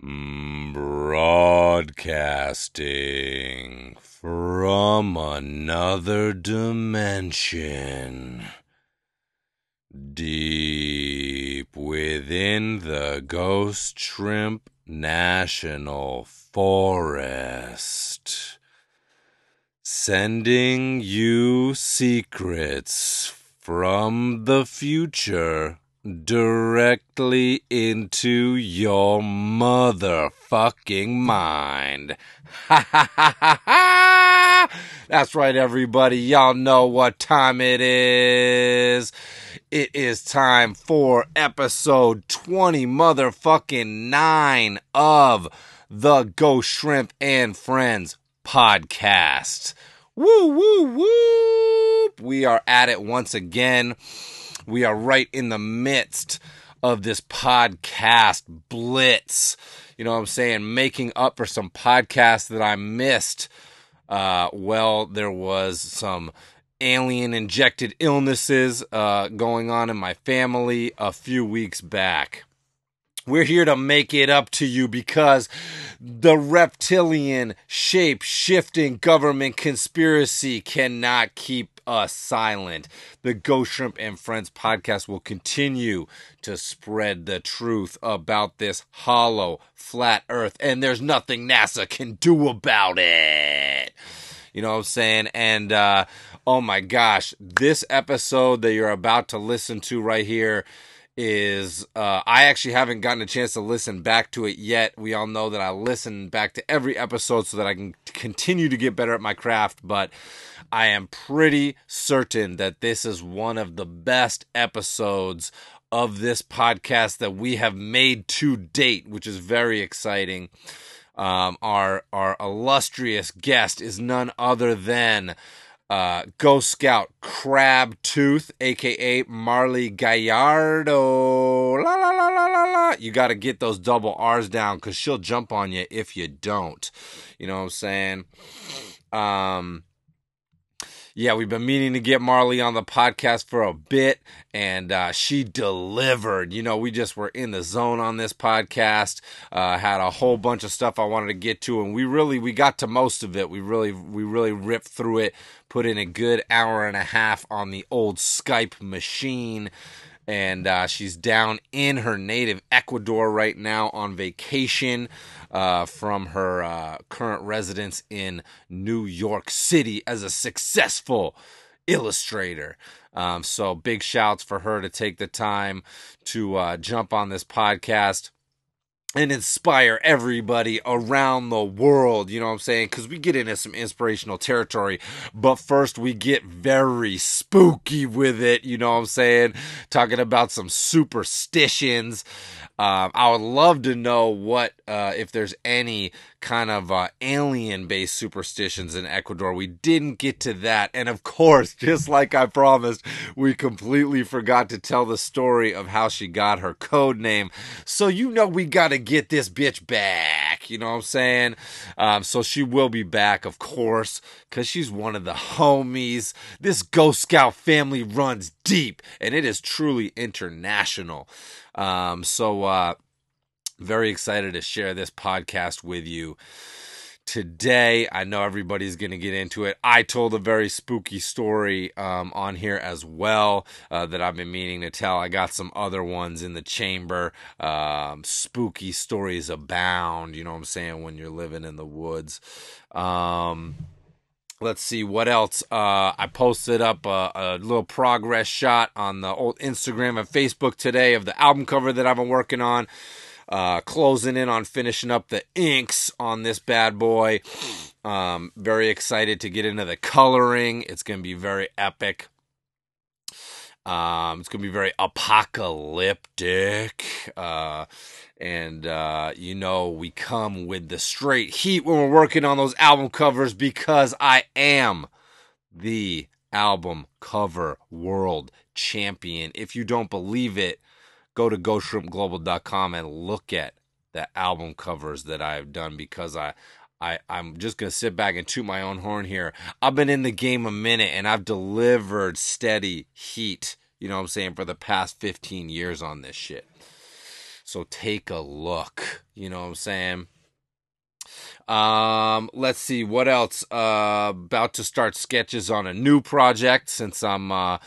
Broadcasting from another dimension. Deep within the Ghost Shrimp National Forest. Sending you secrets from the future directly into your motherfucking mind. Ha ha ha ha ha! That's right, everybody. Y'all know what time it is. It is time for episode 20 motherfucking 9 of the Ghost Shrimp and Friends podcast. Woo, woo, woo! We are at it once again. We are right in the midst of this podcast blitz. You know what I'm saying? Making up for some podcasts that I missed. Uh, well, there was some alien injected illnesses uh, going on in my family a few weeks back. We're here to make it up to you because the reptilian shape shifting government conspiracy cannot keep us silent. The Ghost Shrimp and Friends podcast will continue to spread the truth about this hollow, flat earth, and there's nothing NASA can do about it. You know what I'm saying? And, uh, oh my gosh, this episode that you're about to listen to right here is uh, I actually haven't gotten a chance to listen back to it yet. We all know that I listen back to every episode so that I can continue to get better at my craft, but I am pretty certain that this is one of the best episodes of this podcast that we have made to date, which is very exciting. Um, our our illustrious guest is none other than uh, Ghost Scout Crab Tooth, aka Marley Gallardo. La la la la la la. You got to get those double R's down because she'll jump on you if you don't. You know what I'm saying? Um, yeah, we've been meaning to get Marley on the podcast for a bit, and uh, she delivered. You know, we just were in the zone on this podcast. Uh, had a whole bunch of stuff I wanted to get to, and we really we got to most of it. We really we really ripped through it. Put in a good hour and a half on the old Skype machine and uh, she's down in her native Ecuador right now on vacation uh, from her uh, current residence in New York City as a successful illustrator. Um, so big shouts for her to take the time to uh, jump on this podcast and inspire everybody around the world. You know what I'm saying? Because we get into some inspirational territory, but first we get very spooky with it. You know what I'm saying? Talking about some superstitions. Um, I would love to know what, uh, if there's any kind of uh, alien based superstitions in Ecuador. We didn't get to that. And of course, just like I promised, we completely forgot to tell the story of how she got her code name. So, you know, we got to get this bitch back. You know what I'm saying? Um, so she will be back, of course, because she's one of the homies. This Ghost Scout family runs deep, and it is truly international. Um, so, uh, very excited to share this podcast with you today. I know everybody's going to get into it. I told a very spooky story um, on here as well uh, that I've been meaning to tell. I got some other ones in the chamber. Um, spooky stories abound, you know what I'm saying, when you're living in the woods. Um, let's see what else uh, i posted up a, a, little progress shot on the old instagram and facebook today of the album cover that i've been working on uh, closing in on finishing up the inks on this bad boy. Um, very excited to get into the coloring. It's going to be very epic. Um, it's going to be very apocalyptic. Uh, and, uh, you know, we come with the straight heat when we're working on those album covers because I am the album cover world champion. If you don't believe it, go to ghostshrimpglobal.com and look at the album covers that I've done because I I, I'm just gonna sit back and toot my own horn here. I've been in the game a minute and I've delivered steady heat, you know what I'm saying, for the past 15 years on this shit. So take a look. You know what I'm saying? Um, let's see what else. Uh, about to start sketches on a new project since I'm uh,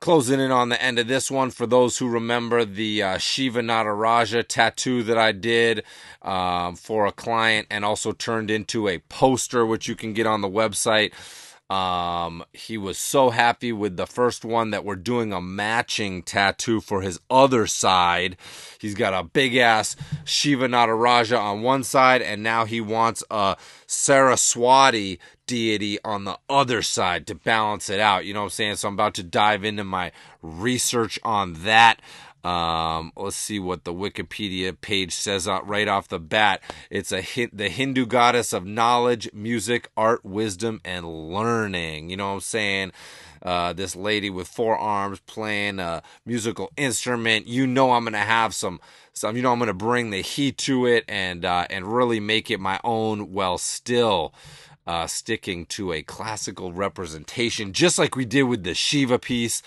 closing in on the end of this one. For those who remember the uh, Shiva Nataraja tattoo that I did um, for a client and also turned into a poster, which you can get on the website. Um, he was so happy with the first one that we're doing a matching tattoo for his other side. He's got a big ass Shiva Nataraja on one side, and now he wants a Saraswati deity on the other side to balance it out. You know what I'm saying? So I'm about to dive into my research on that. Um, let's see what the Wikipedia page says right off the bat. It's a the Hindu goddess of knowledge, music, art, wisdom, and learning. You know what I'm saying? Uh, this lady with four arms playing a musical instrument. You know I'm gonna have some some. You know I'm gonna bring the heat to it and uh, and really make it my own. While still. Uh, sticking to a classical representation, just like we did with the Shiva piece.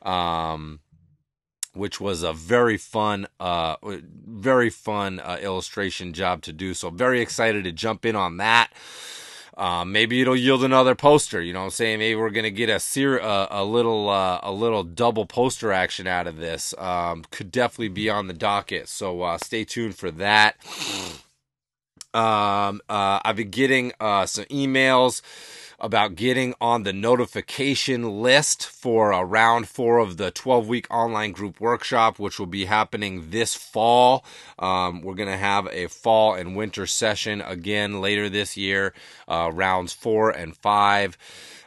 Um, which was a very fun, uh, very fun uh, illustration job to do. So very excited to jump in on that. Uh, maybe it'll yield another poster. You know what I'm saying? Maybe we're gonna get a ser- uh, a little uh, a little double poster action out of this. Um, could definitely be on the docket. So uh, stay tuned for that. Um, uh, I've been getting uh, some emails about getting on the notification list for uh, round four of the 12 week online group workshop, which will be happening this fall. Um, we're going to have a fall and winter session again later this year, uh, rounds four and five.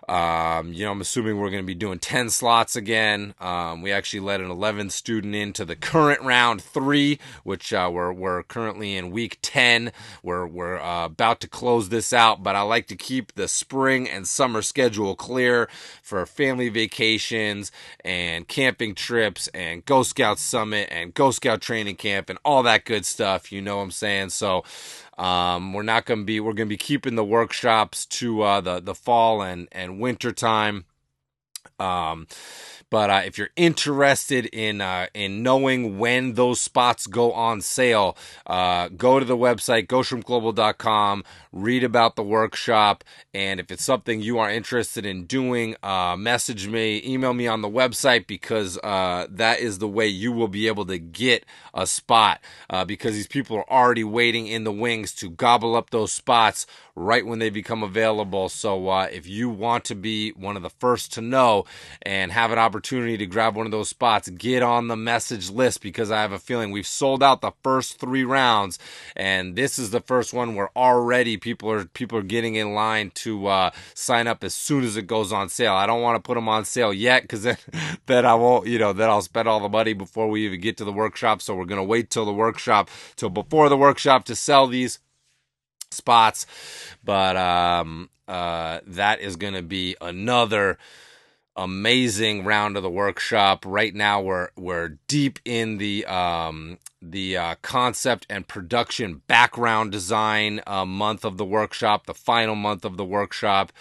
Um, you know, I'm assuming we're going to be doing 10 slots again. Um, we actually let an 11 student into the current round three, which uh, we're, we're currently in week 10. We're, we're uh, about to close this out, but I like to keep the spring and summer schedule clear for family vacations and camping trips and Ghost Scout Summit and Ghost Scout Training Camp and all that good stuff. You know what I'm saying? So, um, we're not going to be, we're going to be keeping the workshops to uh, the, the fall and, and winter time. Um, but uh, if you're interested in uh, in knowing when those spots go on sale, uh, go to the website ghostshrimpglobal.com, read about the workshop, and if it's something you are interested in doing, uh, message me, email me on the website because uh, that is the way you will be able to get a spot uh, because these people are already waiting in the wings to gobble up those spots right when they become available. So uh, if you want to be one of the first to know and have an opportunity to grab one of those spots, get on the message list because I have a feeling we've sold out the first three rounds, and this is the first one where already people are people are getting in line to uh, sign up as soon as it goes on sale. I don't want to put them on sale yet because then, then I won't, you know, then I'll spend all the money before we even get to the workshop. So we're gonna wait till the workshop, till before the workshop to sell these spots. But um, uh, that is going to be another amazing round of the workshop. Right now, we're we're deep in the um, the uh, concept and production background design uh, month of the workshop, the final month of the workshop.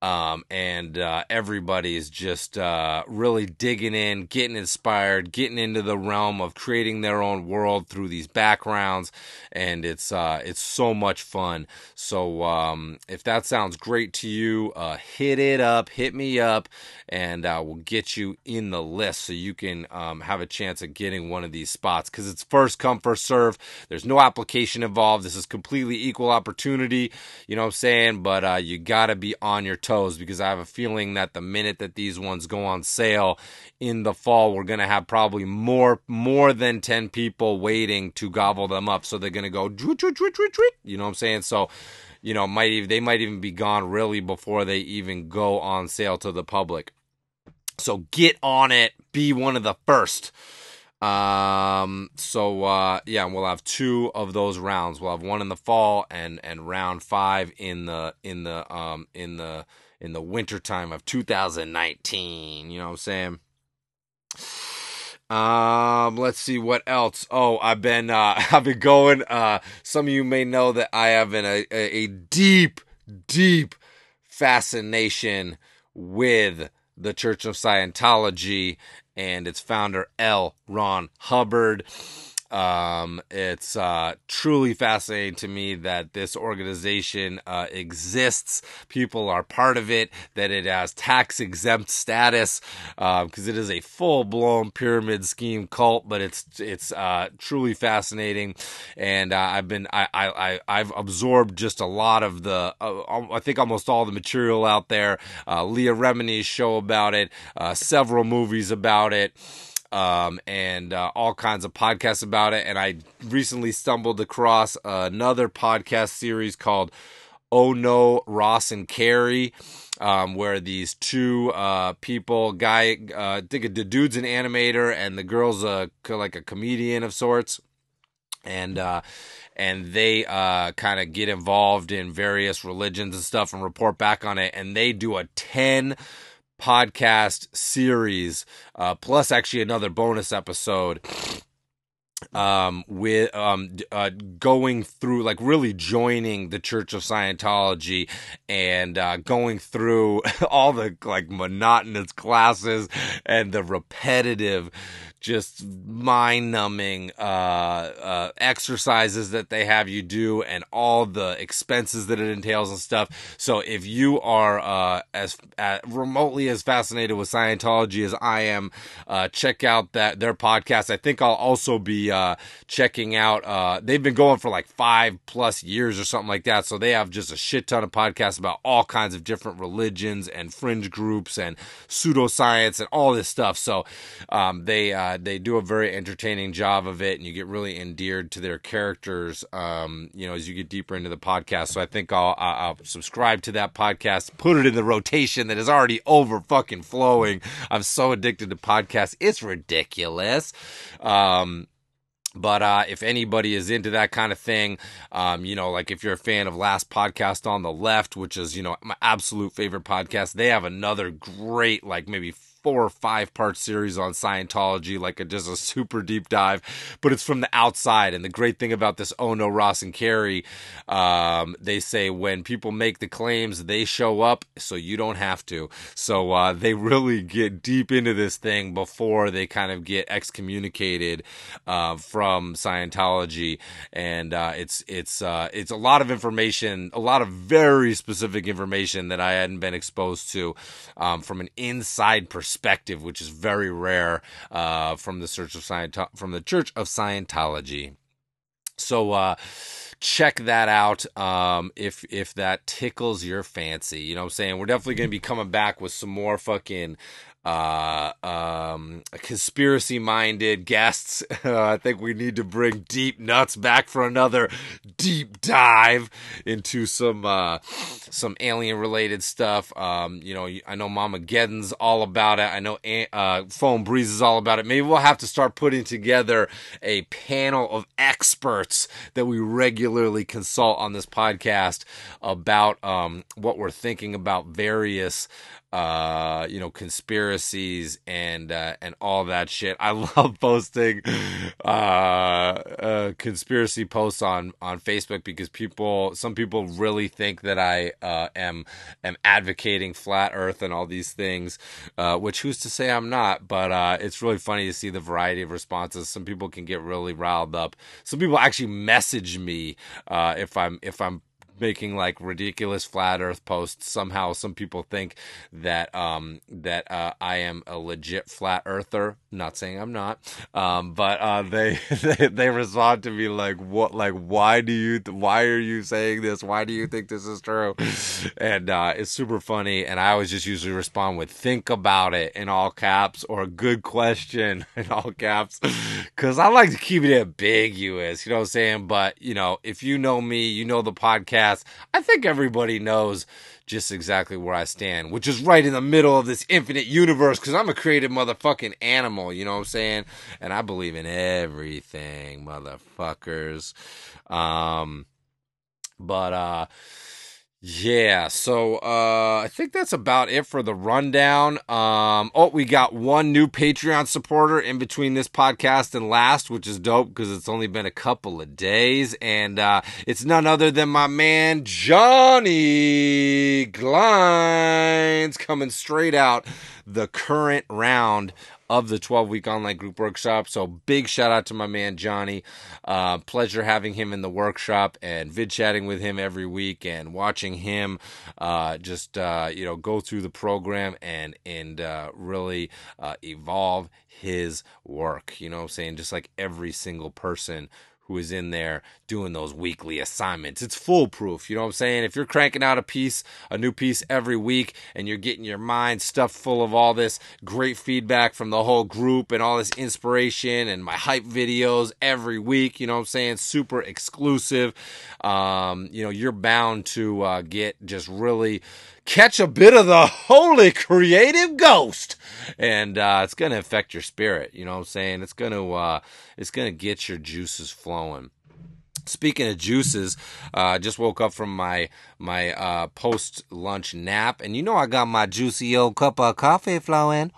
Um, and uh, everybody is just uh, really digging in, getting inspired, getting into the realm of creating their own world through these backgrounds, and it's uh, it's so much fun. So um, if that sounds great to you, uh, hit it up, hit me up, and uh, we'll get you in the list so you can um, have a chance at getting one of these spots because it's first come first serve. There's no application involved. This is completely equal opportunity. You know what I'm saying? But uh, you got to be on your toes because I have a feeling that the minute that these ones go on sale in the fall, we're gonna have probably more more than ten people waiting to gobble them up. So they're gonna go, you know what I'm saying? So you know, might even, they might even be gone really before they even go on sale to the public. So get on it, be one of the first. Um, so uh, yeah, we'll have two of those rounds. We'll have one in the fall and and round five in the in the um in the in the winter time of 2019. You know what I'm saying? Um, let's see what else. Oh, I've been uh I've been going uh some of you may know that I have been a, a deep, deep fascination with the Church of Scientology and its founder L. Ron Hubbard. Um, it's uh, truly fascinating to me that this organization uh, exists. People are part of it. That it has tax exempt status because uh, it is a full blown pyramid scheme cult. But it's it's uh, truly fascinating, and uh, I've been I, I I have absorbed just a lot of the uh, I think almost all the material out there. Leah Remini's show about it, several movies about it um, and uh, all kinds of podcasts about it. And I recently stumbled across another podcast series called Oh No, Ross and Carrie. Um, where these two uh, people, guy, uh, I think the dude's an animator and the girl's a like a comedian of sorts, and uh, and they uh, kind of get involved in various religions and stuff and report back on it, and they do a ten podcast series, uh, plus actually another bonus episode um with um uh going through like really joining the church of scientology and uh going through all the like monotonous classes and the repetitive just mind numbing uh, uh, exercises that they have you do and all the expenses that it entails and stuff. So if you are uh, as remotely as fascinated with Scientology as I am, uh, check out that their podcast. I think I'll also be uh, checking out. Uh, they've been going for like five plus years or something like that. So they have just a shit ton of podcasts about all kinds of different religions and fringe groups and pseudoscience and all this stuff. So um, they uh, they do a very entertaining job of it, and you get really endeared to their characters. Um, you know, as you get deeper into the podcast. So I think I'll, I'll subscribe to that podcast, put it in the rotation that is already over fucking flowing. I'm so addicted to podcasts, it's ridiculous. Um, but uh, if anybody is into that kind of thing, um, you know, like if you're a fan of Last Podcast on the Left, which is, you know, my absolute favorite podcast, they have another great, like maybe four or five part series on Scientology, like a, just a super deep dive, but it's from the outside. And the great thing about this Oh No, Ross and Carrie, um, they say when people make the claims, they show up, so you don't have to. So uh, they really get deep into this thing before they kind of get excommunicated uh, from Scientology, and uh, it's it's uh, it's a lot of information, a lot of very specific information that I hadn't been exposed to um, from an inside perspective perspective, which is very rare uh, from the Church of Scientology. From the Church of Scientology. So uh, check that out um, if if that tickles your fancy. You know what I'm saying? We're definitely going to be coming back with some more fucking uh, um, conspiracy minded guests. Uh, I think we need to bring Deep Nuts back for another deep dive into some uh, some alien related stuff. Um, you know, I know Mama Geddon's all about it. I know uh, Foam Breeze is all about it. Maybe we'll have to start putting together a panel of experts that we regularly consult on this podcast about um, what we're thinking about various uh you know conspiracies and uh and all that shit. I love posting uh, uh conspiracy posts on on facebook because people some people really think that i uh am am advocating flat earth and all these things uh which who's to say i'm not? But uh it's really funny to see the variety of responses. Some people can get really riled up. Some people actually message me uh if i'm if i'm making like ridiculous flat earth posts. Somehow some people think that um that uh, i am a legit flat earther. Not saying i'm not. Um but uh they they, they respond to me like what like why do you th- why are you saying this? Why do you think this is true? And uh it's super funny and i always just usually respond with think about it in all caps or good question in all caps. Because i like to keep it ambiguous you know what i'm saying? But you know if you know me you know the podcast podcast, I think everybody knows just exactly where I stand, which is right in the middle of this infinite universe because I'm a creative motherfucking animal, you know what I'm saying? And I believe in everything, motherfuckers. Um, but, uh, yeah, so uh, I think that's about it for the rundown. Um, oh, we got one new Patreon supporter in between this podcast and last, which is dope because it's only been a couple of days, and uh, it's none other than my man Johnny Glines coming straight out the current round of the 12 week online group workshop. So big shout out to my man Johnny. Uh, pleasure having him in the workshop and vid chatting with him every week and watching him uh, just uh, you know go through the program and and uh, really uh, evolve his work. You know I'm saying? Just like every single person who is in there doing those weekly assignments. It's foolproof. You know what I'm saying? If you're cranking out a piece, a new piece every week, and you're getting your mind stuffed full of all this great feedback from the whole group and all this inspiration and my hype videos every week, you know what I'm saying? Super exclusive. Um, you know, you're bound to uh, get just really catch a bit of the holy creative ghost and uh, it's going to affect your spirit you know what i'm saying it's going to uh, it's going to get your juices flowing Speaking of juices, I uh, just woke up from my my uh, post lunch nap, and you know I got my juicy old cup of coffee flowing.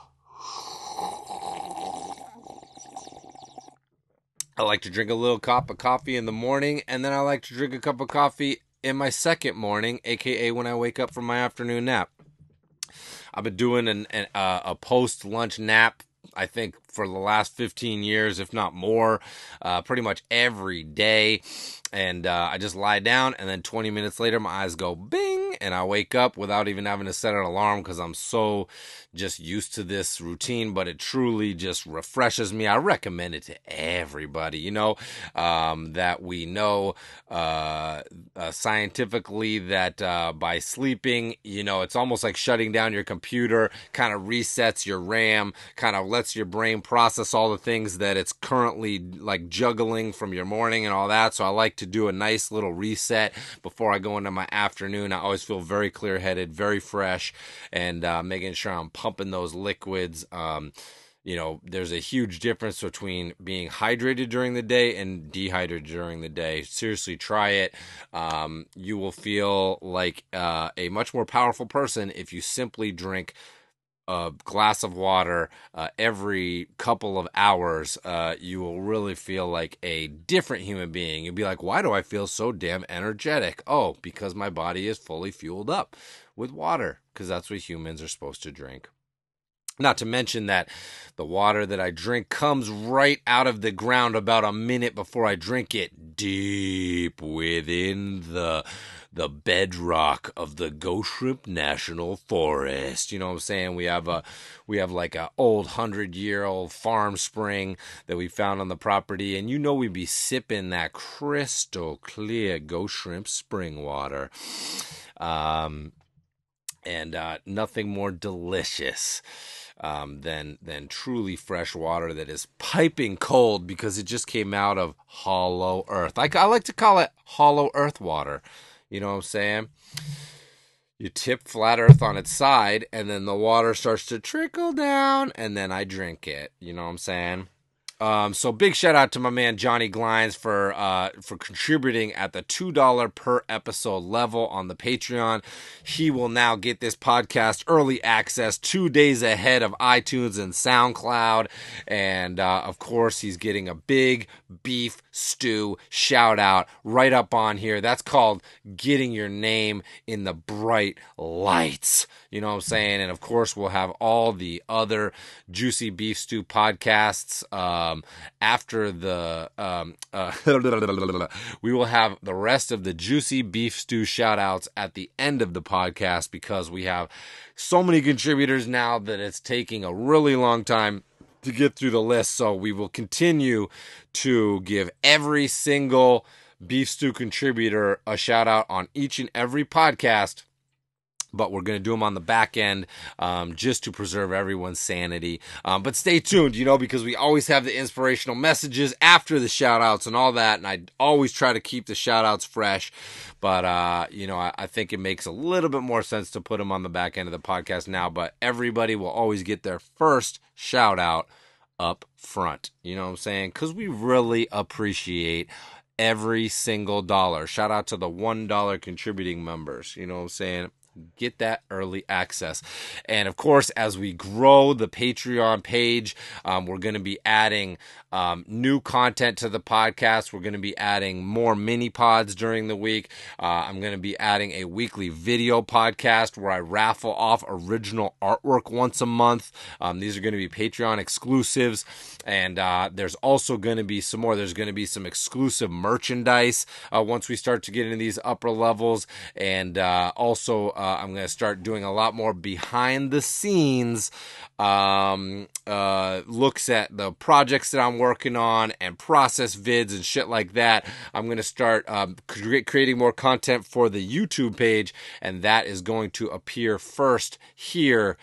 I like to drink a little cup of coffee in the morning, and then I like to drink a cup of coffee in my second morning, aka when I wake up from my afternoon nap. I've been doing an, an uh, a post lunch nap. I think for the last 15 years, if not more, uh, pretty much every day. And uh, I just lie down, and then 20 minutes later, my eyes go bing, and I wake up without even having to set an alarm because I'm so just used to this routine. But it truly just refreshes me. I recommend it to everybody, you know, um, that we know uh, uh scientifically that uh, by sleeping, you know, it's almost like shutting down your computer, kind of resets your RAM, kind of lets your brain process all the things that it's currently like juggling from your morning and all that. So I like to do a nice little reset before I go into my afternoon. I always feel very clear headed, very fresh, and uh, making sure I'm pumping those liquids. Um, you know, there's a huge difference between being hydrated during the day and dehydrated during the day. Seriously, try it. Um, you will feel like uh, a much more powerful person if you simply drink a glass of water uh, every couple of hours, uh, you will really feel like a different human being. You'll be like, why do I feel so damn energetic? Oh, because my body is fully fueled up with water, because that's what humans are supposed to drink. Not to mention that the water that I drink comes right out of the ground about a minute before I drink it, deep within the the bedrock of the Ghost Shrimp National Forest. You know what I'm saying? We have a we have like a old hundred year old farm spring that we found on the property, and you know we'd be sipping that crystal clear Ghost Shrimp spring water. Um, and uh, nothing more delicious um, than than truly fresh water that is piping cold because it just came out of hollow earth. I, I like to call it hollow earth water. You know what I'm saying? You tip flat earth on its side, and then the water starts to trickle down, and then I drink it. You know what I'm saying? Um, so big shout out to my man Johnny Glines for uh, for contributing at the two dollar per episode level on the Patreon. He will now get this podcast early access two days ahead of iTunes and SoundCloud, and uh, of course he's getting a big beef stew shout out right up on here. That's called getting your name in the bright lights. You know what I'm saying? And of course we'll have all the other juicy beef stew podcasts. Um, after the um, uh, we will have the rest of the juicy beef stew shout outs at the end of the podcast because we have so many contributors now that it's taking a really long time to get through the list. So we will continue to give every single beef stew contributor a shout out on each and every podcast but we're going to do them on the back end um, just to preserve everyone's sanity. Um, but stay tuned, you know, because we always have the inspirational messages after the shout outs and all that. And I always try to keep the shout outs fresh. But, uh, you know, I, I, think it makes a little bit more sense to put them on the back end of the podcast now. But everybody will always get their first shout out up front. You know what I'm saying? Because we really appreciate every single dollar. Shout out to the $1 contributing members. You know what I'm saying? get that early access. And of course, as we grow the Patreon page, um, we're going to be adding um, new content to the podcast. We're going to be adding more mini pods during the week. Uh, I'm going to be adding a weekly video podcast where I raffle off original artwork once a month. Um, these are going to be Patreon exclusives. And uh, there's also going to be some more. There's going to be some exclusive merchandise uh, once we start to get into these upper levels. And uh, also, uh, I'm going to start doing a lot more behind the scenes um, uh, looks at the projects that I'm working on and process vids and shit like that. I'm going to start um, cre- creating more content for the YouTube page, and that is going to appear first here.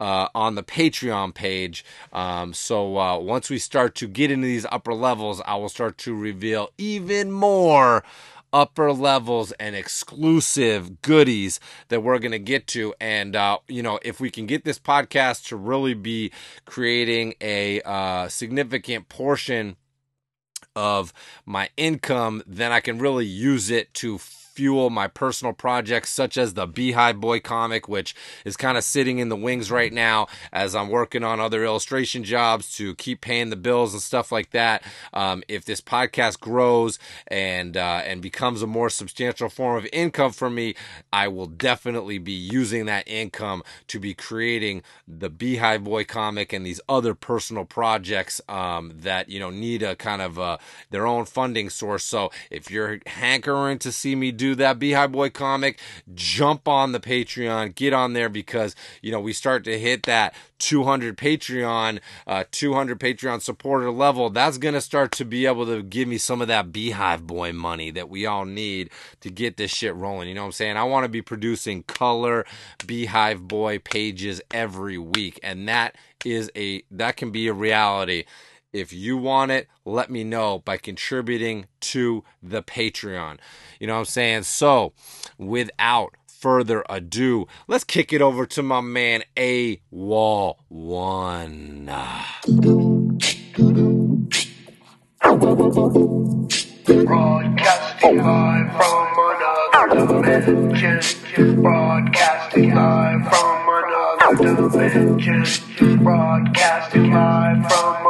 Uh, on the Patreon page. Um, so uh, once we start to get into these upper levels, I will start to reveal even more upper levels and exclusive goodies that we're going to get to. And, uh, you know, if we can get this podcast to really be creating a uh, significant portion of my income, then I can really use it to fuel my personal projects, such as the Beehive Boy comic, which is kind of sitting in the wings right now as I'm working on other illustration jobs to keep paying the bills and stuff like that. Um, if this podcast grows and uh, and becomes a more substantial form of income for me, I will definitely be using that income to be creating the Beehive Boy comic and these other personal projects um, that you know need a kind of uh, their own funding source. So if you're hankering to see me do do that Beehive Boy comic, jump on the Patreon, get on there because, you know, we start to hit that 200 Patreon, uh, 200 Patreon supporter level. That's going to start to be able to give me some of that Beehive Boy money that we all need to get this shit rolling. You know what I'm saying? I want to be producing color Beehive Boy pages every week. And that is a, that can be a reality if you want it, let me know by contributing to the Patreon. You know what I'm saying? So, without further ado, let's kick it over to my man A Wall One. Broadcasting live from another dimension. Broadcasting live from another dimension. Broadcasting live from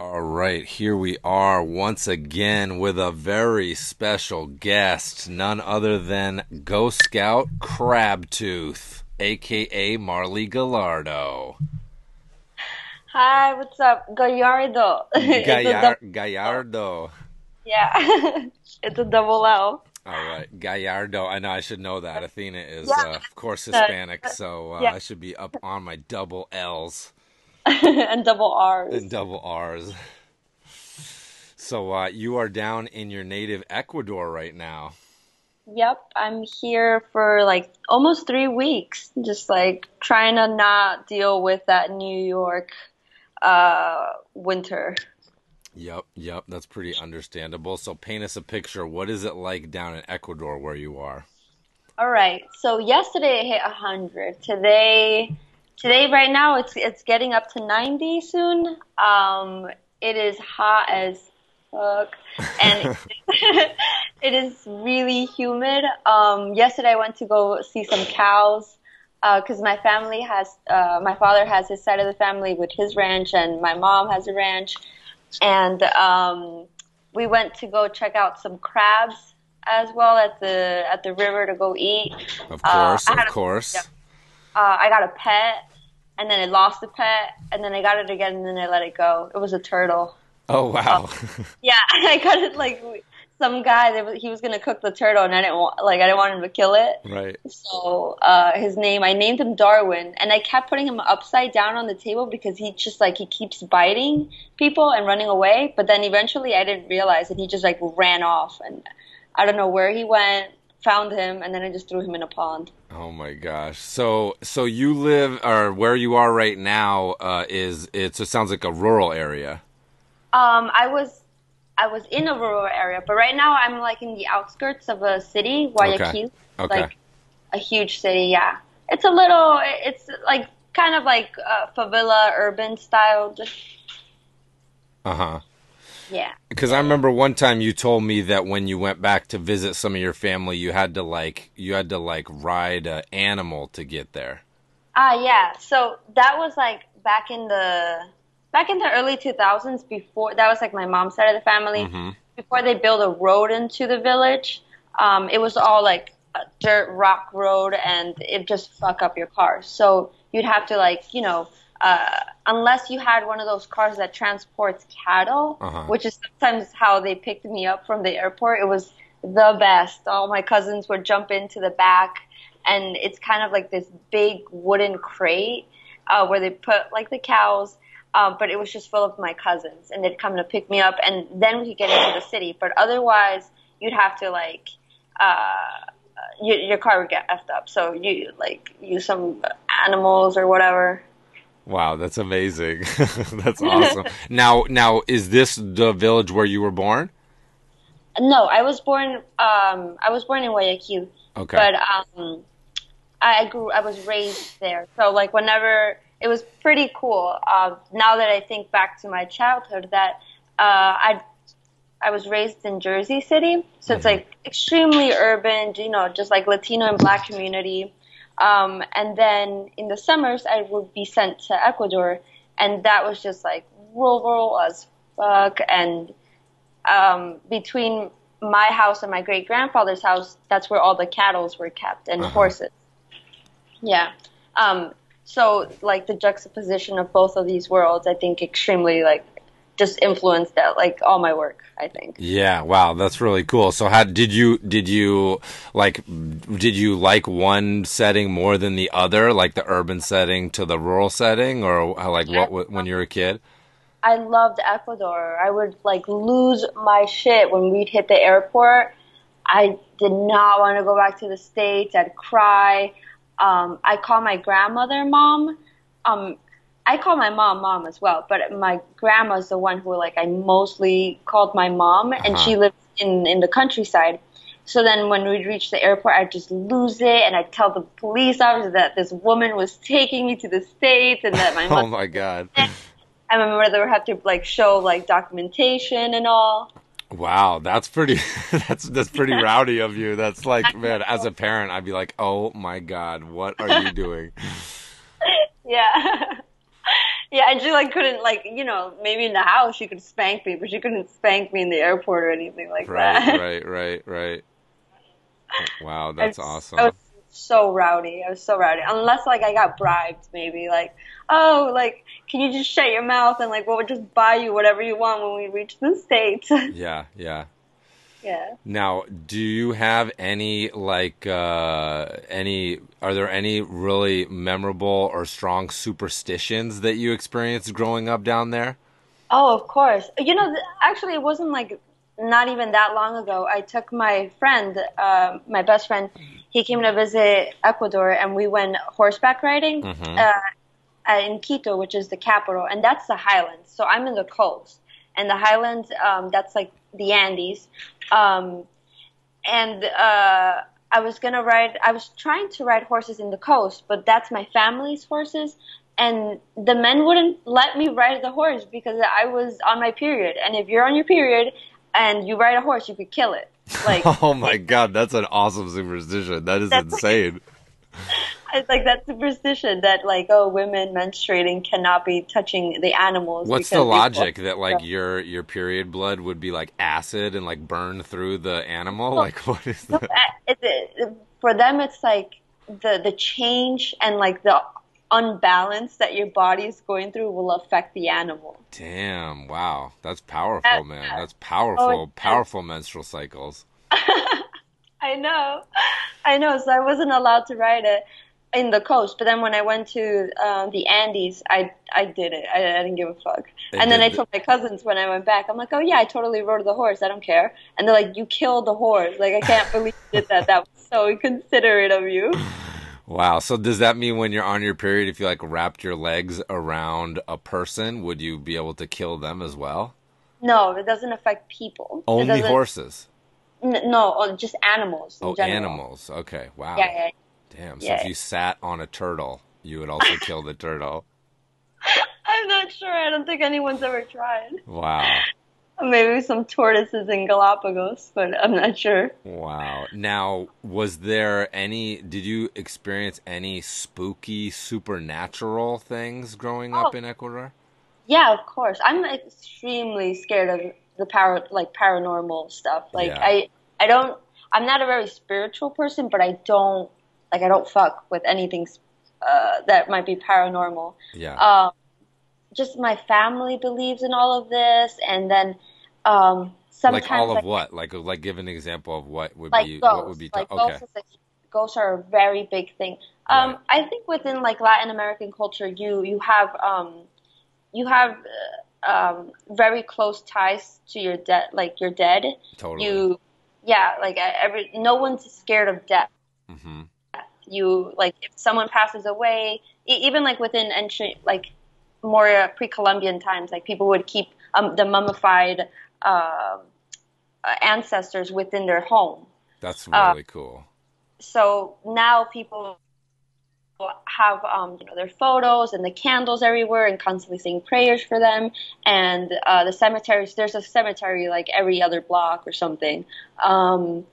All right, here we are once again with a very special guest, none other than Ghost Scout Crabtooth, aka Marley Gallardo. Hi, what's up? Gallardo. Gallar- Gallardo. Yeah, it's a double L. All right, Gallardo. I know I should know that. Athena is, yeah. uh, of course, Hispanic, so uh, yeah. I should be up on my double L's and double R's and double R's. So uh, you are down in your native Ecuador right now. Yep, I'm here for like almost three weeks, just like trying to not deal with that New York uh, winter. Yep, yep, that's pretty understandable. So paint us a picture. What is it like down in Ecuador where you are? All right. So yesterday it hit 100. Today today right now it's it's getting up to 90 soon. Um it is hot as fuck and it is really humid. Um yesterday I went to go see some cows because uh, my family has, uh, my father has his side of the family with his ranch, and my mom has a ranch, and um, we went to go check out some crabs as well at the at the river to go eat. Of course, uh, of a, course. Yeah, uh, I got a pet, and then I lost the pet, and then I got it again, and then I let it go. It was a turtle. Oh wow! yeah, I got it like some guy that he was gonna cook the turtle, and I didn't want like I didn't want him to kill it. Right. So uh, his name, I named him Darwin, and I kept putting him upside down on the table because he just like he keeps biting people and running away. But then eventually, I didn't realize, and he just like ran off, and I don't know where he went. Found him, and then I just threw him in a pond. Oh my gosh! So, so you live, or where you are right now, uh, is it sounds like a rural area. Um, I was I was in a rural area, but right now I'm like in the outskirts of a city, Guayaquil. Okay. okay. Like a huge city. Yeah, it's a little. It's like kind of like uh, favela urban style. Just Uh huh. yeah. Because I remember one time you told me that when you went back to visit some of your family, you had to like you had to like ride an animal to get there. Ah, yeah. So that was like back in the back in the early 2000s. Before that was like my mom's side of the family. Mhm. Before they built a road into the village, um, it was all like a dirt rock road, and it just fuck up your car. So you'd have to like you know. Uh, unless you had one of those cars that transports cattle, Uh-huh. which is sometimes how they picked me up from the airport. It was the best. All my cousins would jump into the back, and it's kind of like this big wooden crate uh, where they put like the cows. Um, but it was just full of my cousins, and they'd come to pick me up, and then we could get into the city. But otherwise, you'd have to like uh, your, your car would get effed up. So you like use some animals or whatever. Wow, that's amazing. that's awesome. now, now is this the village where you were born? No, I was born. Um, I was born in Guayaquil. Okay. But um, I grew. I was raised there. So like whenever it was pretty cool. Uh, now that I think back to my childhood, that uh, I I was raised in Jersey City, so it's like extremely urban. You know, just like Latino and Black community. Um, and then in the summers, I would be sent to Ecuador, and that was just like rural as fuck. And um, between my house and my great grandfather's house, that's where all the cattle were kept and Uh-huh. horses. Yeah. Um, so like the juxtaposition of both of these worlds, I think extremely like just influenced that like all my work. I think. Yeah, wow, that's really cool. So how did you did you like did you like one setting more than the other, like the urban setting to the rural setting or like what when you were a kid? I loved Ecuador. I would like lose my shit when we'd hit the airport. I did not want to go back to the States. I'd cry. Um, I call my grandmother mom. Um, I call my mom mom as well, but my grandma's the one who like I mostly called my mom, and Uh-huh. she lives in in the countryside. So then when we'd reach the airport, I'd just lose it, and I'd tell the police officer that this woman was taking me to the States, and that my Oh my god. I remember they would have to like show like documentation and all. Wow, that's pretty that's that's pretty rowdy of you. That's like man, as a parent I'd be like, "Oh my god, what are you doing?" Yeah. yeah, and she like couldn't like you know maybe in the house she could spank me, but she couldn't spank me in the airport or anything like Right, that. right, right, right. right. Wow, that's awesome. Was so rowdy. I was so rowdy. Unless like I got bribed, maybe like oh like can you just shut your mouth and like we'll just buy you whatever you want when we reach the states. Yeah, yeah. yeah. Now, do you have any like uh any are there any really memorable or strong superstitions that you experienced growing up down there? Oh, of course. You know, actually, it wasn't like not even that long ago. I took my friend, uh, my best friend. He came to visit Ecuador, and we went horseback riding Mhm. uh, uh, in Quito, which is the capital, and that's the highlands. So I'm in the coast, and the highlands, um, that's like the Andes. Um, and uh, I was gonna ride. I was trying to ride horses in the coast, but that's my family's horses, and the men wouldn't let me ride the horse because I was on my period. And if you're on your period and you ride a horse, you could kill it. Like, oh my god, that's an awesome superstition. That is insane. it's like that superstition that like, oh, women menstruating cannot be touching the animals. What's the logic that like your your period blood would be like acid and like burn through the animal? Like what is No, that? uh, it, it, for them, it's like the the change and like the unbalance that your body is going through will affect the animal. Damn, wow. That's powerful, Uh, man. uh, That's powerful, oh, yeah. powerful menstrual cycles. I know, I know. So I wasn't allowed to ride it in the coast, but then when I went to um, the Andes, I I did it. I, I didn't give a fuck. And And then I told my cousins when I went back, I'm like, oh yeah, I totally rode the horse. I don't care. And they're like, you killed the horse. Like I can't believe you did that. That was so inconsiderate of you. Wow. So does that mean when you're on your period, if you like wrapped your legs around a person, would you be able to kill them as well? No, it doesn't affect people. Only horses. N- no, uh, just animals. In Oh, general. animals. Okay. Wow. Yeah, yeah. Damn. So Yeah. if you sat on a turtle, you would also kill the turtle. I'm not sure. I don't think anyone's ever tried. Wow. Maybe some tortoises in Galapagos, but I'm not sure. Wow. Now, was there any, did you experience any spooky supernatural things growing up Oh. in Ecuador? Yeah, of course. I'm extremely scared of the power, like paranormal stuff. Like Yeah. I, I don't. I'm not a very spiritual person, but I don't like. I don't fuck with anything uh, that might be paranormal. Yeah. Um, just my family believes in all of this, and then um, sometimes like all of like, what? Like, like give an example of what would like be, ghosts. what would be, like okay. ghosts, ghosts are a very big thing. Um, Right. I think within like Latin American culture, you you have um, you have uh, um, very close ties to your dead, like your dead. Totally. You, yeah, like uh, every no one's scared of death. hmm You like if someone passes away, even like within ancient like more uh, pre-Columbian times, like people would keep um, the mummified um uh, ancestors within their home. That's Uh, really cool. so now people have um, you know their photos and the candles everywhere and constantly saying prayers for them and uh, the cemeteries there's a cemetery like every other block or something um,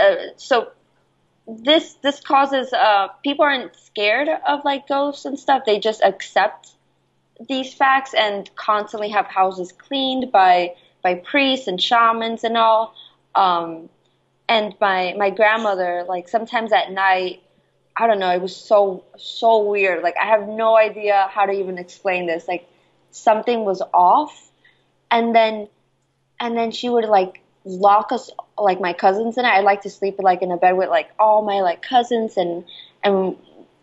uh, so this this causes uh, people aren't scared of like ghosts and stuff they just accept these facts and constantly have houses cleaned by by priests and shamans and all. Um, and my my grandmother like sometimes at night i don't know it was so so weird. Like i have no idea how to even explain this. Like something was off. And then and then she would like lock us like my cousins and I I'd like to sleep like in a bed with like all my like cousins and and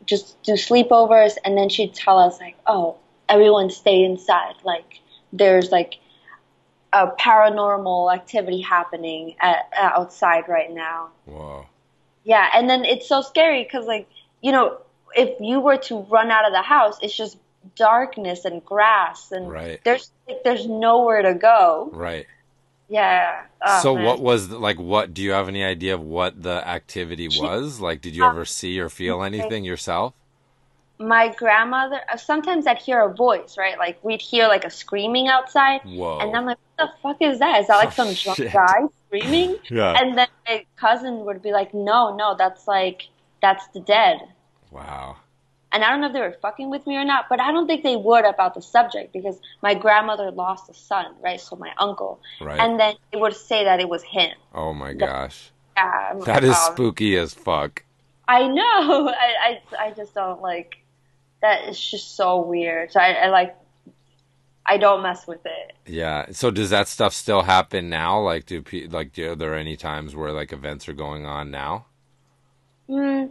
just do sleepovers. And then she'd tell us like oh everyone stay inside like there's like a paranormal activity happening at, outside right now Whoa. yeah, and then it's so scary because, like, you know, if you were to run out of the house, it's just darkness and grass, and Right. there's like, there's nowhere to go. Right. Yeah. Oh, so man. what was the, like what do you have any idea of what the activity was? Like did you Uh, ever see or feel anything yourself? My grandmother. uh, Sometimes I'd hear a voice, right? Like we'd hear like a screaming outside, Whoa. and I'm like, "What the fuck is that? Is that like Oh, some drunk shit. guy screaming?" Yeah. And then my cousin would be like, "No, no, that's like that's the dead." Wow. And I don't know if they were fucking with me or not, but I don't think they would about the subject because my grandmother lost a son, right? So my uncle. Right. And then they would say that it was him. Oh my gosh. Yeah, That like, is oh, spooky as fuck. I know. I, I, I just don't like that. It's just so weird. So I, I like, I don't mess with it. Yeah. So does that stuff still happen now? Like do pe- like do, are there any times where like events are going on now? Mm,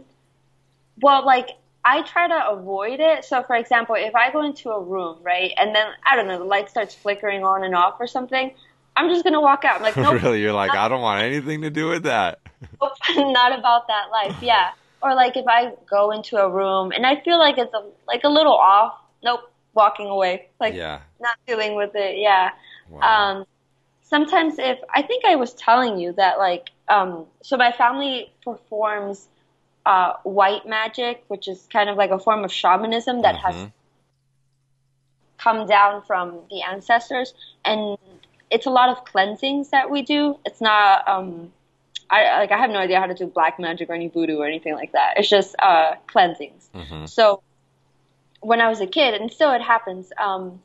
well, like I try to avoid it. So, for example, if I go into a room, right, and then I don't know, the light starts flickering on and off or something, I'm just gonna walk out. I'm like, nope, really? You're like I don't want anything to do with that. nope, not about that life. Yeah. Or like if I go into a room and I feel like it's a, like a little off, nope, walking away. Like Yeah. not dealing with it. Yeah. Wow. Um, sometimes if I think I was telling you that like um, so my family performs uh, white magic, which is kind of like a form of shamanism that has Mhm. come down from the ancestors, and it's a lot of cleansings that we do. It's not um, I like I have no idea how to do black magic or any voodoo or anything like that. It's just uh, cleansings. Mhm. So when I was a kid, and still it happens, um,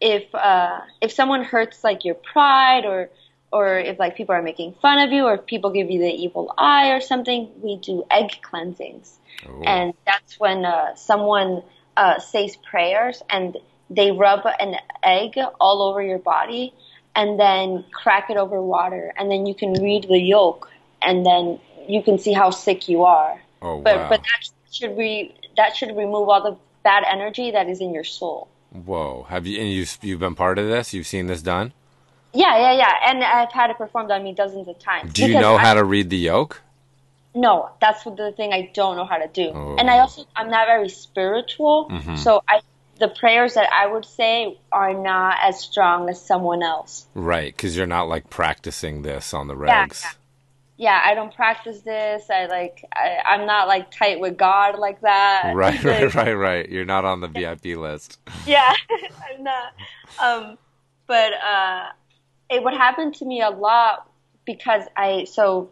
if uh, if someone hurts like your pride or or if like people are making fun of you or if people give you the evil eye or something, we do egg cleansings. Ooh. And that's when uh, someone uh, says prayers and they rub an egg all over your body and then crack it over water and then you can read the yolk and then you can see how sick you are. oh But wow. but that should re- that should remove all the bad energy that is in your soul. Whoa. Have you and you've you've been part of this? You've seen this done? Yeah, yeah, yeah. And I've had it performed on me dozens of times. Do you know I- how to read the yolk? No, that's the thing I don't know how to do. Oh. And I also I'm not very spiritual, Mhm. so I the prayers that I would say are not as strong as someone else. Right, because you're not like practicing this on the regs. yeah. yeah, I don't practice this. I like, I, I'm not like tight with God like that. Right, Like, right, right, right. You're not on the VIP list. Yeah, I'm not. Um, but uh, it would happen to me a lot because I so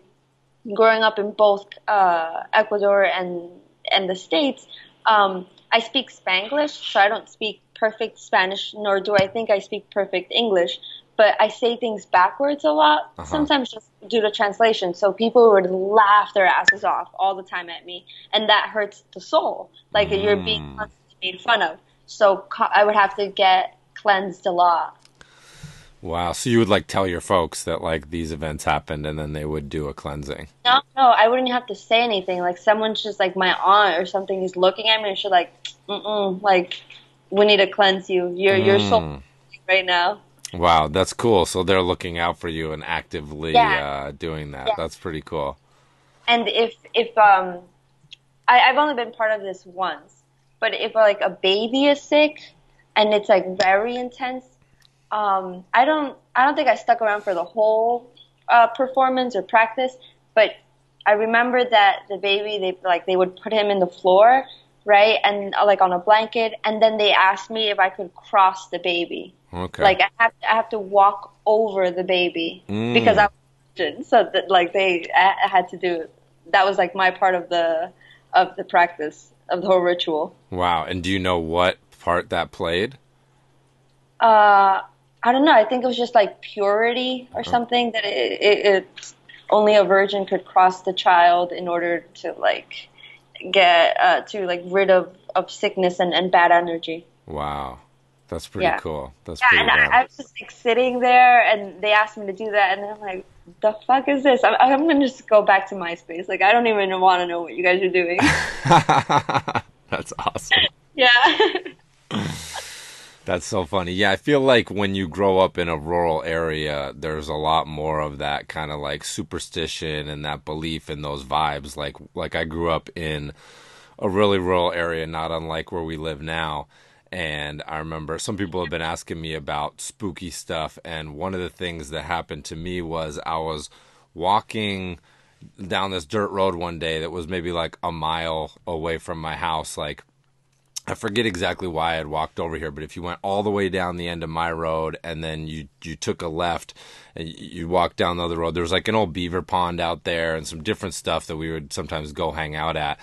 growing up in both uh, Ecuador and and the states, um, I speak Spanglish, so I don't speak perfect Spanish, nor do I think I speak perfect English. But I say things backwards a lot, Uh-huh. sometimes just due to translation. So people would laugh their asses off all the time at me, and that hurts the soul. Like you're being Mm. constantly made fun of. So I would have to get cleansed a lot. Wow. So you would like tell your folks that like these events happened and then they would do a cleansing. No, no, I wouldn't have to say anything. Like someone's just like my aunt or something is looking at me and she's like, mm mm, like we need to cleanse you. You're you're so Mm. right now. Wow, that's cool. So they're looking out for you and actively Yeah. uh, doing that. Yeah. That's pretty cool. And if if um, I, I've only been part of this once, but if like a baby is sick and it's like very intense, um, I don't I don't think I stuck around for the whole uh, performance or practice, but I remember that the baby they like they would put him in the floor, right, and uh, like on a blanket, and then they asked me if I could cross the baby. Okay. Like I have to, I have to walk over the baby Mm. because I was so that like they I, had to do that was like my part of the of the practice of the whole ritual. wow. And do you know what part that played? Uh, I don't know. I think it was just like purity or something that it, it, it only a virgin could cross the child in order to like get uh, to like rid of of sickness and, and bad energy. Wow. That's pretty Yeah. cool. That's Yeah, pretty and I, I was just like sitting there, and they asked me to do that, and I'm like, "The fuck is this?" I'm, I'm gonna just go back to MySpace. Like, I don't even want to know what you guys are doing. That's awesome. yeah, That's so funny. Yeah, I feel like when you grow up in a rural area, there's a lot more of that kind of like superstition and that belief in those vibes. Like like I grew up in a really rural area, not unlike where we live now. And I remember some people have been asking me about spooky stuff. And one of the things that happened to me was I was walking down this dirt road one day that was maybe like a mile away from my house, like I forget exactly why I had walked over here, but if you went all the way down the end of my road and then you you took a left and you, walked down the other road, there was like an old beaver pond out there and some different stuff that we would sometimes go hang out at.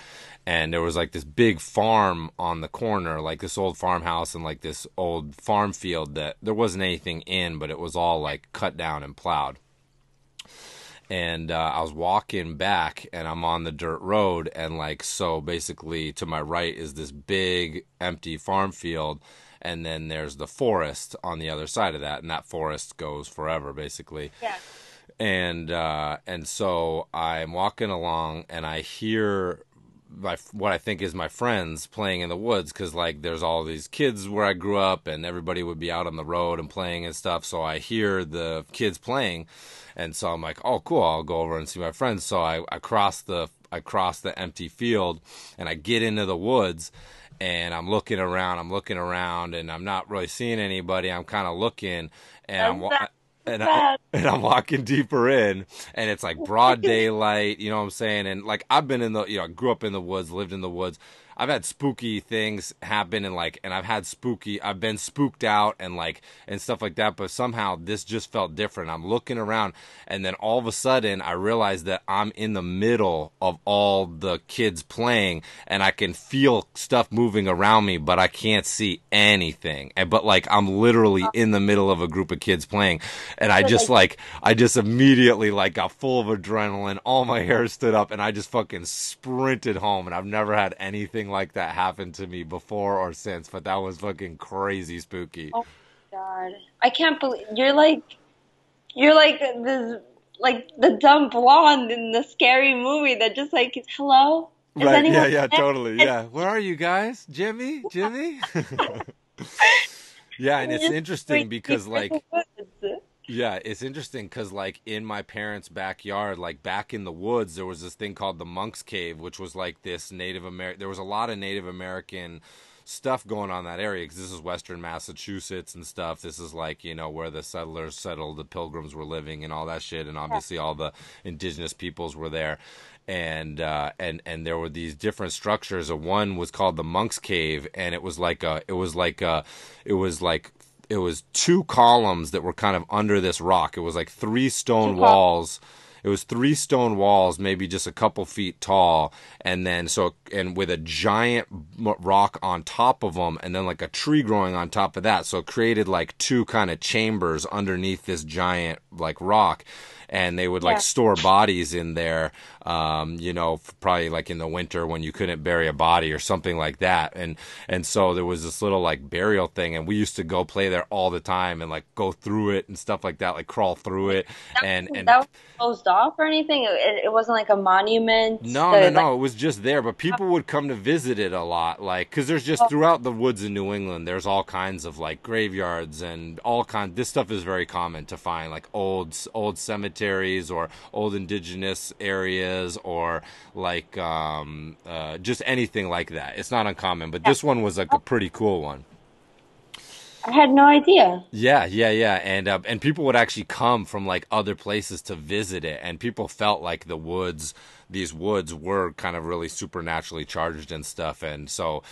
And there was like this big farm on the corner, like this old farmhouse and like this old farm field that there wasn't anything in, but it was all like cut down and plowed and uh, I was walking back, and I'm on the dirt road, and like so, basically to my right is this big empty farm field, and then there's the forest on the other side of that, and that forest goes forever, basically yeah. and uh, and so I'm walking along and I hear my what I think is my friends playing in the woods because like there's all these kids where I grew up and everybody would be out on the road and playing and stuff. So I hear the kids playing, and so I'm like, oh cool, I'll go over and see my friends. So I I cross the I cross the empty field and I get into the woods and I'm looking around, I'm looking around, and I'm not really seeing anybody. I'm kind of looking, and I'm and I, and I'm walking deeper in, and it's like broad daylight. You know what I'm saying? And like I've been in the, you know, I grew up in the woods, lived in the woods. I've had spooky things happen, and like, and I've had spooky, I've been spooked out, and like, and stuff like that. But somehow this just felt different. I'm looking around, and then all of a sudden I realize that I'm in the middle of all the kids playing, and I can feel stuff moving around me, but I can't see anything. And but like I'm literally uh-huh. in the middle of a group of kids playing, and I just like- like I just immediately like got full of adrenaline. All my hair stood up, and I just fucking sprinted home. And I've never had anything like that happened to me before or since. But that was fucking crazy spooky. Oh God, I can't believe you're like you're like this like the dumb blonde in the scary movie that just like hello. Is right? Yeah, yeah, there?" totally. Yeah. Where are you guys, Jimmy? Jimmy? yeah, and it's interesting because like the. Yeah, it's interesting because, like, in my parents' backyard, like back in the woods, there was this thing called the Monk's Cave, which was like this Native American. There was a lot of Native American stuff going on in that area because this is Western Massachusetts and stuff. This is like you know where the settlers settled, the Pilgrims were living, and all that shit, and obviously all the indigenous peoples were there. And uh, and and there were these different structures. One was called the Monk's Cave, and it was like a, it was like a, it was like it was two columns that were kind of under this rock. It was like three stone walls. It was three stone walls, maybe just a couple feet tall, and then so and with a giant rock on top of them, and then like a tree growing on top of that. So it created like two kind of chambers underneath this giant like rock and they would like yeah. store bodies in there. Um, you know, probably like in the winter when you couldn't bury a body or something like that. And and so there was this little like burial thing, and we used to go play there all the time and like go through it and stuff like that, like crawl through it. That and and that was closed off or anything. It, it wasn't like a monument. No, no, no. Like, it was just there, but people would come to visit it a lot, like because there's just oh. throughout the woods in New England, there's all kinds of like graveyards and all kind. This stuff is very common to find, like old old cemeteries or old indigenous areas or like um, uh, just anything like that. It's not uncommon, but this one was like a pretty cool one. I had no idea. Yeah, yeah, yeah, and uh, and people would actually come from like other places to visit it, and people felt like the woods, these woods were kind of really supernaturally charged and stuff, and so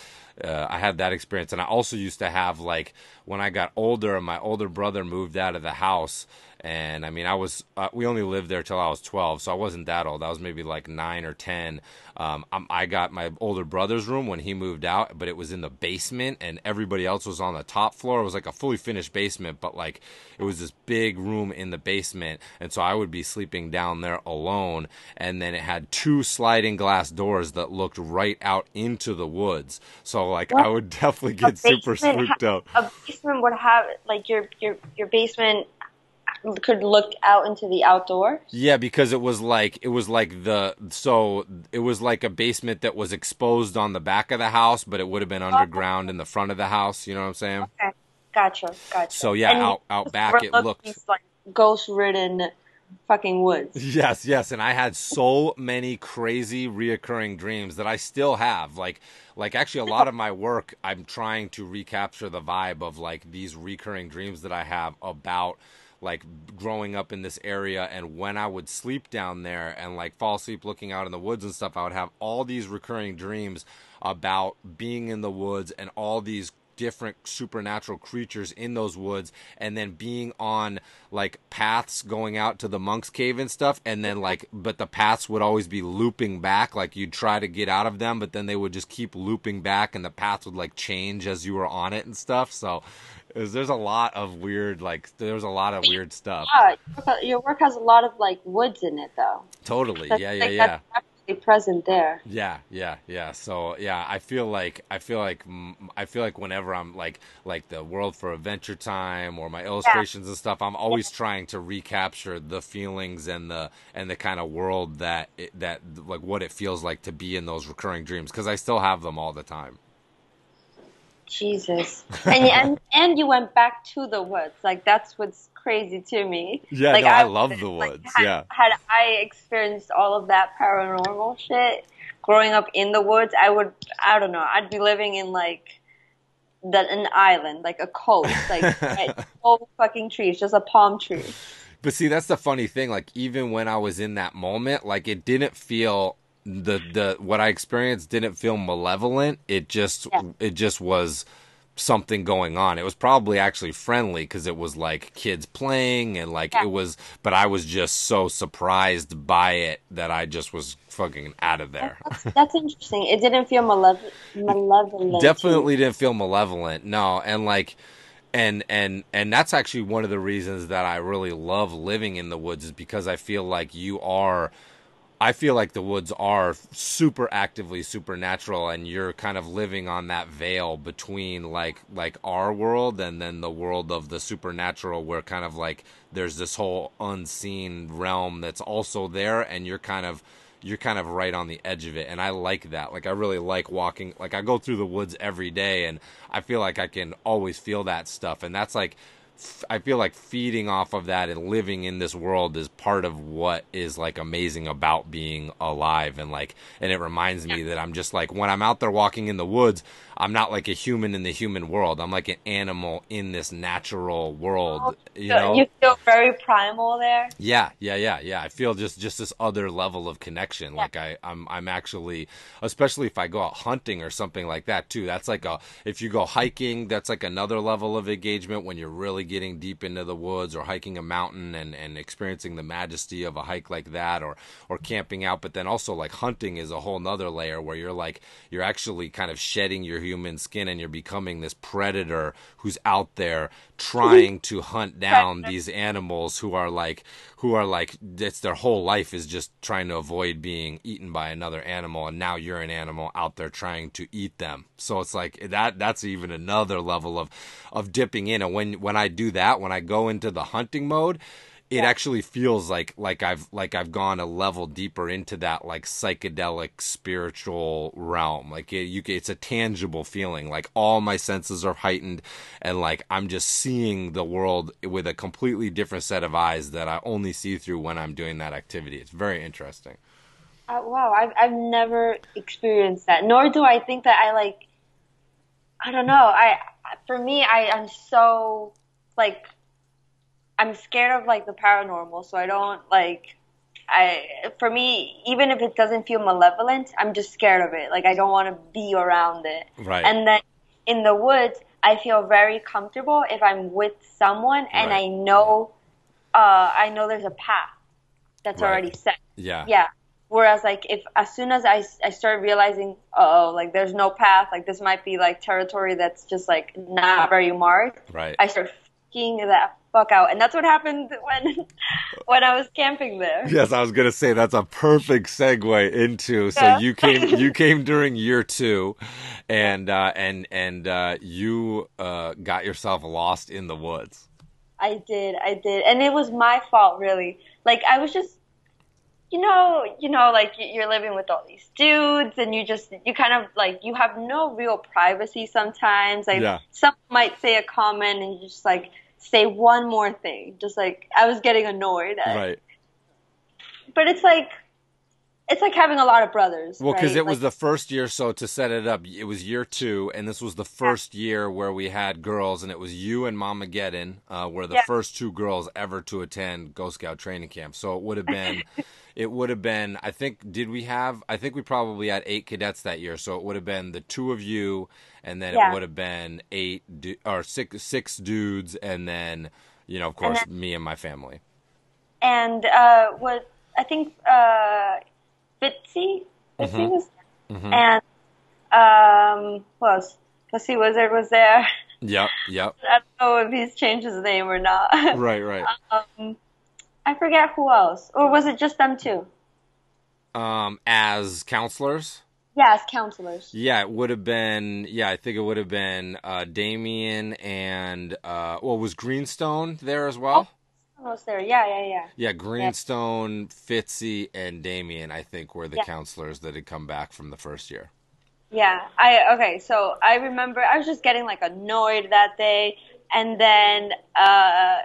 uh, I had that experience, and I also used to have like when I got older, and my older brother moved out of the house and I mean, I was uh, we only lived there till I was 12, so I wasn't that old. I was maybe like nine or 10. Um, I got my older brother's room when he moved out, but it was in the basement, and everybody else was on the top floor. It was like a fully finished basement, but like it was this big room in the basement, and so I would be sleeping down there alone. And then it had two sliding glass doors that looked right out into the woods. So like what? I would definitely get super spooked out. A basement would have like your your your basement could look out into the outdoors. Yeah, because it was like it was like the so it was like a basement that was exposed on the back of the house, but it would have been oh. underground in the front of the house. You know what I'm saying? Okay, gotcha, gotcha. So yeah, and out out back it looked like ghost-ridden fucking woods. Yes, yes, and I had so many crazy reoccurring dreams that I still have. Like like actually a lot of my work I'm trying to recapture the vibe of like these recurring dreams that I have about like growing up in this area. And when I would sleep down there and like fall asleep looking out in the woods and stuff, I would have all these recurring dreams about being in the woods and all these different supernatural creatures in those woods and then being on like paths going out to the monk's cave and stuff and then like but the paths would always be looping back like you'd try to get out of them but then they would just keep looping back and the path would like change as you were on it and stuff so is there's a lot of weird like there's a lot of weird stuff. Yeah, your work has a lot of like woods in it though. Totally. That's, yeah, yeah, like, yeah. Present there. Yeah, yeah, yeah. So yeah, I feel like I feel like I feel like whenever I'm like like the World for Adventure Time or my illustrations yeah. and stuff, I'm always yeah. trying to recapture the feelings and the and the kind of world that it, that like what it feels like to be in those recurring dreams because I still have them all the time. Jesus. And, and and you went back to the woods. Like that's what's crazy to me. Yeah, like, no, I, I love the woods. Like, had, yeah. Had I experienced all of that paranormal shit growing up in the woods, I would I don't know, I'd be living in like the, an island, like a coast, like no fucking trees, just a palm tree. But see, that's the funny thing. Like, even when I was in that moment, like, it didn't feel the the what I experienced didn't feel malevolent. It just yeah. it just was something going on. It was probably actually friendly because it was like kids playing and like yeah. it was, but I was just so surprised by it that I just was fucking out of there. That's, that's interesting. It didn't feel malevolent. malevolent Definitely didn't feel malevolent. No, and like and and and that's actually one of the reasons that I really love living in the woods is because I feel like you are I feel like the woods are super actively supernatural, and you're kind of living on that veil between like like our world and then the world of the supernatural, where kind of like there's this whole unseen realm that's also there, and you're kind of you're kind of right on the edge of it. And i like that. Like i really like walking like i go through the woods every day and i feel like i can always feel that stuff. And that's like I feel like feeding off of that and living in this world is part of what is like amazing about being alive and like and it reminds me that I'm just like when I'm out there walking in the woods, I'm not like a human in the human world. I'm like an animal in this natural world, oh, you know. You feel very primal there. Yeah, yeah, yeah, yeah. I feel just just this other level of connection. Like I I'm I'm actually especially if I go out hunting or something like that too. That's like a if you go hiking, that's like another level of engagement when you're really getting deep into the woods or hiking a mountain and, and experiencing the majesty of a hike like that or or camping out but then also like hunting is a whole nother layer where you're like you're actually kind of shedding your human skin and you're becoming this predator who's out there trying to hunt down these animals who are like who are like it's their whole life is just trying to avoid being eaten by another animal and now you're an animal out there trying to eat them. So it's like that that's even another level of of dipping in. And when when I do that when I go into the hunting mode it yeah. actually feels like like I've like I've gone a level deeper into that like psychedelic spiritual realm. Like it, you, it's a tangible feeling. Like all my senses are heightened, and like I'm just seeing the world with a completely different set of eyes that I only see through when I'm doing that activity. It's very interesting. Uh, wow, I've I've never experienced that. Nor do I think that I like. I don't know. I for me, I I'm so like I'm scared of like the paranormal, so I don't like I for me, even if it doesn't feel malevolent, I'm just scared of it. Like I don't want to be around it. Right. And then in the woods, I feel very comfortable if I'm with someone and right. I know uh I know there's a path that's right. already set. Yeah. Yeah. Whereas like if as soon as I I start realizing, oh, like there's no path, like this might be like territory that's just like not very marked. Right. I start freaking that fuck out. And that's what happened when when I was camping there. Yes, I was gonna say that's a perfect segue into so yeah. you came you came during year two and uh and and uh you uh got yourself lost in the woods. I did, I did. And it was my fault really. Like I was just you know, you know, like you're living with all these dudes, and you just, you kind of like, you have no real privacy sometimes. Like, yeah. some might say a comment, and you just like, say one more thing. Just like I was getting annoyed. At. Right. But it's like it's like having a lot of brothers. Well, because right? it was the first year. So to set it up, it was year two, and this was the first yeah. year where we had girls, and it was you and Mama Geddon uh, were the yeah. first two girls ever to attend Ghost Scout training camp. So it would have been. it would have been i think did we have i think we probably had eight cadets that year so it would have been the two of you and then yeah. it would have been eight du- or six six dudes and then you know of course and then, me and my family and uh what i think uh fitzy fitzy mm-hmm. was mm-hmm. and um who else Pussy Wizard was there. Yep, yep. I don't know if he's changed his name or not. Right, right. Um, I forget who else, or was it just them two? Um, as counselors. Yeah, as counselors. Yeah, it would have been. Yeah, I think it would have been uh, Damien and uh, well, was Greenstone there as well? Oh, was there? Yeah, yeah, yeah. Yeah, Greenstone, yeah. Fitzy, and Damien. I think were the yeah. counselors that had come back from the first year. Yeah, I okay. So I remember I was just getting like annoyed that day, and then uh,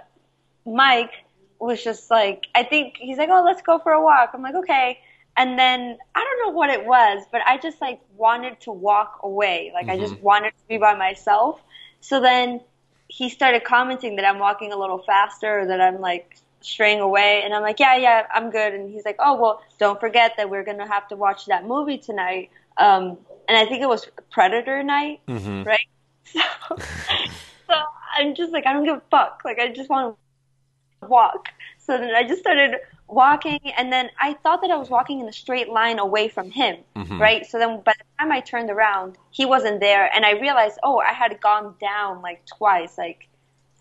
Mike was just like, I think he's like, oh, let's go for a walk. I'm like, okay. And then I don't know what it was, but I just like wanted to walk away. Like mm-hmm. I just mm-hmm. wanted to be by myself. So then he started commenting that I'm walking a little faster or that I'm like straying away. And I'm like, yeah, yeah, I'm good. And he's like, oh, well, don't forget that we're going to have to watch that movie tonight. Um, and I think it was Predator night, mm-hmm. right? So, so I'm just like, I don't give a fuck. Like I just want to walk. So then I just started walking, and then I thought that I was walking in a straight line away from him, mm-hmm. right? So then by the time I turned around, he wasn't there, and I realized, oh, I had gone down like twice. Like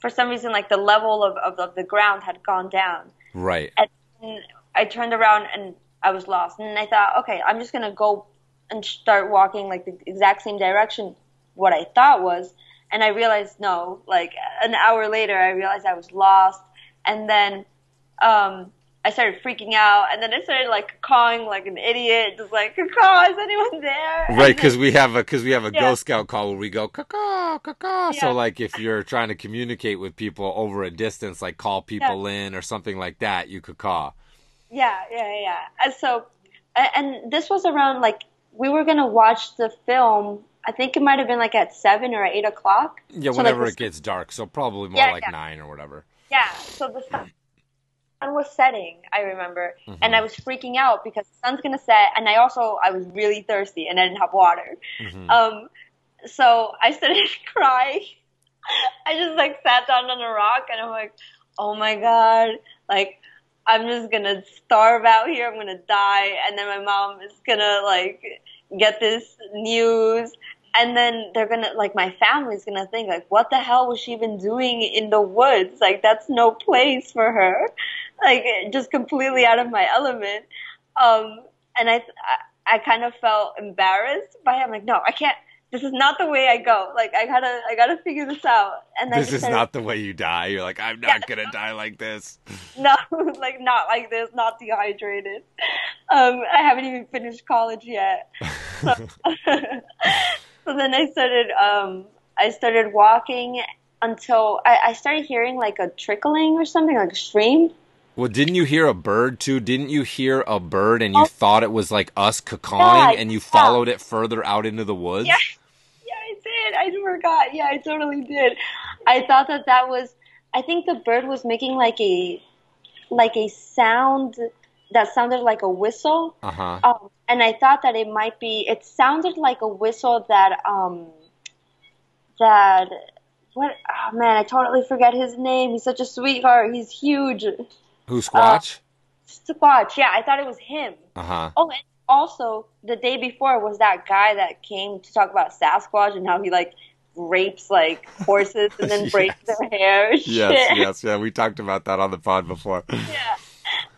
for some reason, like the level of, of, of the ground had gone down. Right. And I turned around and I was lost, and I thought, okay, I'm just gonna go and start walking like the exact same direction what I thought was, and I realized no. Like an hour later, I realized I was lost, and then um, I started freaking out, and then I started like cawing like an idiot, just like, "Caw, is anyone there?" Right, because we have a because we have a Yeah. Ghost Scout call where we go caw caw. So like if you're trying to communicate with people over a distance, like call people in or something like that, you could call. Yeah, yeah, yeah. And so, and this was around like we were gonna watch the film. I think it might have been like at seven or eight o'clock. Yeah, So, like, whenever the it gets dark, so probably more Yeah, like yeah. nine or whatever. Yeah, so the sun was setting, I remember, Mm-hmm. and I was freaking out because the sun's gonna set, and I also I was really thirsty and I didn't have water. Mhm. Um, so I started crying. I just like sat down on a rock and I'm like, oh my god, like I'm just gonna starve out here. I'm gonna die, and then my mom is gonna like get this news. And then they're gonna, like, my family's gonna think, like, what the hell was she even doing in the woods? Like, that's no place for her. Like, just completely out of my element. Um, and I, I, I kind of felt embarrassed by it. I'm like, no, I can't. This is not the way I go. Like, I gotta, I gotta figure this out. And I This is started- not the way you die. You're like, I'm not gonna die like this. no, like not like this, not dehydrated. Um, I haven't even finished college yet. So, so then I started, um, I started walking until I, I started hearing like a trickling or something, like a stream. Well, didn't you hear a bird too? Didn't you hear a bird and you Oh. thought it was like us cacawing Yeah, and you yeah. followed it further out into the woods? Yeah, yeah, I did. I forgot. Yeah, I totally did. I thought that that was. I think the bird was making like a, like a sound that sounded like a whistle. Uh huh. Um, and I thought that it might be. It sounded like a whistle that um, that what? Oh man, I totally forget his name. He's such a sweetheart. He's huge. Who Squatch? Squatch. Yeah, I thought it was him. Uh huh. Oh, and also the day before was that guy that came to talk about Sasquatch and how he like rapes like horses and then braids Yes. their hair. Yes, shit. yes, yeah. We talked about that on the pod before. Yeah.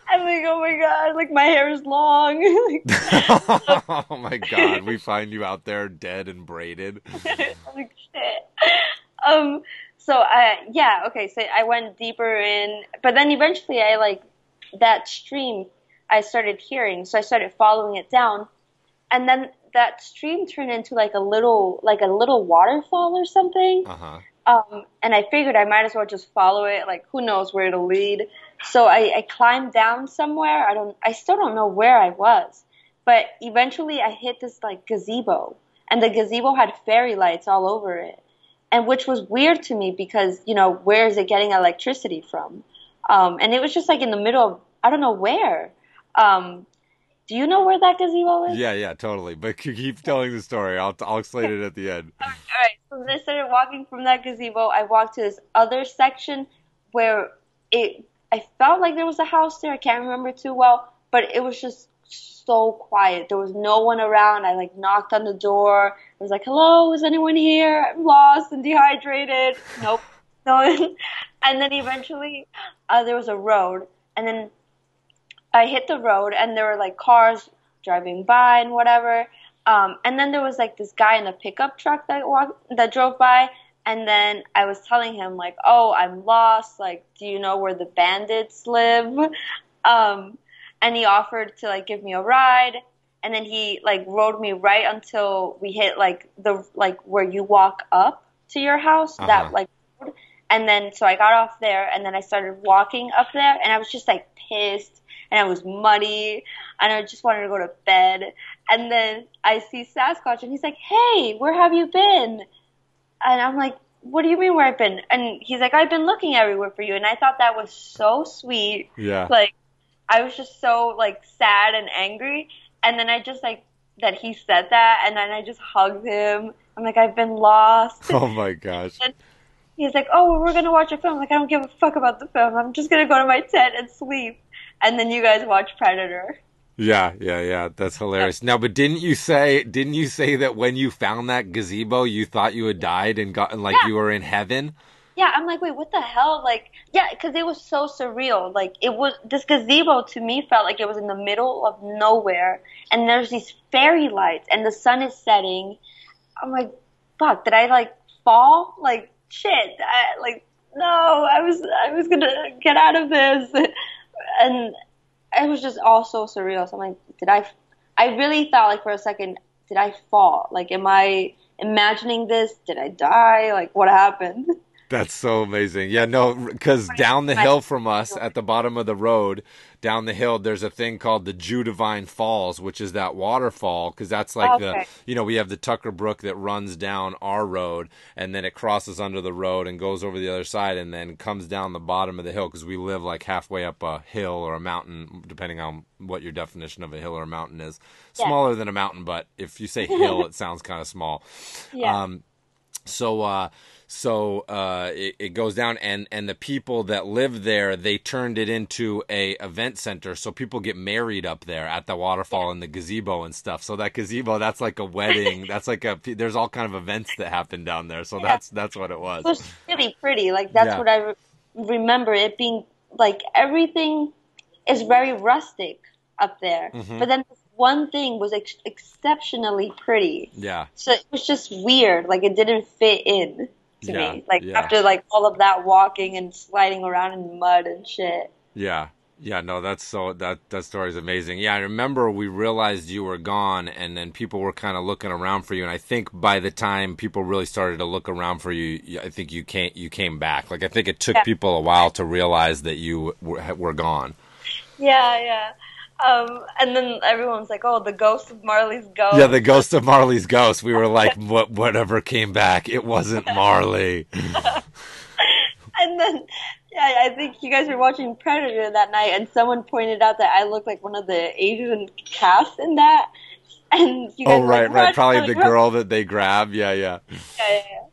I'm like, oh my god, like my hair is long. like, oh my god, we find you out there dead and braided. like shit. Um. So I yeah okay. So I went deeper in, but then eventually I like that stream. I started hearing, so I started following it down, and then that stream turned into like a little like a little waterfall or something. Uh huh. Um, and I figured I might as well just follow it. Like, who knows where it'll lead? So I, I climbed down somewhere. I don't. I still don't know where I was, but eventually I hit this like gazebo, and the gazebo had fairy lights all over it, and which was weird to me because you know where is it getting electricity from? Um, and it was just like in the middle of I don't know where. Um, do you know where that gazebo is? Yeah, yeah, totally. But keep- telling the story. I'll I'll explain it at the end. All right. So then I started walking from that gazebo. I walked to this other section where it. I felt like there was a house there. I can't remember too well, but it was just so quiet. There was no one around. I like knocked on the door. I was like, "Hello, is anyone here? I'm lost and dehydrated." Nope, no one. And then eventually, uh, there was a road, and then I hit the road, and there were like cars driving by and whatever. Um, and then there was like this guy in a pickup truck that walked, that drove by, and then I was telling him like, "Oh, I'm lost. Like, do you know where the bandits live?" Um, and he offered to like give me a ride, and then he like rode me right until we hit like the like where you walk up to your house, Uh-huh. that like road. And then so I got off there, and then I started walking up there, and I was just like pissed, and I was muddy, and I just wanted to go to bed. And then I see Sasquatch, and he's like, "Hey, where have you been?" And I'm like, "What do you mean where I've been?" And he's like, "I've been looking everywhere for you." And I thought that was so sweet. Yeah. Like, I was just so like sad and angry. And then I just like that he said that, and then I just hugged him. I'm like, "I've been lost." Oh my gosh. He's like, "Oh, well, we're gonna watch a film." I'm like, I don't give a fuck about the film. I'm just gonna go to my tent and sleep. And then you guys watch Predator. Yeah, yeah, yeah. That's hilarious. Now, but didn't you say didn't you say that when you found that gazebo, you thought you had died and gotten like Yeah. you were in heaven? Yeah, I'm like, wait, what the hell? Like, yeah, because it was so surreal. Like, it was this gazebo to me felt like it was in the middle of nowhere, and there's these fairy lights, and the sun is setting. I'm like, fuck, did I like fall? Like, shit, I, like, no, I was, I was gonna get out of this, and it was just all so surreal. So I'm like, did I? I really thought like for a second, did I fall? Like, am I imagining this? Did I die? Like, what happened? That's so amazing. Yeah, no, because down the hill from us at the bottom of the road, down the hill, there's a thing called the Judavine Falls, which is that waterfall. Because that's like Okay. the, you know, we have the Tucker Brook that runs down our road and then it crosses under the road and goes over the other side and then comes down the bottom of the hill because we live like halfway up a hill or a mountain, depending on what your definition of a hill or a mountain is. Yeah. Smaller than a mountain, but if you say hill, it sounds kind of small. Yeah. Um, so uh so uh it, it goes down and and the people that live there they turned it into a event center so people get married up there at the waterfall and the gazebo and stuff so that gazebo that's like a wedding that's like a there's all kind of events that happen down there so that's that's what it was it was really pretty. Like that's Yeah. what I re- remember it being like everything is very rustic up there. Mm-hmm. But then one thing was ex- exceptionally pretty. yeah So it was just weird. Like it didn't fit in to Yeah, me. Like yeah. after like all of that walking and sliding around in mud and shit. Yeah. Yeah, no, that's so that that story is amazing. Yeah, I remember we realized you were gone and then people were kind of looking around for you and I think by the time people really started to look around for you, I think you came you came back. Like I think it took Yeah. people a while to realize that you were, were gone. Yeah, yeah. Um, and then everyone's like, "Oh, the ghost of Marley's ghost." Yeah, the ghost of Marley's ghost. We were like what whatever came back. It wasn't Marley. And then, yeah, I think you guys were watching Predator that night, and someone pointed out that I look like one of the Asian cast in that. And you guys Oh right, like, right. "Run, Probably the run." girl that they grabbed. Yeah, yeah. Yeah, yeah, yeah.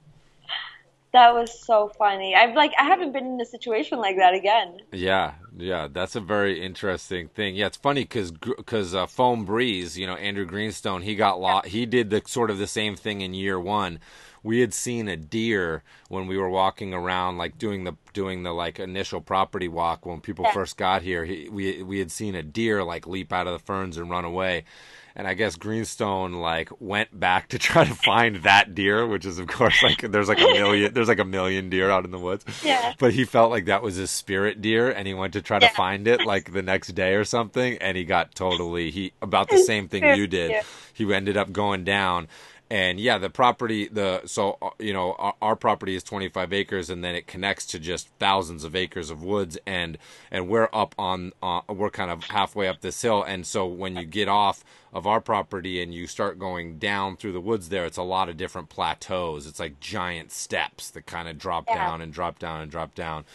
That was so funny. I've like I haven't been in a situation like that again. Yeah, yeah, that's a very interesting thing. Yeah, it's funny because because uh, Foam Breeze, you know, Andrew Greenstone, he got lost. He did the sort of the same thing in year one. We had seen a deer when we were walking around, like doing the doing the like initial property walk when people Yeah. first got here. He, we we had seen a deer like leap out of the ferns and run away. And I guess Greenstone like went back to try to find that deer, which is of course like there's like a million there's like a million deer out in the woods Yeah. but he felt like that was his spirit deer and he went to try to find it like the next day or something and he got totally he about the same thing you did Yeah. he ended up going down and yeah the property the so uh, you know our, our property is 25 acres and then it connects to just thousands of acres of woods and and we're up on uh, we're kind of halfway up this hill. And so when you get off of our property and you start going down through the woods there it's a lot of different plateaus. It's like giant steps that kind of drop Yeah. down and drop down and drop down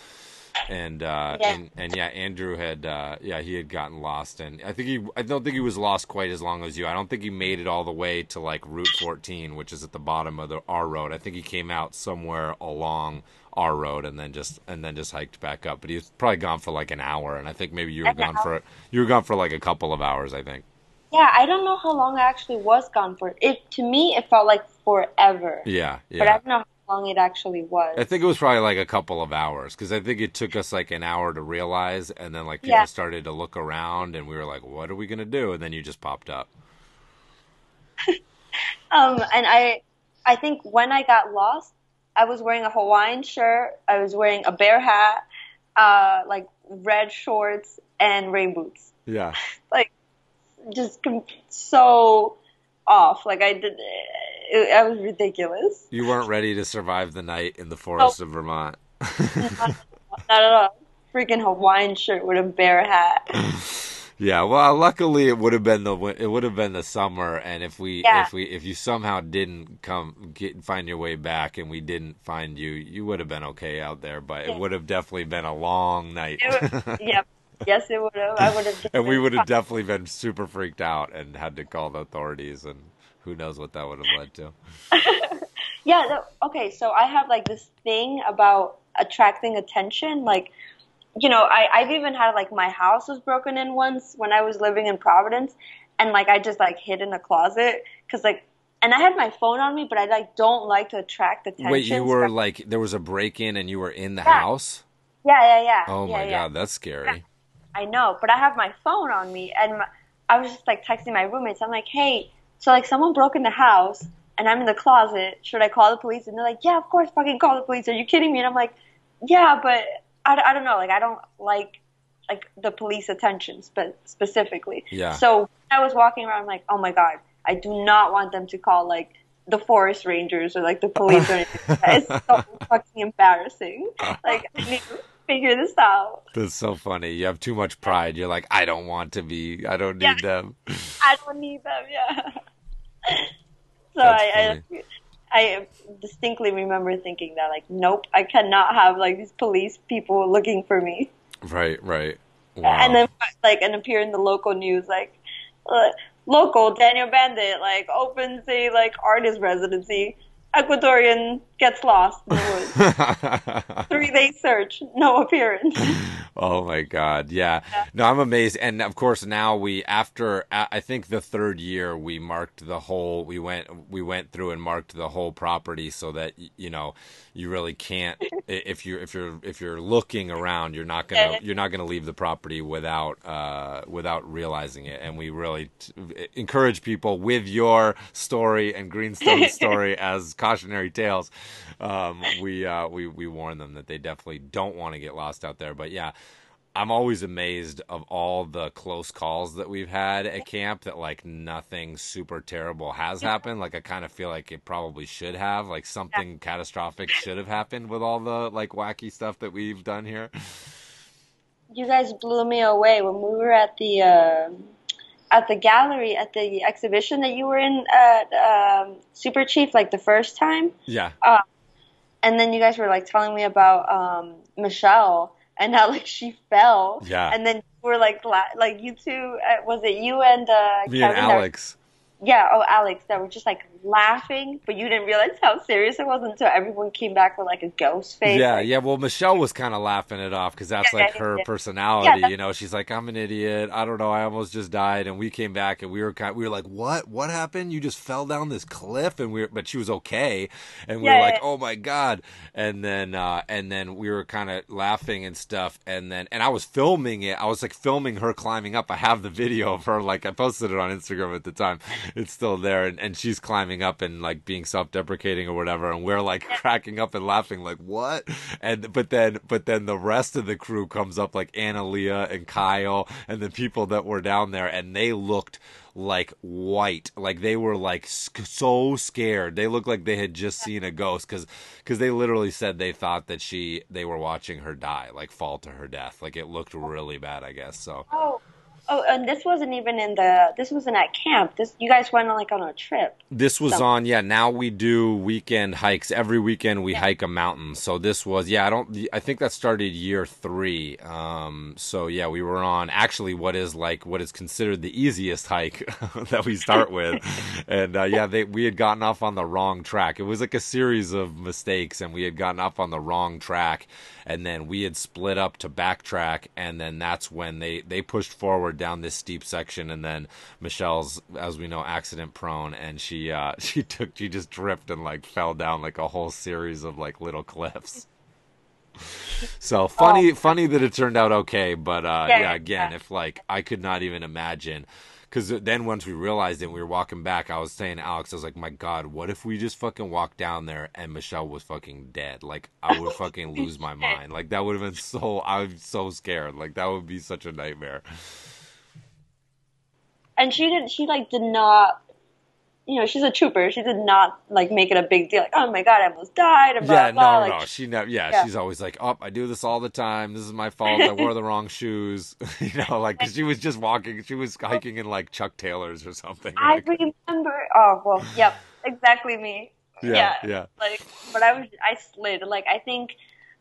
and uh Yeah. and and yeah andrew had uh yeah he had gotten lost. And i think he i don't think he was lost quite as long as you. I don't think he made it all the way to like route 14 which is at the bottom of the our road. I think he came out somewhere along our road and then just and then just hiked back up. But he was probably gone for like an hour. And i think maybe you were gone for you were gone for like a couple of hours i think. Yeah, I don't know how long I actually was gone for. It to me, it felt like forever. yeah yeah But I don't know how long it actually was. I think it was probably like a couple of hours because I think it took us like an hour to realize, and then like people Yeah. started to look around, and we were like, "What are we gonna do?" And then you just popped up. Um, and I, I think when I got lost, I was wearing a Hawaiian shirt. I was wearing a bear hat, uh, like red shorts and rain boots. Yeah, Like, just so off. Like I did, it, I was ridiculous. you weren't ready to survive the night in the forest oh. of Vermont. Not at all. Freaking Hawaiian shirt with a bear hat. Yeah, well, luckily it would have been the it would have been the summer, and if we Yeah. if we if you somehow didn't come get find your way back and we didn't find you, you would have been okay out there, but it would have definitely been a long night. Yep. Yes, it would have. I would have. and we would have definitely been super freaked out and had to call the authorities and who knows what that would have led to Yeah. Okay. So I have like this thing about attracting attention. Like, you know, I I've even had like my house was broken in once when I was living in Providence, and like I just like hid in a closet because like, and I had my phone on me, but I like don't like to attract attention. wait you were like there was a break-in and you were in the Yeah. house yeah, yeah, yeah. oh yeah, my yeah. god that's scary I know, but I have my phone on me, and my, I was just like texting my roommates. I'm like, hey, so like someone broke in the house, and I'm in the closet. Should I call the police? And they're like, yeah, of course, fucking call the police. Are you kidding me? And I'm like, yeah, but I, I don't know. Like, I don't like like the police attention spe- specifically. Yeah. So I was walking around, I'm like, oh my god, I do not want them to call like the forest rangers or like the police or anything. it's so fucking embarrassing. Like I need to figure this out. That's so funny. You have too much pride. You're like, I don't want to be. I don't need Yeah. them. I don't need them. Yeah. So I, I I distinctly remember thinking that like, nope, I cannot have like these police people looking for me. Right, right. Wow. and then like and appear in the local news like uh, local Daniel Bandit like opens a like artist residency. Ecuadorian gets lost in the woods. Three day search, no appearance. oh my god yeah no i'm amazed and of course now we after I think the third year we marked the whole we went we went through and marked the whole property so that you know you really can't if you're if you're if you're looking around you're not gonna you're not gonna leave the property without uh without realizing it. And we really t- encourage people with your story and greenstone's story as cautionary tales. Um we uh we we warn them that they definitely don't want to get lost out there. But yeah I'm always amazed of all the close calls that we've had at camp that like nothing super terrible has happened. Like I kind of feel like it probably should have, like something catastrophic should have happened with all the like wacky stuff that we've done here. you guys blew me away when we were at the uh, at the gallery at the exhibition that you were in at um, Super Chief like the first time, Yeah. and then you guys were like telling me about um, Michelle and how like she fell, Yeah. and then you were like like you two uh, was it you and uh, Me and Kevin that- Alex. yeah, oh Alex that were just like laughing, but you didn't realize how serious it was until everyone came back with like a ghost face. Yeah, yeah. Well, Michelle was kind of laughing it off because that's Yeah, like yeah, her yeah. personality. You know, she's like, "I'm an idiot. I don't know. I almost just died." And we came back and we were kind. we were like, "What? What happened? You just fell down this cliff?" And we, were, but she was okay. And we were like. "Oh my god!" And then, uh, and then we were kind of laughing and stuff. And then, and I was filming it. I was like filming her climbing up. I have the video of her. Like I posted it on Instagram at the time. It's still there. And, and she's climbing up and like being self-deprecating or whatever. And we're like cracking up and laughing, like what? And but then, but then the rest of the crew comes up, like Analia and Kyle, and the people that were down there, and they looked like white. Like they were like so scared. They looked like they had just seen a ghost because because they literally said they thought that she they were watching her die like fall to her death. Like it looked really bad i guess so. Oh, oh, and this wasn't even in the. This wasn't at camp. This you guys went on like on a trip. This was So- on, yeah. Now we do weekend hikes. Every weekend we hike a mountain. So this was, yeah. I don't. I think that started year three. Um. So yeah, we were on actually what is like what is considered the easiest hike that we start with, and uh, yeah, they we had gotten off on the wrong track. It was like a series of mistakes, and we had gotten off on the wrong track, and then we had split up to backtrack, and then that's when they they pushed forward down this steep section, and then Michelle's, as we know, accident prone, and she uh she took she just tripped and like fell down like a whole series of like little cliffs. So funny, funny that it turned out okay, but uh, yeah, Yeah, again, yeah. if like I could not even imagine, because then once we realized it, we were walking back. I was saying to Alex, I was like, "My God, what if we just fucking walked down there and Michelle was fucking dead? Like I would fucking lose my mind. Like that would have been so. I'm so scared. Like that would be such a nightmare." And she did. She like did not. You know, she's a trooper. She did not like make it a big deal. Like, oh my god, I almost died. Blah yeah, blah. no, like, no, she never. Yeah, Yeah. she's always like, "Oh, I do this all the time. This is my fault. I wore the wrong shoes." you know, like 'cause she was just walking. She was hiking in like Chuck Taylors or something. I Like, remember. Oh well, yep, exactly me. yeah, yeah. Like, but I was I slid. Like I think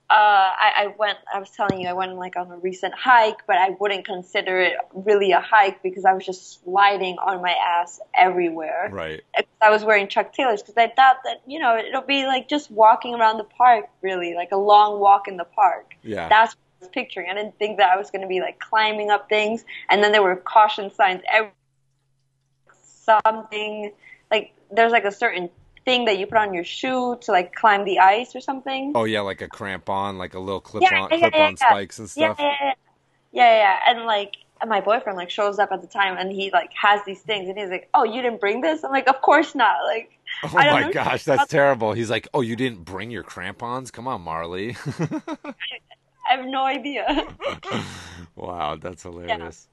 uh, I, I went. I was telling you, I went like on a recent hike, but I wouldn't consider it really a hike because I was just sliding on my ass everywhere. Right. I was wearing Chuck Taylors because I thought that you know it'll be like just walking around the park, really, like a long walk in the park. Yeah. That's what I was picturing. I didn't think that I was going to be like climbing up things, and then there were caution signs. Every something like there's like a certain thing that you put on your shoe to like climb the ice or something. Oh yeah, like a crampon, like a little clip Yeah, on, yeah, clip yeah, on spikes and stuff. yeah, yeah, yeah, yeah. And like and my boyfriend like shows up at the time and he like has these things and he's like, "Oh, you didn't bring this?" I'm like, "Of course not." Like, Oh I don't my gosh, that's terrible. He's like, "Oh, you didn't bring your crampons? Come on, Marley." I have no idea. wow, that's hilarious.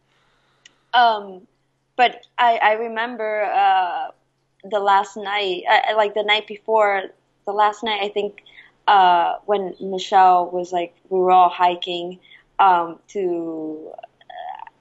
Um, but I I remember uh, the last night, uh, like the night before, the last night I think uh, when Michelle was like we were all hiking um, to.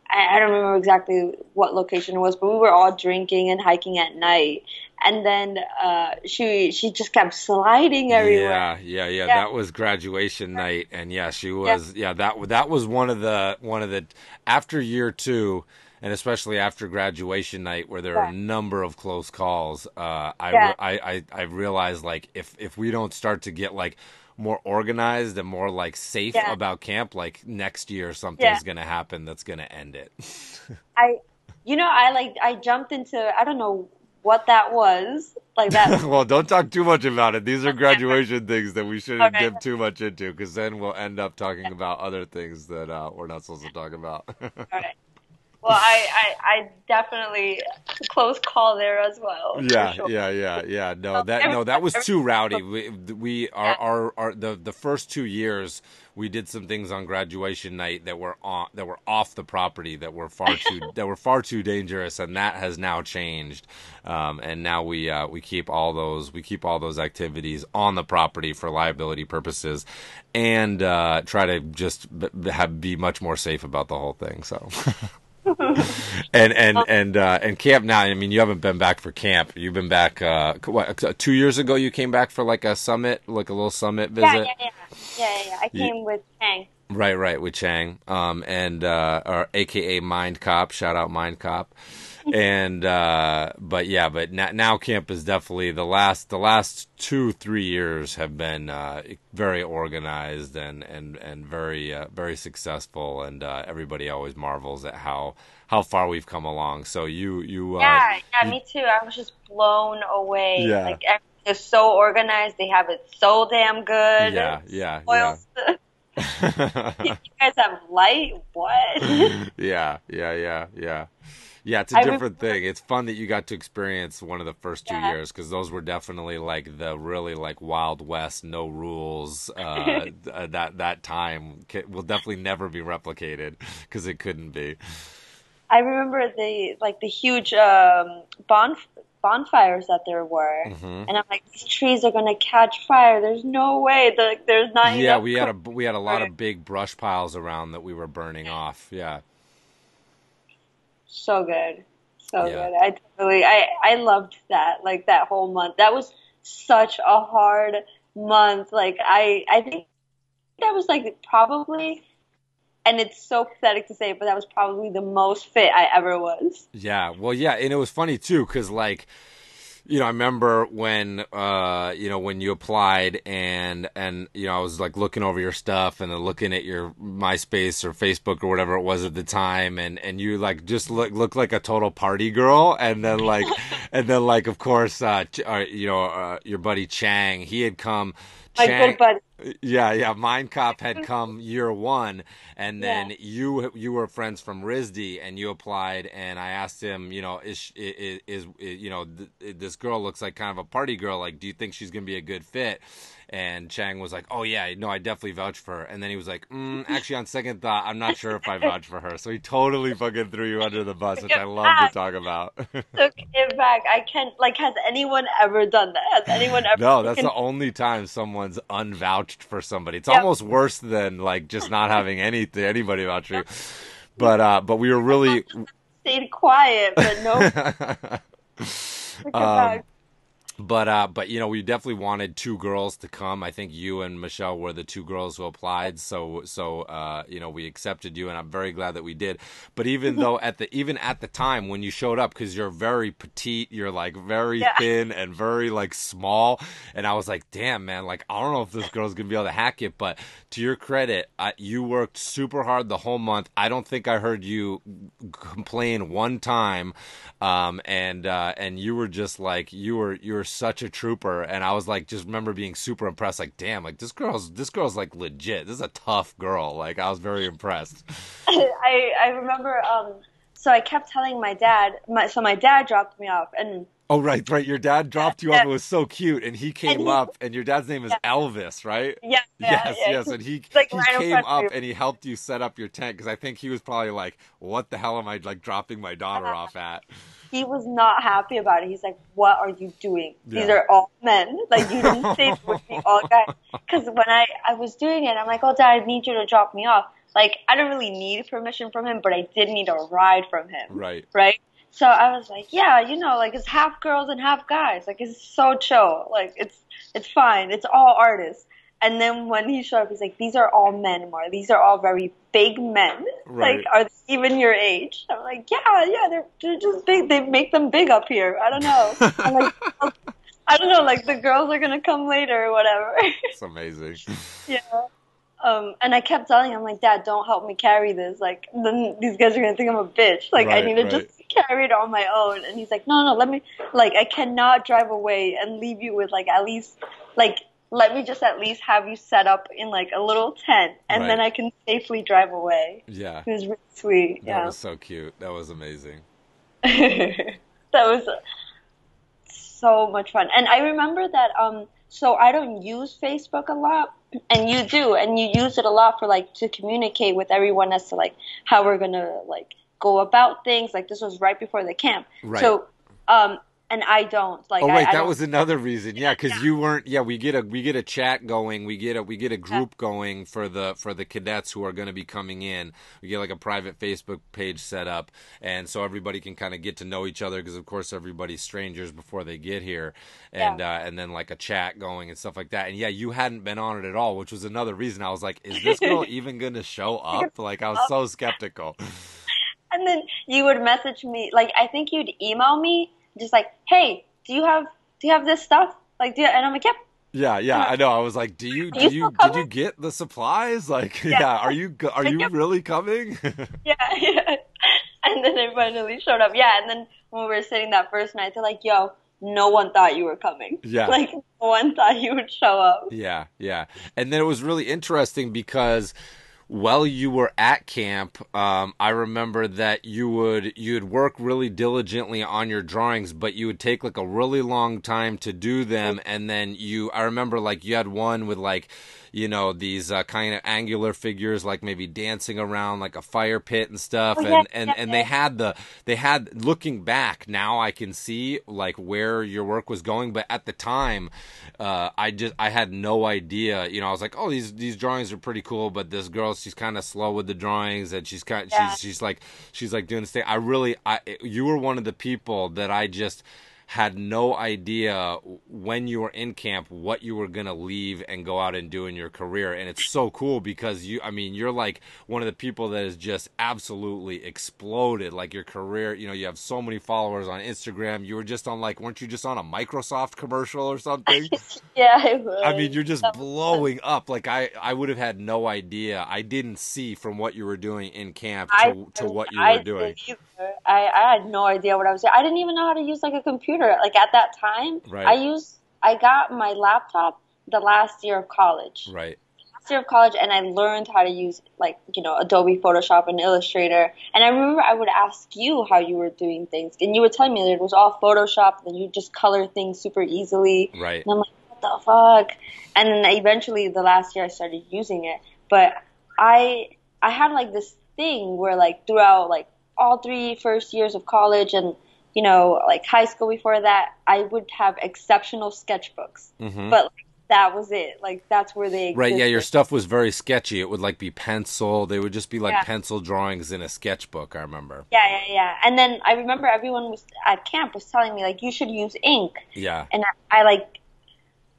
I, I don't remember exactly what location it was, but we were all drinking and hiking at night, and then uh, she she just kept sliding everywhere. Yeah, yeah, yeah, Yeah. That was graduation night, and yeah, she was. Yeah, that that was one of the one of the after year two, and especially after graduation night, where there are a number of close calls. Uh, I, Yeah. I I I realized like if if we don't start to get like more organized and more like safe Yeah. about camp, like next year something's Yeah. gonna happen that's gonna end it. I, you know, I like I jumped into I don't know what that was like that. well, don't talk too much about it. These are graduation things that we shouldn't Okay. dip too much into, because then we'll end up talking about other things that uh, we're not supposed to talk about. All right. Well, I, I, I definitely close call there as well. yeah, sure. yeah, yeah, yeah. No, that no, that was too rowdy. We, we Yeah. our, our the the first two years we did some things on graduation night that were on that were off the property that were far too that were far too dangerous, and that has now changed. Um, and now we uh, we keep all those we keep all those activities on the property for liability purposes, and uh, try to just b- have, be much more safe about the whole thing. So. and and and uh, and camp now. I mean, you haven't been back for camp. You've been back. Uh, what, uh, two years ago, you came back for like a summit, like a little summit visit. Yeah, yeah, yeah, yeah, yeah, yeah. I came with Chang. Right, right, with Chang, um, and uh, or AKA Mind Cop. Shout out Mind Cop. And uh, but yeah, but now, now camp is definitely the last. The last two three years have been uh, very organized and and and very uh, very successful, and uh, everybody always marvels at how how far we've come along. So you you uh, Yeah, yeah, you- me too. I was just blown away. Yeah. Like everything is so organized. They have it so damn good. Yeah, yeah, Oil. you guys have light. What? yeah, yeah, yeah, yeah. Yeah, it's a I different thing. It's fun that you got to experience one of the first two Yeah. years because those were definitely like the really like Wild West, no rules. Uh, that that time will definitely never be replicated because it couldn't be. I remember the like the huge um, bon- bonfires that there were, Mhm. and I'm like, these trees are gonna catch fire. There's no way. The, there's not. Yeah, we had a we had a lot of big brush piles around that we were burning off. Yeah. So good, so Yeah. good. I totally, I, I loved that. Like that whole month. That was such a hard month. Like I, I think that was like probably, and it's so pathetic to say, but that was probably the most fit I ever was. Yeah, well, yeah, and it was funny too because like, you know, I remember when, uh, you know, when you applied and and you know, I was like looking over your stuff and then looking at your MySpace or Facebook or whatever it was at the time, and and you like just look look like a total party girl, and then like, and then like, of course, uh, Ch- uh you know, uh, your buddy Chang, he had come. My good buddy. Yeah, yeah. Mind Cop had come year one, and then Yeah. you you were friends from RISD, and you applied. And I asked him, you know, is is, is, you know th- this girl looks like kind of a party girl. Like, do you think she's gonna be a good fit? And Chang was like, "Oh yeah, no, I definitely vouch for her." And then he was like, mm, "Actually, on second thought, I'm not sure if I vouch for her." So he totally fucking threw you under the bus, which I love to talk about. Took it back. I can't. Like, has anyone ever done that? Has anyone ever? No, that's the only time someone's unvouched for somebody. It's Yep. almost worse than like just not having any anybody vouch for you. But uh, but we were really stayed quiet, but no. Um, back. But uh, but you know, we definitely wanted two girls to come. I think you and Michelle were the two girls who applied. So so uh, you know, we accepted you, and I'm very glad that we did. But even though at the even at the time when you showed up, because you're very petite, you're like very Yeah. thin and very like small, and I was like, damn man, like I don't know if this girl's gonna be able to hack it. But to your credit, I, you worked super hard the whole month. I don't think I heard you complain one time um, and uh, and you were just like you were you were such a trooper, and I was like just remember being super impressed. Like, damn, like this girl's this girl's like legit. This is a tough girl. Like, I was very impressed. I I remember. Um. So I kept telling my dad. My so my dad dropped me off, and Oh right, right. Your dad dropped you off. It was so cute, and he came he- up. And your dad's name is Yeah. Elvis, right? Yeah, yeah, yes, yeah. yes. And he like he right came up and he helped you set up your tent because I think he was probably like, "What the hell am I like dropping my daughter uh-huh. off at?" He was not happy about it. He's like, "What are you doing? These are all men. Like you didn't say it would be all guys." Because when I I was doing it, I'm like, "Oh, Dad, I need you to drop me off." Like I don't really need permission from him, but I did need a ride from him. Right. right? So I was like, yeah, you know, like it's half girls and half guys. Like it's so chill. Like it's it's fine. It's all artists. And then when he showed up, he's like, these are all men, Mar. These are all very big men. Right. Like, are they even your age? I'm like, yeah, yeah, they're, they're just big. They make them big up here. I don't know. I'm like, I don't know. Like the girls are gonna come later or whatever. It's amazing. yeah. Um, and I kept telling him, like, Dad, don't help me carry this. Like, then these guys are gonna think I'm a bitch. Like, I need to right. just carry it on my own. And he's like, No, no, let me. Like, I cannot drive away and leave you with like at least, like, let me just at least have you set up in like a little tent, and then I can safely drive away. Yeah, It was really sweet. that yeah, was so cute. That was amazing. that was so much fun. And I remember that um so I don't use Facebook a lot and you do and you use it a lot for like to communicate with everyone as to like how we're to like go about things like this was right before the camp. Right. So um and I don't like Oh I, wait, I that was another reason. Yeah, because you weren't. Yeah, we get a we get a chat going. We get a we get a group going for the for the cadets who are going to be coming in. We get like a private Facebook page set up, and so everybody can kind of get to know each other because of course everybody's strangers before they get here, and uh, and then like a chat going and stuff like that. And yeah, you hadn't been on it at all, which was another reason I was like, is this girl even going to show up? Like I was so skeptical. And then you would message me, like I think you'd email me, just like, "Hey, do you have do you have this stuff?" Like, do you, and I'm like, "Yep." Yeah, yeah, I know. I was like, "Do you, do you did you get the supplies? Like, yeah, Yeah. are you, are you really coming?" Yeah, yeah. And then it finally showed up. Yeah, and then when we were sitting that first night, they're like, "Yo, no one thought you were coming." Yeah. Like no one thought you would show up. Yeah, yeah. And then it was really interesting because while you were at camp, um, I remember that you would you'd work really diligently on your drawings, but you would take like a really long time to do them, and then you I remember like you had one with like you know these uh, kind of angular figures like maybe dancing around like a fire pit and stuff Oh, yeah, and and, yeah, and yeah. they had the they had looking back now I can see like where your work was going but at the time uh, I just I had no idea you know I was like oh these these drawings are pretty cool but this girl she's kind of slow with the drawings and she's kind she's she's like she's like doing this thing I really I you were one of the people that I just had no idea when you were in camp what you were going to leave and go out and do in your career. And it's so cool because you I mean you're like one of the people that has just absolutely exploded like your career. You know you have so many followers on Instagram. You were just on like weren't you just on a Microsoft commercial or something? Yeah, I was. I mean you're just blowing up. Like I I would have had no idea. I didn't see from what you were doing in camp to, I, to what you I were doing. I, I had no idea what I was doing. I didn't even know how to use like a computer. Like at that time, Right. I used I got my laptop the last year of college. right last year of college and I learned how to use like, you know, Adobe Photoshop and Illustrator. And I remember I would ask you how you were doing things and you would tell me that it was all Photoshop and you just color things super easily. right And I'm like, what the fuck? And then eventually the last year I started using it. But I I had like this thing where like throughout like all three first years of college and you know, like high school before that, I would have exceptional sketchbooks. Mhm. But like, that was it. Like that's where they Right, yeah, your stuff was very sketchy. It would like be pencil. They would just be like Yeah. pencil drawings in a sketchbook, I remember. Yeah, yeah, yeah. And then I remember everyone was at camp was telling me like you should use ink, Yeah. and I, I like,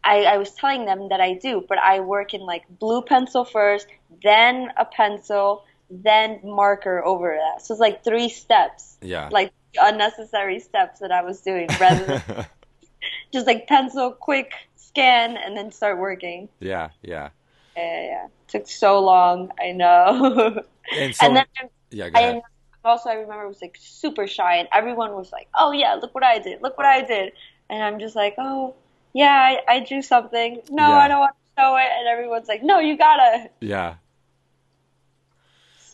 I, I was telling them that I do, but I work in like blue pencil first, then a pencil, then marker over that. So it's like three steps, Yeah. like unnecessary steps that I was doing rather than just like pencil, quick scan, and then start working. yeah, yeah. Yeah, yeah. Took so long. I know. And so and then. yeah. And also, I remember I was like super shy, and everyone was like, "Oh yeah, look what I did! Look what I did!" And I'm just like, "Oh yeah, I, I drew something. No, Yeah. I don't want to show it." And everyone's like, "No, you gotta." Yeah.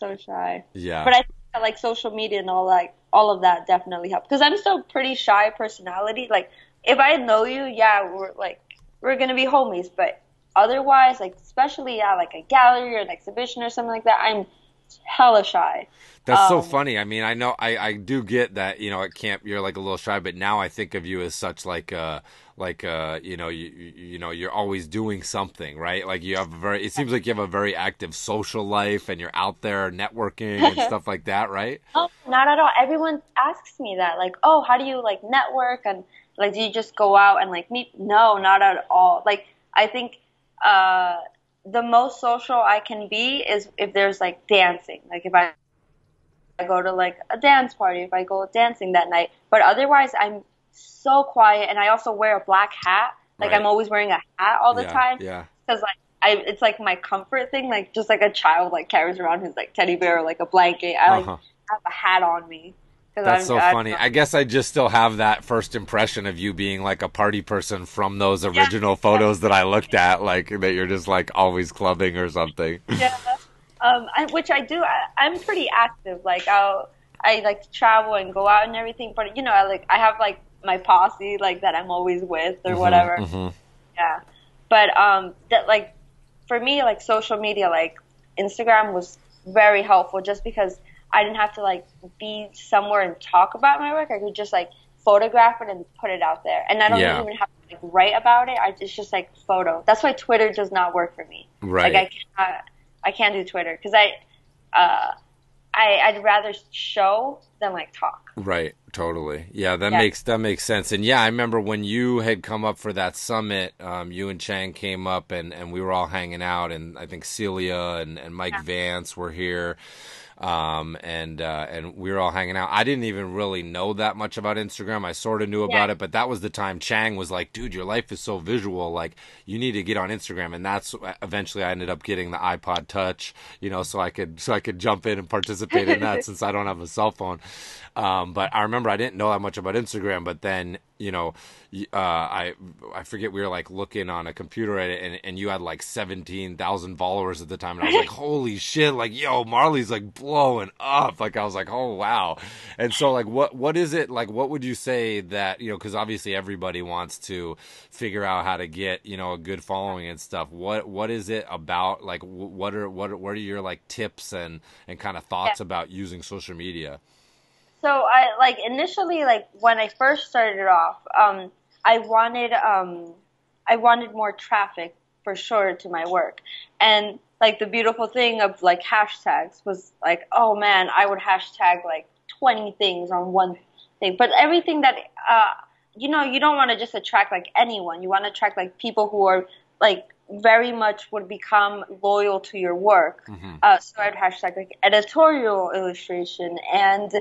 So shy. Yeah. But I think that, like social media and all like all of that definitely helped because I'm still pretty shy personality. Like if I know you, yeah, we're like we're gonna be homies, but otherwise, like especially at like a gallery or an exhibition or something like that, I'm hella shy. That's um, so funny. I mean, I know I, I do get that, you know, at camp you're like a little shy, but now I think of you as such like uh like uh you know, you you know, you're always doing something, right? Like you have a very it seems like you have a very active social life and you're out there networking and stuff like that, right? Oh, not at all. Everyone asks me that. Like, "Oh, how do you like network and like do you just go out and like meet?" No, not at all. Like I think uh the most social I can be is if there's like dancing. Like if I I go to like a dance party, if I go dancing that night. But otherwise, I'm so quiet, and I also wear a black hat. Like right. I'm always wearing a hat all the yeah, time. Yeah. Because like I, it's like my comfort thing. Like just like a child like carries around his like teddy bear or like a blanket. I like uh-huh. have a hat on me. That's I'm, so I'm, funny. I guess I just still have that first impression of you being like a party person from those original yeah. photos that I looked at, like that you're just like always clubbing or something. Yeah, um, I, which I do. I, I'm pretty active. Like I'll, I like to travel and go out and everything. But you know, I like I have like my posse like that I'm always with or mm-hmm, whatever. Mm-hmm. Yeah, but um, that like for me, like social media, like Instagram was very helpful just because I didn't have to like be somewhere and talk about my work. I could just like photograph it and put it out there. And I don't yeah. even have to like write about it. I it's just like photo. That's why Twitter does not work for me. Right. Like I cannot I can't do Twitter because I uh I I'd rather show than like talk. Right, totally. Yeah, that yeah. makes that makes sense. And yeah, I remember when you had come up for that summit, um, you and Chang came up and, and we were all hanging out and I think Celia and, and Mike yeah. Vance were here um, and uh, and we were all hanging out. I didn't even really know that much about Instagram. I sort of knew about yeah. it, but that was the time Chang was like, "Dude, your life is so visual. Like, you need to get on Instagram." And that's eventually I ended up getting the iPod Touch, you know, so I could so I could jump in and participate in that since I don't have a cell phone. Um, but I remember I didn't know that much about Instagram, but then you know, uh, I I forget we were like looking on a computer and and you had like seventeen thousand followers at the time, and I was like, holy shit, like yo, Marley's like blowing up. Like I was like, oh wow. And so like, what what is it like? What would you say that you know? Because obviously everybody wants to figure out how to get you know a good following and stuff. What what is it about? Like what are what are, what are your like tips and and kind of thoughts yeah. about using social media? So I like initially like when I first started off, um, I wanted um, I wanted more traffic for sure to my work, and like the beautiful thing of like hashtags was like, oh man, I would hashtag like 20 things on one thing, but everything that uh, you know, you don't want to just attract like anyone. You want to attract like people who are like very much would become loyal to your work. Mm-hmm. Uh, so I'd hashtag like editorial illustration and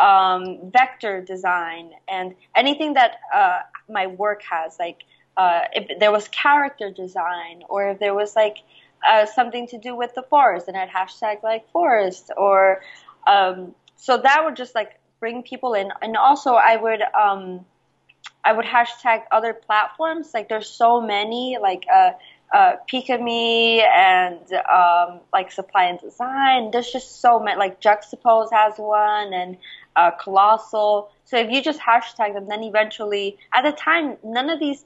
um, vector design and anything that uh, my work has. Like uh, if there was character design or if there was like uh, something to do with the forest, and I'd hashtag like forest or um, so that would just like bring people in. And also I would. Um, I would hashtag other platforms. Like there's so many, like uh, uh, Picame and um, like Supply and Design. There's just so many. Like Juxtapoz has one, and uh, Colossal. So if you just hashtag them, then eventually, at the time, none of these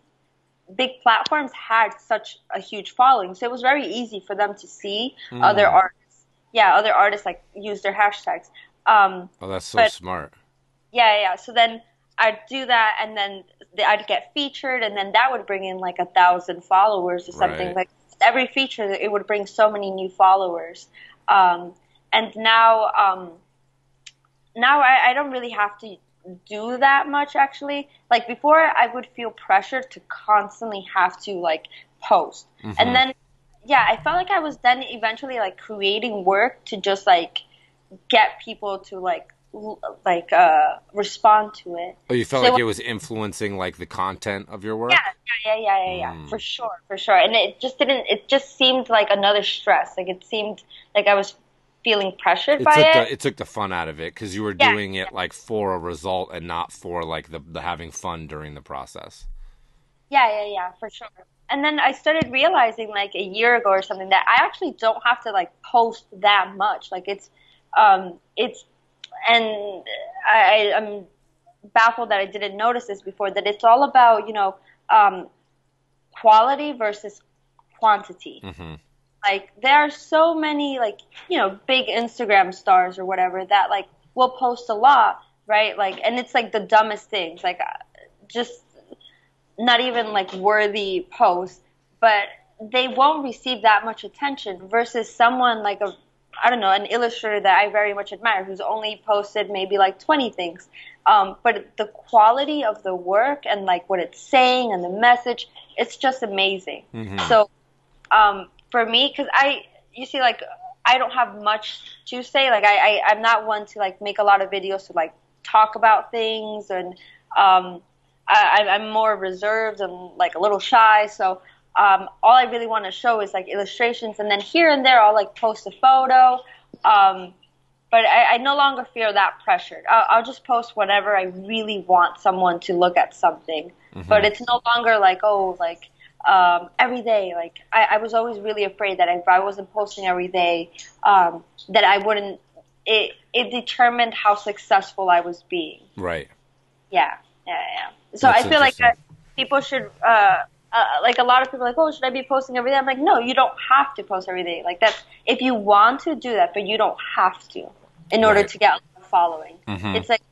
big platforms had such a huge following. So it was very easy for them to see mm. other artists. Yeah, other artists like use their hashtags. Um, oh, that's so but, smart. Yeah, yeah. So then I'd do that, and then I'd get featured, and then that would bring in like a thousand followers or something. Right. Like every feature, it would bring so many new followers. Um, and now, um, now I, I don't really have to do that much actually. Like before, I would feel pressure to constantly have to like post, mm-hmm. and then yeah, I felt like I was then eventually like creating work to just like get people to like like uh, respond to it. Oh, you felt so like it was influencing like the content of your work. Yeah, yeah, yeah, yeah, yeah, mm. for sure, for sure. And it just didn't. It just seemed like another stress. Like it seemed like I was feeling pressured it by took it. The, it took the fun out of it because you were yeah, doing it yeah. like for a result and not for like the the having fun during the process. Yeah, yeah, yeah, for sure. And then I started realizing like a year ago or something that I actually don't have to like post that much. Like it's um it's and I, I'm baffled that I didn't notice this before. That it's all about you know um, quality versus quantity. Mm-hmm. Like there are so many like you know big Instagram stars or whatever that like will post a lot, right? Like and it's like the dumbest things, like uh, just not even like worthy posts, but they won't receive that much attention versus someone like a I don't know, an illustrator that I very much admire who's only posted maybe like 20 things. Um, but the quality of the work and like what it's saying and the message, it's just amazing. Mhm. So, um, for me, cause I, you see, like, I don't have much to say. Like, I, I, I'm not one to like make a lot of videos to like talk about things and, um, I, I'm more reserved and like a little shy. So, um, all I really want to show is like illustrations, and then here and there I'll like post a photo. Um, but I, I no longer feel that pressured. I'll, I'll just post whatever I really want someone to look at something. But it's no longer like oh like um, every day. Like I, I was always really afraid that if I wasn't posting every day, um, that I wouldn't. It it determined how successful I was being. Right. Yeah, yeah, yeah. So That's I feel like uh, people should, uh, uh, like a lot of people, are like, oh, should I be posting every day? I'm like, no, you don't have to post every day. Like that's if you want to do that, but you don't have to in order Right. to get a following. Mhm. It's like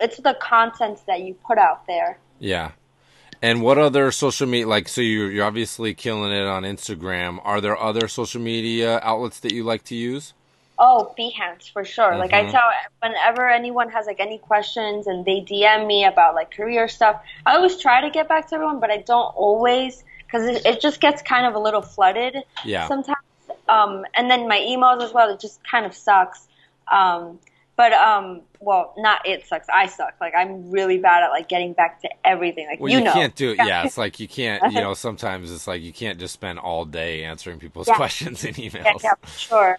it's the content that you put out there. Yeah. And what other social media, like, so you're, you're obviously killing it on Instagram. Are there other social media outlets that you like to use? Oh, Behance for sure. Like I Mhm. tell whenever anyone has like any questions and they DM me about like career stuff, I always try to get back to everyone, but I don't always because it, it just gets kind of a little flooded Yeah. sometimes. Um, and then my emails as well. It just kind of sucks. Um, but um, well, not it sucks. I suck. Like I'm really bad at like getting back to everything. Like Well, you, you, know, can't do it. Yeah, it's like you can't, you know, sometimes it's like you can't just spend all day answering people's Yeah. questions and emails. Yeah, yeah, for sure.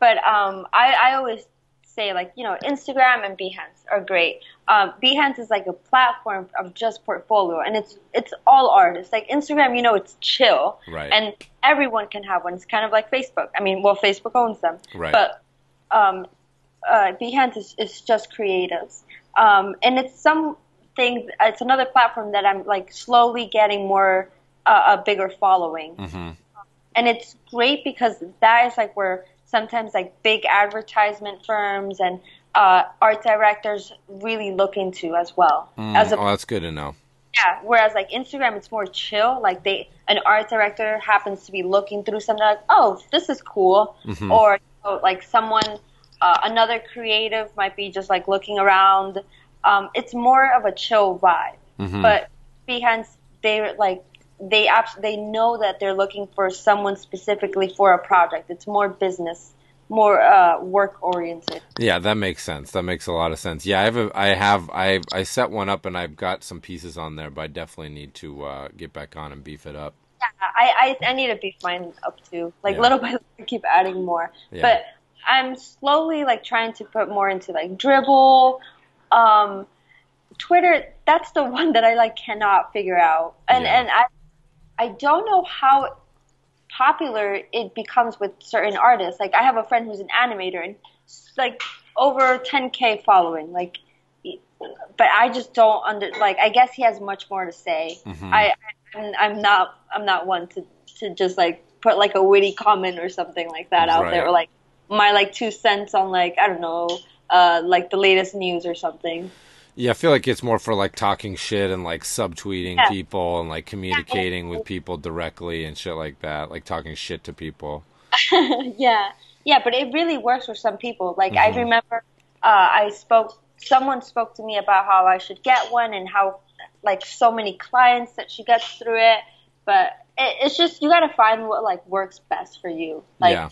But um, I, I always say like you know Instagram and Behance are great. Um, Behance is like a platform of just portfolio, and it's it's all artists. Like Instagram, you know, it's chill, Right. and everyone can have one. It's kind of like Facebook. I mean, well, Facebook owns them, Right. but um, uh, Behance is, is just creatives, um, and it's something. It's another platform that I'm like slowly getting more uh, a bigger following hmm and it's great because that is like where sometimes like big advertisement firms and uh, art directors really look into as well. As a oh, that's good to know. yeah, whereas like Instagram, it's more chill. Like they, an art director happens to be looking through something like, oh, this is cool, Mhm. or you know, like someone, uh, another creative might be just like looking around. Um, it's more of a chill vibe. Mhm. But Behance, they like they abs- they know that they're looking for someone specifically for a project. It's more business, more uh, work oriented. Yeah, that makes sense. That makes a lot of sense. Yeah, I have, a, I have, I, I set one up and I've got some pieces on there, but I definitely need to uh, get back on and beef it up. Yeah, I, I I need to beef mine up too. Like Yeah. little by little, I keep adding more. Yeah. But I'm slowly like trying to put more into like Dribbble, um, Twitter. That's the one that I like cannot figure out, and Yeah. and I I don't know how popular it becomes with certain artists. Like I have a friend who's an animator and like over 10k following. Like, but I just don't under like. I guess he has much more to say. Mhm. I I'm, I'm not I'm not one to to just like put like a witty comment or something like that out there or like my like two cents on like I don't know uh like the latest news or something. Yeah, I feel like it's more for like talking shit and like subtweeting Yeah. people and like communicating with people directly and shit like that, like talking shit to people. yeah, yeah, but it really works for some people. Like I Mhm. remember, uh, I spoke. Someone spoke to me about how I should get one and how, like, so many clients that she gets through it. But it, it's just you got to find what like works best for you. Like, yeah.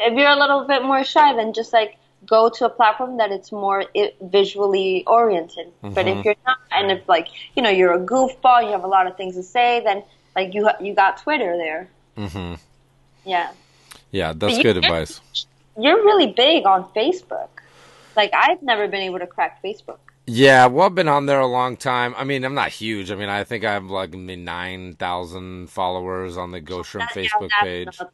if you're a little bit more shy, then just like go to a platform that it's more visually oriented. But Mhm. if you're not, and if like you know you're a goofball, you have a lot of things to say, then like you you got Twitter there. hmm Yeah. Yeah, that's you- good advice. you're really big on Facebook. Like I've never been able to crack Facebook. Yeah, well, I've been on there a long time. I mean, I'm not huge. I mean, I think I have like maybe 9,000 followers on the Ghost Shrimp That- yeah, Facebook page. thing.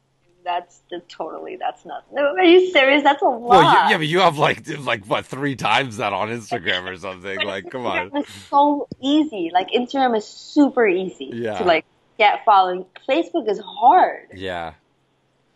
That's the totally that's not. Are you serious? That's a lot. Well, you, yeah, but you have like like what three times that on Instagram or something. like, come on. It's so easy. Like Instagram is super easy Yeah. to like get following. Facebook is hard. Yeah,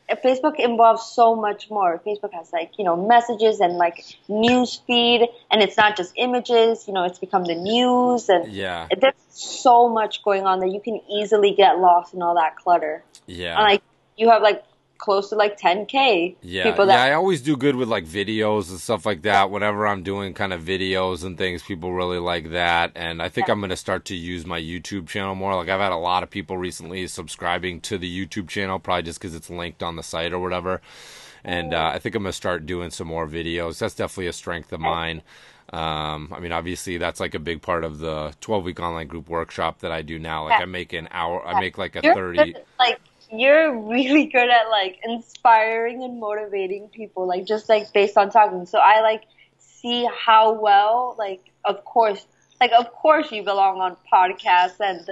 uh, Facebook involves so much more. Facebook has like, you know, messages and like news feed and it's not just images, you know, it's become the news and yeah, there's so much going on that you can easily get lost in all that clutter. yeah. And like you have like close to like 10k Yeah, people yeah, I always do good with like videos and stuff like that. Whenever I'm doing kind of videos and things, people really like that. And I think I'm going to start to use my YouTube channel more. Like I've had a lot of people recently subscribing to the YouTube channel, probably just because it's linked on the site or whatever. And uh, I think I'm going to start doing some more videos. That's definitely a strength of mine. Um, I mean, obviously, that's like a big part of the 12 week online group workshop that I do now. Like, Yeah. I make an hour, I make like a you're 30. like you're really good at like inspiring and motivating people like just like based on talking. So i like see how well like of course like of course you belong on podcasts and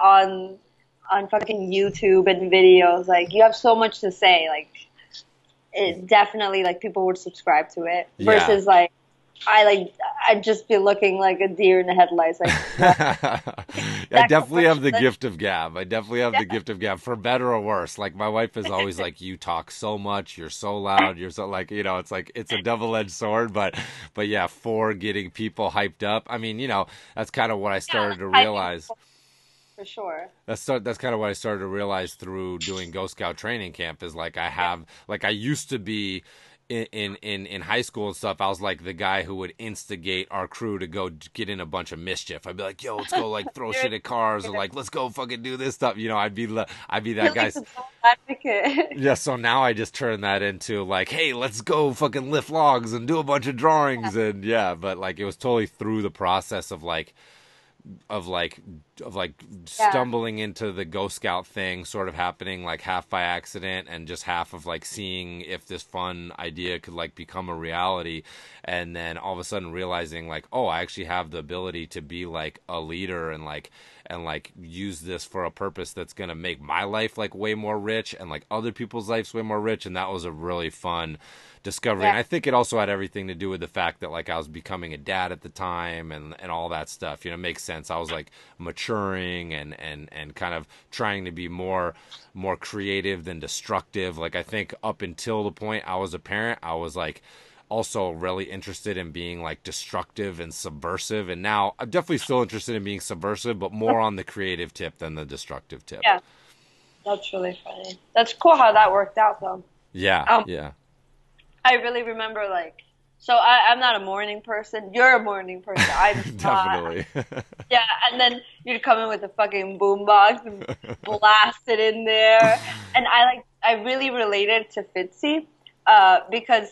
on on fucking youtube and videos. Like you have so much to say. Like it definitely like people would subscribe to it Yeah. versus like i like i'd just be looking like a deer in the headlights like I definitely have the gift of gab. I definitely have the gift of gab, for better or worse. Like my wife is always like, "You talk so much. You're so loud. You're so like, you know, it's like it's a double edged sword." But, but yeah, for getting people hyped up. I mean, you know, that's kind of what I started to hyping realize. for sure That's that's kind of what I started to realize through doing Ghost Scout training camp is like I have like I used to be in, in in high school and stuff. I was like the guy who would instigate our crew to go get in a bunch of mischief. I'd be like, "Yo, let's go like throw shit at cars," or like, "Let's go fucking do this stuff." You know, I'd be I'd be that guy. Yeah, so now I just turn that into like, hey, let's go fucking lift logs and do a bunch of drawings and yeah, but like it was totally through the process of like of like of like Yeah. stumbling into the Ghost Scout thing sort of happening like half by accident and just half of like seeing if this fun idea could like become a reality and then all of a sudden realizing like oh I actually have the ability to be like a leader and like and like use this for a purpose that's going to make my life like way more rich and like other people's lives way more rich and that was a really fun discovery. And i think it also had everything to do with the fact that like i was becoming a dad at the time and and all that stuff you know makes sense. I was like maturing and and and kind of trying to be more more creative than destructive. Like i think up until the point i was a parent i was like also really interested in being like destructive and subversive and now i'm definitely still interested in being subversive but more on the creative tip than the destructive tip Yeah. That's really funny. That's cool how that worked out though. yeah Um, yeah I really remember like so I, I'm not a morning person. You're a morning person. I'm definitely Yeah, and then you'd come in with a fucking boombox and blast it in there. And I like I really related to Fitzy, uh, because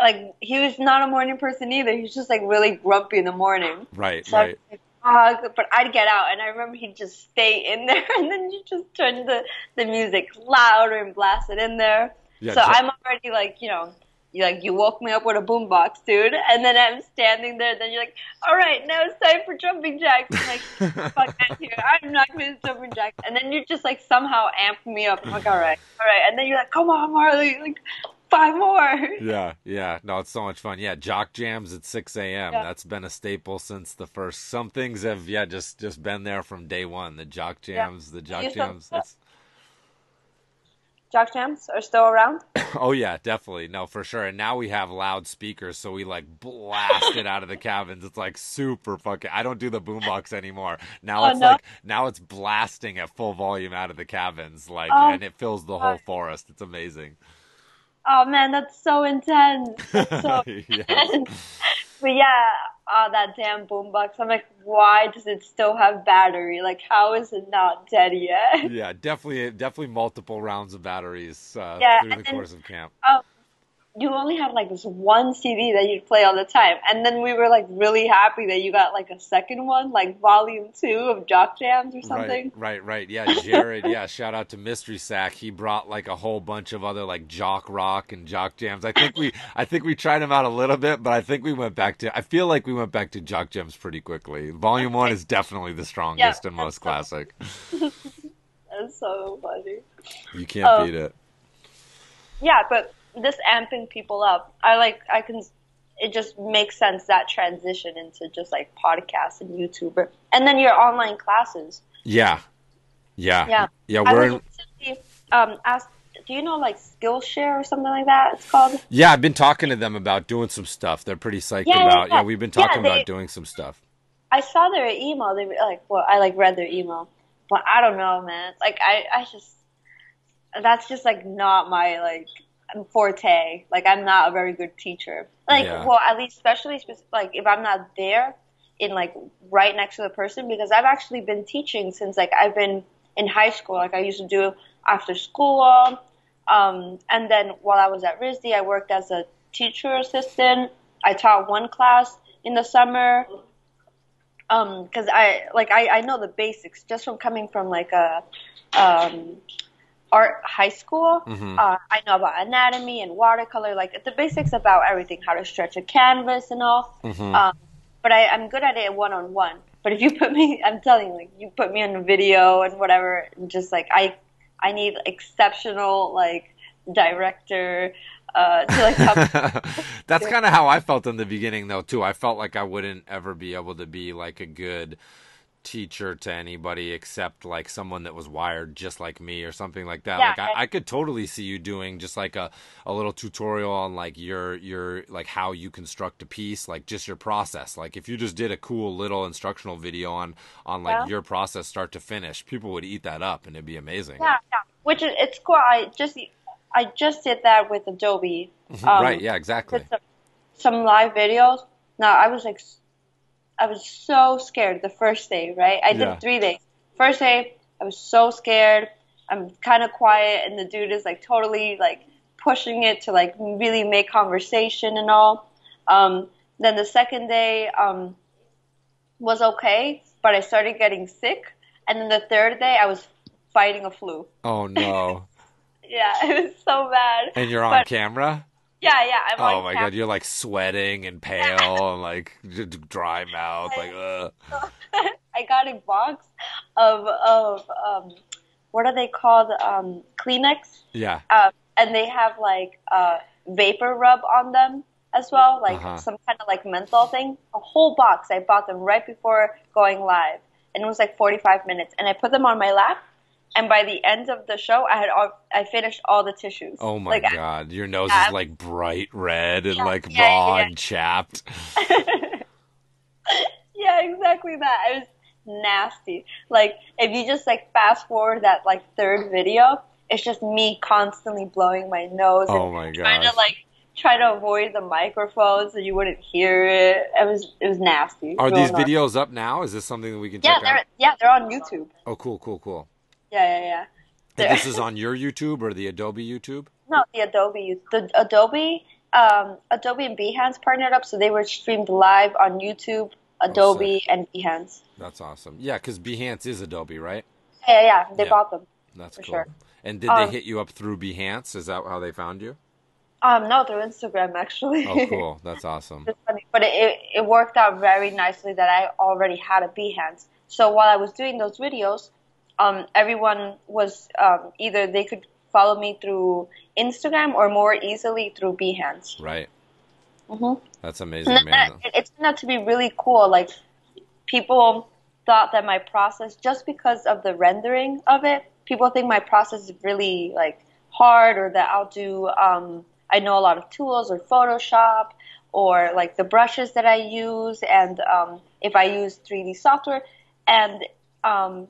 like he was not a morning person either. He was just like really grumpy in the morning. right So right was like, "Ugh," but I'd get out, and I remember he'd just stay in there, and then you just turn the the music louder and blast it in there. Yeah, so ju- I'm already like, you know, you like you woke me up with a boombox, dude, and then I'm standing there. Then you're like, all right, now it's time for jumping jacks. I'm like, fuck that here, I'm not going to jumping jacks. And then you just like somehow amp me up. I'm like, all right, all right, and then you're like, come on, Marley, like five more. Yeah, yeah. No, it's so much fun. Yeah, jock jams at six a.m. Yeah. That's been a staple since the first. Some things have, yeah, just just been there from day one. The jock jams, the jock You jams. It's, Jock jams are still around. oh yeah, definitely. No, for sure. And now we have loudspeakers, so we like blast it out of the cabins. It's like super fucking. I don't do the boombox anymore. Now Oh, it's no? like now it's blasting at full volume out of the cabins, like, Oh, and it fills the whole forest. It's amazing. Oh man, that's so intense. That's so Yes. intense. But yeah, oh that damn boombox. I'm like, why does it still have battery? Like, how is it not dead yet? yeah, definitely, definitely multiple rounds of batteries uh, Yeah, through the then- course of camp. You only had like this one CD that you'd play all the time, and then we were like really happy that you got like a second one, like volume two of Jock Jams or something. Right, right, right. Yeah, Jared. yeah, shout out to Mystery Sack. He brought like a whole bunch of other like jock rock and jock jams. I think we, I think we tried them out a little bit, but I think we went back to. I feel like we went back to jock jams pretty quickly. Volume one is definitely the strongest and most classic. That's so funny. You can't Oh. beat um, it. Yeah, but this amping people up, I like. I can. It just makes sense that transition into just like podcasts and YouTuber, and then your online classes. Yeah. Yeah. Yeah. Yeah, I we're in, um ask, Do you know like Skillshare or something like that? It's called. Yeah, I've been talking to them about doing some stuff. They're pretty psyched Yeah, about. Yeah, yeah. we've been talking they- about doing some stuff. I saw their email. They were like, well, I like read their email, but I don't know, man. Like, I, I just, that's just like not my like forte. Like, I'm not a very good teacher. Like, Yeah. well, at least especially like if I'm not there in like right next to the person, because I've actually been teaching since like I've been in high school. Like, I used to do after school, um, and then while I was at RISD, I worked as a teacher assistant. I taught one class in the summer um because i like I, I know the basics just from coming from like a um art high school Mhm. uh, i know about anatomy and watercolor like the basics about everything how to stretch a canvas and all Mhm. um but I, i'm good at it one on one but if you put me i'm telling you like you put me on a video and whatever and just like i i need exceptional like director uh to like help That's kind of how I felt in the beginning, though, too. I felt like I wouldn't ever be able to be like a good teacher to anybody except like someone that was wired just like me or something like that. Yeah, like I, I- could totally see you doing just like a, a little tutorial on like your your like how you construct a piece, like just your process. Like if you just did a cool little instructional video on on like Yeah. your process start to finish, people would eat that up and it'd be amazing. Yeah, yeah. Which is it's cool. I just I just did that with Adobe. Um, right, yeah, exactly. Some, some live videos. Now I was like, I was so scared the first day. Right, I did Yeah. three days. First day, I was so scared. I'm kind of quiet, and the dude is like totally like pushing it to like really make conversation and all. Um, then the second day um, was okay, but I started getting sick, and then the third day I was fighting a flu. Oh no. Yeah, it was so bad. And you're on But- camera? Yeah, yeah. I'm Oh my god, you're like sweating and pale and like dry mouth, like ugh. I got a box of of um, what are they called? Um, Kleenex. Yeah. Um, and they have like uh, vapor rub on them as well, like Uh-huh. some kind of like menthol thing. A whole box. I bought them right before going live, and it was like 45 minutes. And I put them on my lap, and by the end of the show, I had all I finished all the tissues. Oh my Like, god, your nose Yeah. is like bright red and Yeah, like yeah, raw yeah. and chapped. yeah, exactly that. It was nasty. Like if you just like fast forward that like third video, it's just me constantly blowing my nose Oh and my trying gosh. to like try to avoid the microphone so you wouldn't hear it. It was it was nasty. Are these videos up now? Is this something that we can Yeah, check they're out? yeah they're on YouTube. Oh, cool, cool, cool. Yeah, yeah, yeah. And this is on your YouTube or the Adobe YouTube? No, the Adobe. The Adobe, um, Adobe and Behance partnered up, so they were streamed live on YouTube, Adobe, and Behance. That's awesome. Yeah, because Behance is Adobe, right? Yeah, yeah. They Yeah. bought them. That's cool. sure. And did Um, they hit you up through Behance? Is that how they found you? Um, no, through Instagram actually. Oh, cool. That's awesome. It's funny, but it, it it worked out very nicely that I already had a Behance. So while I was doing those videos, um, everyone was um, either they could follow me through Instagram or more easily through Behance. Right. hmm That's amazing, man. it, it turned out to be really cool. Like people thought that my process, just because of the rendering of it, people think my process is really like hard, or that I'll do. Um, I know a lot of tools or Photoshop, or like the brushes that I use, and um, if I use 3D software, and um,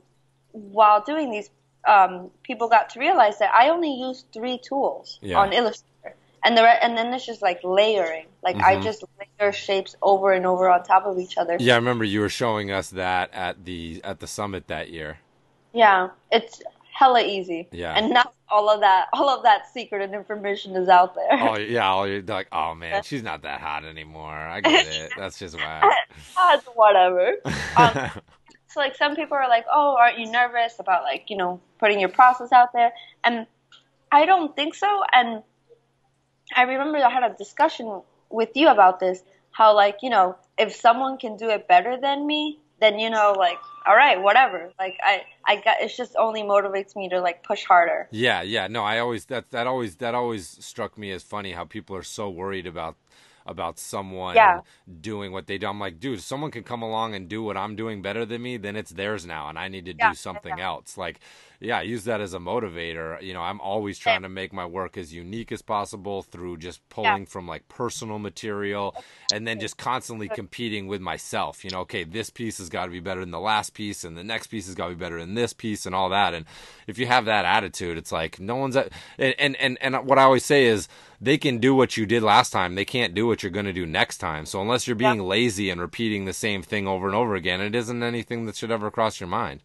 while doing these, um, people got to realize that I only use three tools Yeah. on Illustrator, and the re- and then it's just like layering. Like I Mhm. just layer shapes over and over on top of each other. Yeah, I remember you were showing us that at the at the summit that year. Yeah, it's hella easy. Yeah. and now all of that, all of that secret and information is out there. Oh yeah, all you're like, oh man, she's not that hot anymore. I get it. That's just whack. Ah, whatever. Um, so like some people are like, oh, aren't you nervous about like you know putting your process out there? And I don't think so. And I remember I had a discussion with you about this. How like you know if someone can do it better than me, then you know, like, all right, whatever. Like, I, I got. It's just only motivates me to like push harder. Yeah, yeah. No, I always that that always that always struck me as funny how people are so worried about about someone Yeah. doing what they do. I'm like, dude, if someone can come along and do what I'm doing better than me, then it's theirs now, and I need to Yeah, do something yeah. else. Like, yeah, I use that as a motivator. You know, I'm always trying to make my work as unique as possible through just pulling from like personal material, and then just constantly competing with myself. You know, okay, this piece has got to be better than the last piece, and the next piece has got to be better than this piece, and all that. And if you have that attitude, it's like no one's at, and and and, and what I always say is they can do what you did last time. They can't do what you're going to do next time. So unless you're being lazy and repeating the same thing over and over again, it isn't anything that should ever cross your mind.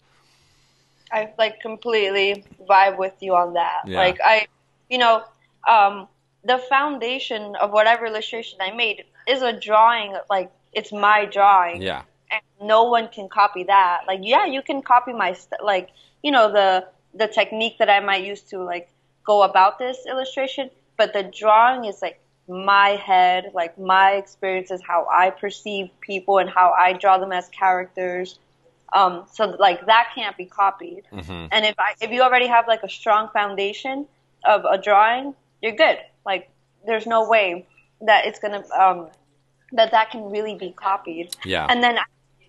I like completely vibe with you on that. Yeah. Like I, you know, um, the foundation of whatever illustration I made is a drawing. Like it's my drawing. Yeah. and no one can copy that. Like, yeah, you can copy my st- like, you know, the the technique that I might use to like go about this illustration, but the drawing is like my head, like my experiences, how I perceive people and how I draw them as characters. Um, so like that can't be copied. Mhm. And if I if you already have like a strong foundation of a drawing, you're good. Like there's no way that it's gonna um that that can really be copied. Yeah. And then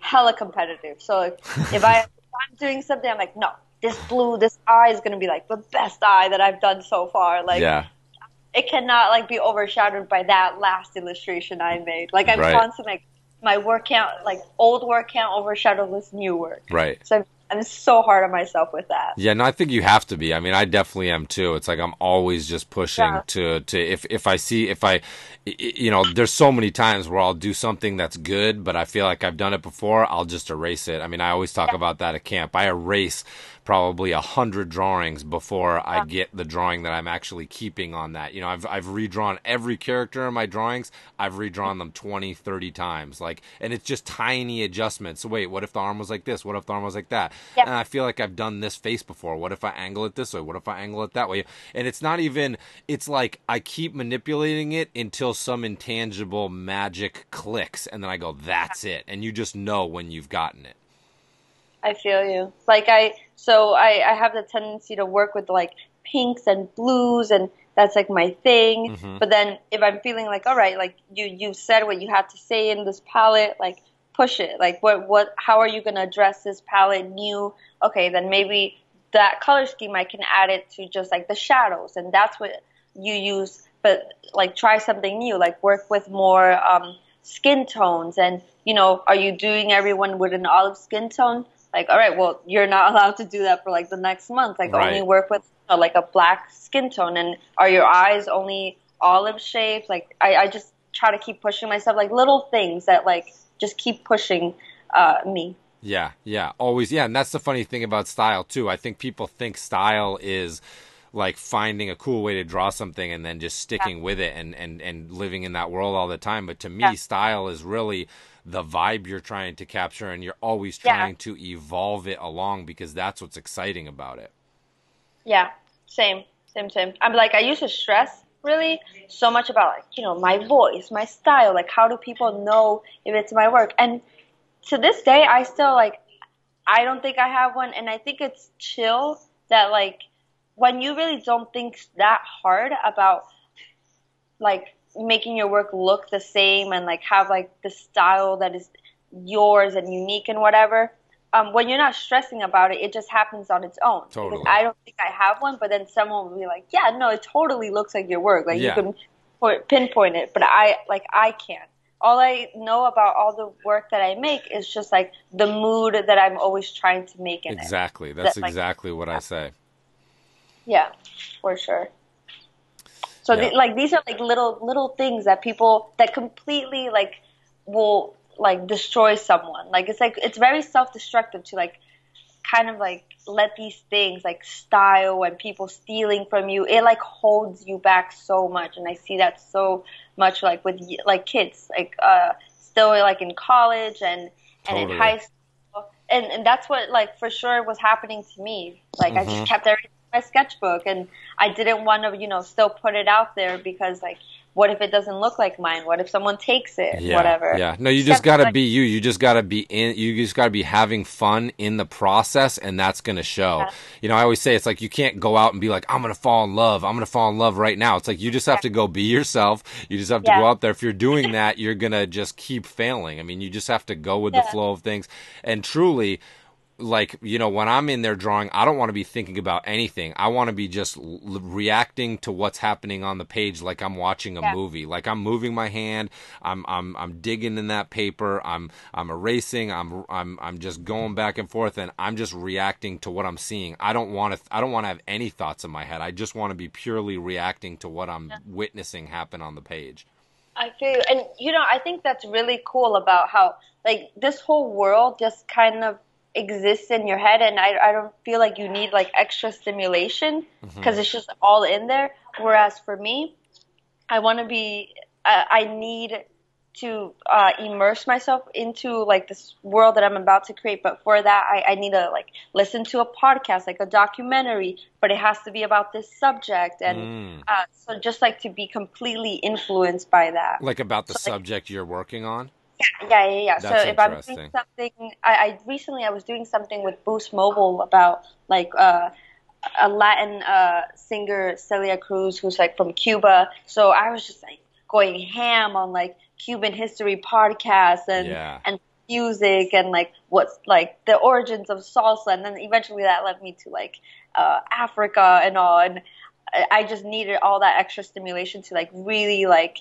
hella competitive. So like, if I if I'm doing something, I'm like, no, this blue, this eye is gonna be like the best eye that I've done so far. Like yeah. it cannot like be overshadowed by that last illustration I made. Like I'm Right. constantly like my work can't like old work can't overshadow this new work. Right. So I'm, I'm so hard on myself with that. Yeah, no, I think you have to be. I mean, I definitely am too. It's like I'm always just pushing Yeah. to to if if I see if I you know, there's so many times where I'll do something that's good, but I feel like I've done it before, I'll just erase it. I mean, I always talk about that at camp. I erase probably a hundred drawings before I get the drawing that I'm actually keeping on that. You know, I've I've redrawn every character in my drawings. I've redrawn them 20, 30 times. Like and it's just tiny adjustments. So wait, what if the arm was like this? What if the arm was like that? And I feel like I've done this face before. What if I angle it this way? What if I angle it that way? And it's not even it's like I keep manipulating it until some intangible magic clicks and then I go, that's it. And you just know when you've gotten it. I feel you. Like I, so I, I have the tendency to work with like pinks and blues, and that's like my thing. Mhm. But then if I'm feeling like, all right, like you you said what you had to say in this palette, like push it. Like what what how are you gonna address this palette new? Okay, then maybe that color scheme I can add it to just like the shadows, and that's what you use. But like try something new. Like work with more um, skin tones, and you know, are you doing everyone with an olive skin tone? Like, all right, well, you're not allowed to do that for like the next month. Like, Right. only work with you know, like a black skin tone. And are your eyes only olive shaped? Like, I, I just try to keep pushing myself, like little things that like just keep pushing uh, me. Yeah, yeah, always. Yeah, and that's the funny thing about style too. I think people think style is like finding a cool way to draw something and then just sticking with it and and and living in that world all the time. But to me, Yeah. style is really the vibe you're trying to capture and you're always Yeah. trying to evolve it along because that's what's exciting about it. Yeah, same, same, same. I'm like, I used to stress really so much about like, you know, my voice, my style, like how do people know if it's my work? And to this day, I still like, I don't think I have one. And I think it's chill that like, when you really don't think that hard about like making your work look the same and like have like the style that is yours and unique and whatever. Um, when you're not stressing about it, it just happens on its own. Totally. Because I don't think I have one, but then someone will be like, "Yeah, no, it totally looks like your work. Like Yeah. you can pinpoint it." But I like I can't. All I know about all the work that I make is just like the mood that I'm always trying to make in it. Exactly. That's That, like- exactly what I say. Yeah, for sure. So Yeah. the, like these are like little little things that people that completely like will like destroy someone. Like it's like it's very self-destructive to like kind of like let these things like style and people stealing from you. It like holds you back so much, and I see that so much like with like kids like uh still like in college and and in high school. And, and that's what like for sure was happening to me. Like I Mhm. just kept everything in my sketchbook and I didn't want to, you know, still put it out there because like what if it doesn't look like mine? What if someone takes it? yeah, Whatever. Yeah. No, you just got to be you. You just got to be in. You just got to be having fun in the process, and that's going to show. Yeah. You know, I always say it's like you can't go out and be like, I'm going to fall in love. I'm going to fall in love right now. It's like you just have to go be yourself. You just have to Yeah. go out there. If you're doing that, you're going to just keep failing. I mean, you just have to go with the flow of things. And truly, like you know when i'm in there drawing i don't want to be thinking about anything. I want to be just l- reacting to what's happening on the page like i'm watching a Yeah. movie. Like i'm moving my hand i'm i'm i'm digging in that paper i'm i'm erasing i'm i'm i'm just going back and forth and i'm just reacting to what i'm seeing. I don't want to i don't want to have any thoughts in my head. I just want to be purely reacting to what i'm witnessing happen on the page. I feel, and you know, I think that's really cool about how like this whole world just kind of exists in your head, and I I don't feel like you need like extra stimulation because it's just all in there. Whereas for me, I want to be, uh, I need to uh, immerse myself into like this world that I'm about to create. But for that, I, I need to like listen to a podcast, like a documentary, but it has to be about this subject. And Mm. uh, so just like to be completely influenced by that. like about the So, like- subject you're working on Yeah, yeah, yeah. So if I'm doing something, I, I recently I was doing something with Boost Mobile about like uh, a Latin uh, singer Celia Cruz, who's like from Cuba. So I was just like going ham on like Cuban history podcasts and Yeah. and music and like what's like the origins of salsa, and then eventually that led me to like uh, Africa and all. And I I just needed all that extra stimulation to like really like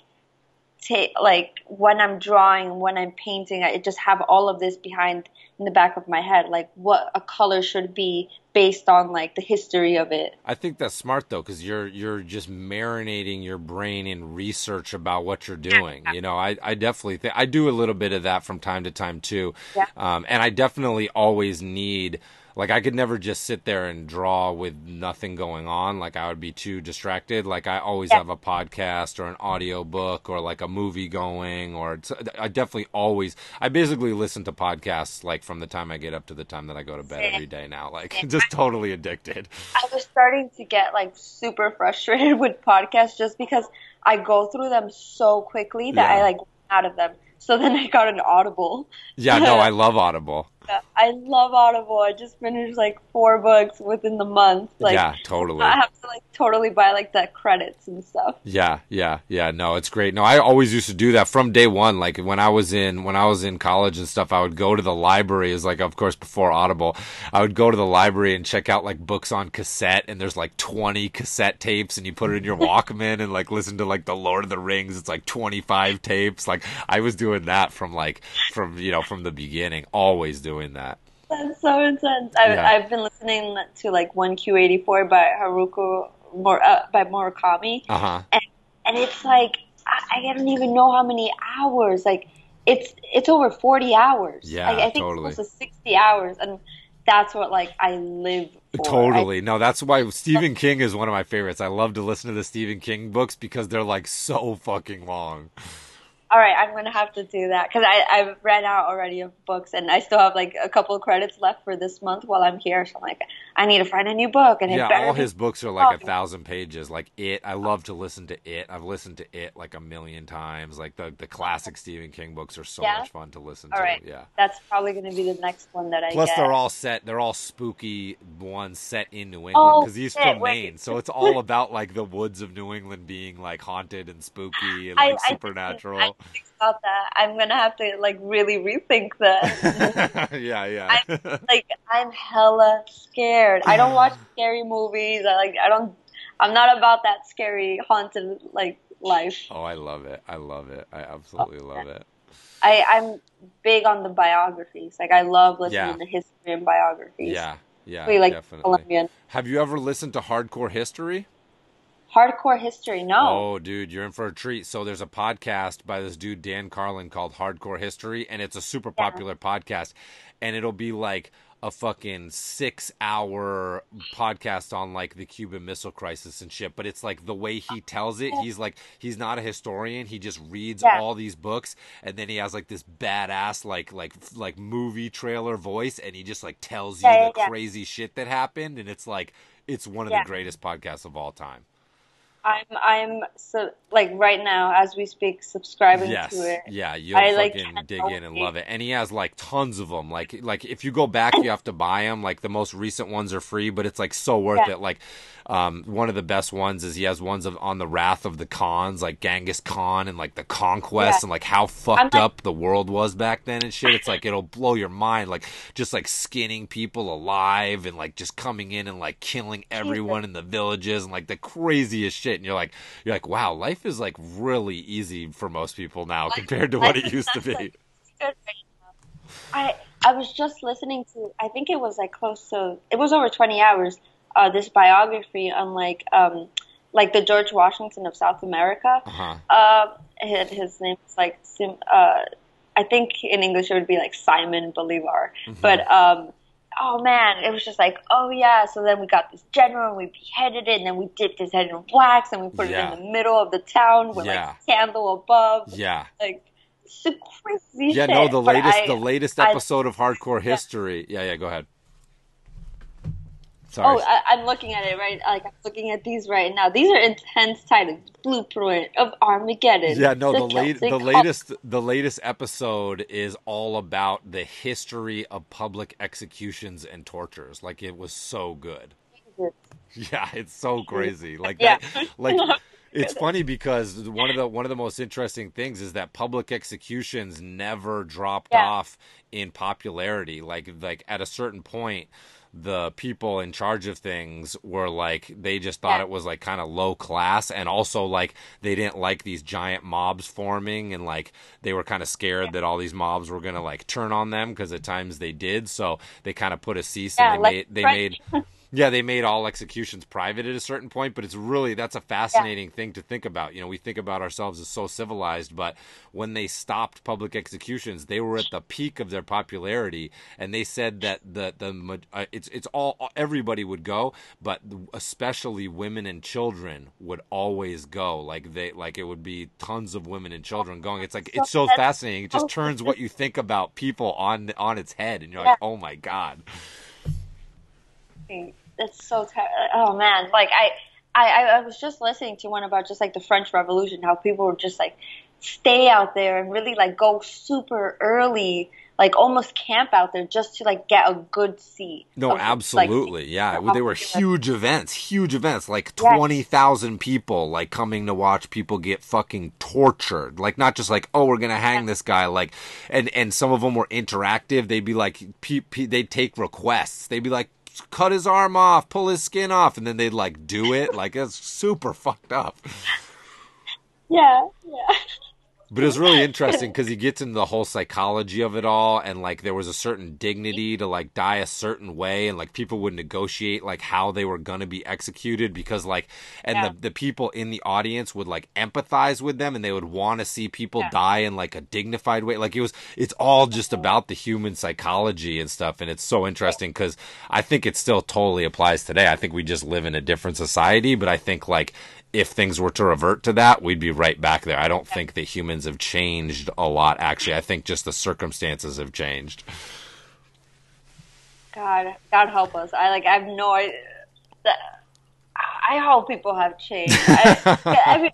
take like when I'm drawing, when I'm painting, I just have all of this behind in the back of my head, like what a color should be based on like the history of it. I think that's smart though, because you're you're just marinating your brain in research about what you're doing. You know, I I definitely think I do a little bit of that from time to time too. Yeah. Um, and I definitely always need like I could never just sit there and draw with nothing going on. Like I would be too distracted. Like I always Yeah. have a podcast or an audio book or like a movie going. Or I definitely always I basically listen to podcasts like from the time I get up to the time that I go to bed every day now. Like just totally addicted. I was starting to get like super frustrated with podcasts just because I go through them so quickly that Yeah. I like out of them. So then I got an Audible. Yeah, no, I love Audible. I love Audible. I just finished like four books within the month. Like yeah, totally. I have to like totally buy like the credits and stuff. Yeah, yeah, yeah. No, it's great. No, I always used to do that from day one. Like when I was in when I was in college and stuff, I would go to the library. Is like, of course, before Audible, I would go to the library and check out like books on cassette. And there's like 20 cassette tapes, and you put it in your Walkman and like listen to like the Lord of the Rings. It's like 25 tapes. Like I was doing that from like from you know from the beginning. Always doing that. That's so intense. I've, Yeah. I've been listening to like 1Q84 by Haruki Mur- uh, by Murakami, Uh huh. and and it's like I, I don't even know how many hours. Like it's it's over 40 hours. Yeah, like, I think totally. it's close to 60 hours, and that's what like I live for. Totally. No, that's why Stephen King is one of my favorites. I love to listen to the Stephen King books because they're like so fucking long. All right, I'm gonna have to do that because I I've ran out already of books, and I still have like a couple of credits left for this month while I'm here. So I'm like, I need to find a new book, and Yeah, all his books are like a thousand pages. Like it, I love to listen to it. I've listened to it like a million times. Like the the classic Stephen King books are so Yeah? much fun to listen All to. right. Yeah. That's probably going to be the next one that I Plus, get. they're all set. They're all spooky ones set in New England Oh, because he's from. Maine, so it's all about like the woods of New England being like haunted and spooky and like I- supernatural. I about that. I'm gonna have to like really rethink that. yeah, yeah. like I'm hella scared. I don't watch scary movies. I like I don't. I'm not about that scary haunted like life. oh, I love it. I love it. I absolutely love it. I I'm big on the biographies. Like I love listening Yeah. to history and biographies. Yeah, yeah, We like definitely. Colombian Have you ever listened to Hardcore History? Hardcore history. No. Oh, dude, you're in for a treat. So there's a podcast by this dude Dan Carlin called Hardcore History, and it's a super Yeah. popular podcast, and it'll be like a fucking six hour podcast on like the Cuban Missile Crisis and shit. But it's like the way he tells it, he's like he's not a historian. He just reads Yeah. all these books, and then he has like this badass like like like movie trailer voice, and he just like tells you Yeah, yeah, the yeah. crazy shit that happened, and it's like it's one of Yeah. the greatest podcasts of all time. I'm I'm so like right now as we speak subscribing yes. to it. Yeah, you'll I, fucking can't dig in and love it. And he has like tons of them. Like like if you go back, you have to buy them. Like the most recent ones are free, but it's like so worth Yeah. it. Like um, one of the best ones is he has ones of on the Wrath of the Khans, like Genghis Khan and like the conquest Yeah. and like how fucked like- up the world was back then and shit. It's like it'll blow your mind. Like just like skinning people alive and like just coming in and like killing everyone in the villages and like the craziest shit. And you're like you're like wow, life is like really easy for most people now compared to what it used to be. like, good right now. I I was just listening to I think it was like close to it was over 20 hours uh, this biography on like um like the George Washington of South America. Uh-huh. Uh, his, his name is like. Uh, I think in English it would be like Simon Bolivar. Mm-hmm. But um, oh man, it was just like oh yeah. So then we got this general, and we beheaded it, and then we dipped his head in wax, and we put Yeah. it in the middle of the town with Yeah. like a candle above. Yeah. Like crazy Yeah, shit. no, the latest I- the latest I- episode of Hardcore History. Yeah, yeah, go ahead. Sorry. Oh, I, I'm looking at it right. Like I'm looking at these right now. These are intense titles. Blueprint of Armageddon. yeah, no, the, late, Celtic the latest the latest episode is all about the history of public executions and tortures. Like it was so good. Yeah, it's so crazy. Like Yeah. that like it's funny because one of the one of the most interesting things is that public executions never dropped Yeah. off in popularity. Like like at a certain point the people in charge of things were like they just thought Yeah. it was like kind of low class and also like they didn't like these giant mobs forming and like they were kind of scared that all these mobs were going to like turn on them because at times they did so they kind of put a cease Yeah, and they like made they French. made yeah, they made all executions private at a certain point, but it's really that's a fascinating thing to think about. You know, we think about ourselves as so civilized, but when they stopped public executions, they were at the peak of their popularity, and they said that the the uh, it's it's all everybody would go, but especially women and children would always go. Like they like it would be tons of women and children going. It's like it's so fascinating. It just turns what you think about people on on its head, and you're like, oh my god. That's so ter- oh man like I, I I was just listening to one about just like the French Revolution how people were just like stay out there and really like go super early like almost camp out there just to like get a good seat No, of, like, absolutely. yeah. how They were huge events, huge events, like Yes. 20,000 people like coming to watch people get fucking tortured. Like not just like, "Oh, we're going to hang this guy." Like and and some of them were interactive. They'd be like pe- pe- they'd take requests. They'd be like cut his arm off, pull his skin off, and then they'd like do it. Like it's super fucked up. yeah yeah But it was really interesting because he gets into the whole psychology of it all, and like there was a certain dignity to like die a certain way, and like people would negotiate like how they were gonna be executed because like, and Yeah. the the people in the audience would like empathize with them, and they would want to see people Yeah. die in like a dignified way. Like it was, it's all just mm-hmm. about the human psychology and stuff, and it's so interesting because I think it still totally applies today. I think we just live in a different society, but I think like if things were to revert to that, we'd be right back there. I don't think that humans have changed a lot, actually. I think just the circumstances have changed. God God help us I like I have no idea I hope people have changed I, yeah, every,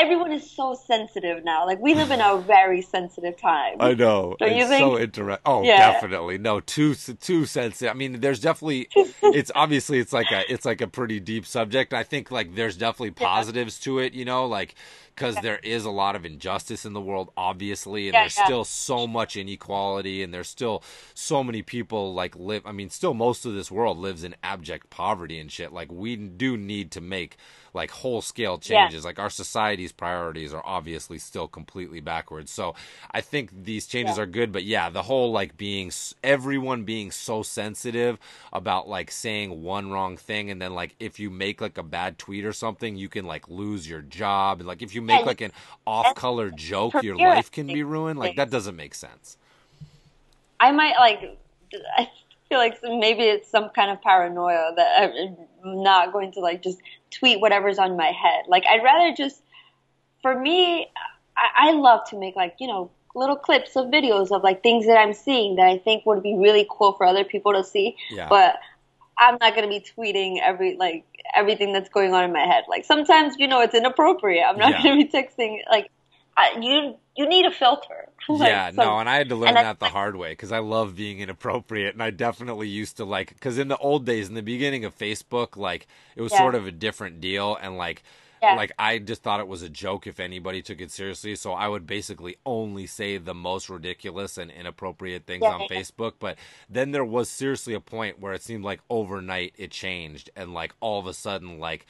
everyone is so sensitive now like we live in a very sensitive time I know. Don't it's so interesting. Oh, Yeah. definitely. No, too too sensitive. I mean, there's definitely. it's obviously it's like a it's like a pretty deep subject. I think like there's definitely positives to it. You know, like because there is a lot of injustice in the world, obviously, and Yeah, there's yeah. still so much inequality, and there's still so many people like live. I mean, still most of this world lives in abject poverty and shit. Like we do need to make like whole scale Yeah. changes. Like our society's priorities are obviously still completely backwards. So I think these changes Yeah. are good, but yeah, the whole like being everyone being so sensitive about like saying one wrong thing, and then like if you make like a bad tweet or something, you can like lose your job, and like if you make Yeah, like an off color joke, your life can be ruined. Like that doesn't make sense. I might like. I feel like maybe it's some kind of paranoia that I'm not going to like just tweet whatever's on my head. Like I'd rather just, for me, I, I love to make like you know little clips of videos of like things that I'm seeing that I think would be really cool for other people to see. Yeah. But I'm not gonna be tweeting every like everything that's going on in my head. Like sometimes, you know, it's inappropriate. I'm not Yeah. going to be texting like I, you. You need a filter. Like, yeah, some- no, and I had to learn that the hard way because I love being inappropriate, and I definitely used to like because in the old days, in the beginning of Facebook, like it was Yeah. sort of a different deal, and like. Yeah. Like I just thought it was a joke if anybody took it seriously, so I would basically only say the most ridiculous and inappropriate things Yeah, on. Facebook. But then there was seriously a point where it seemed like overnight it changed, and like all of a sudden, like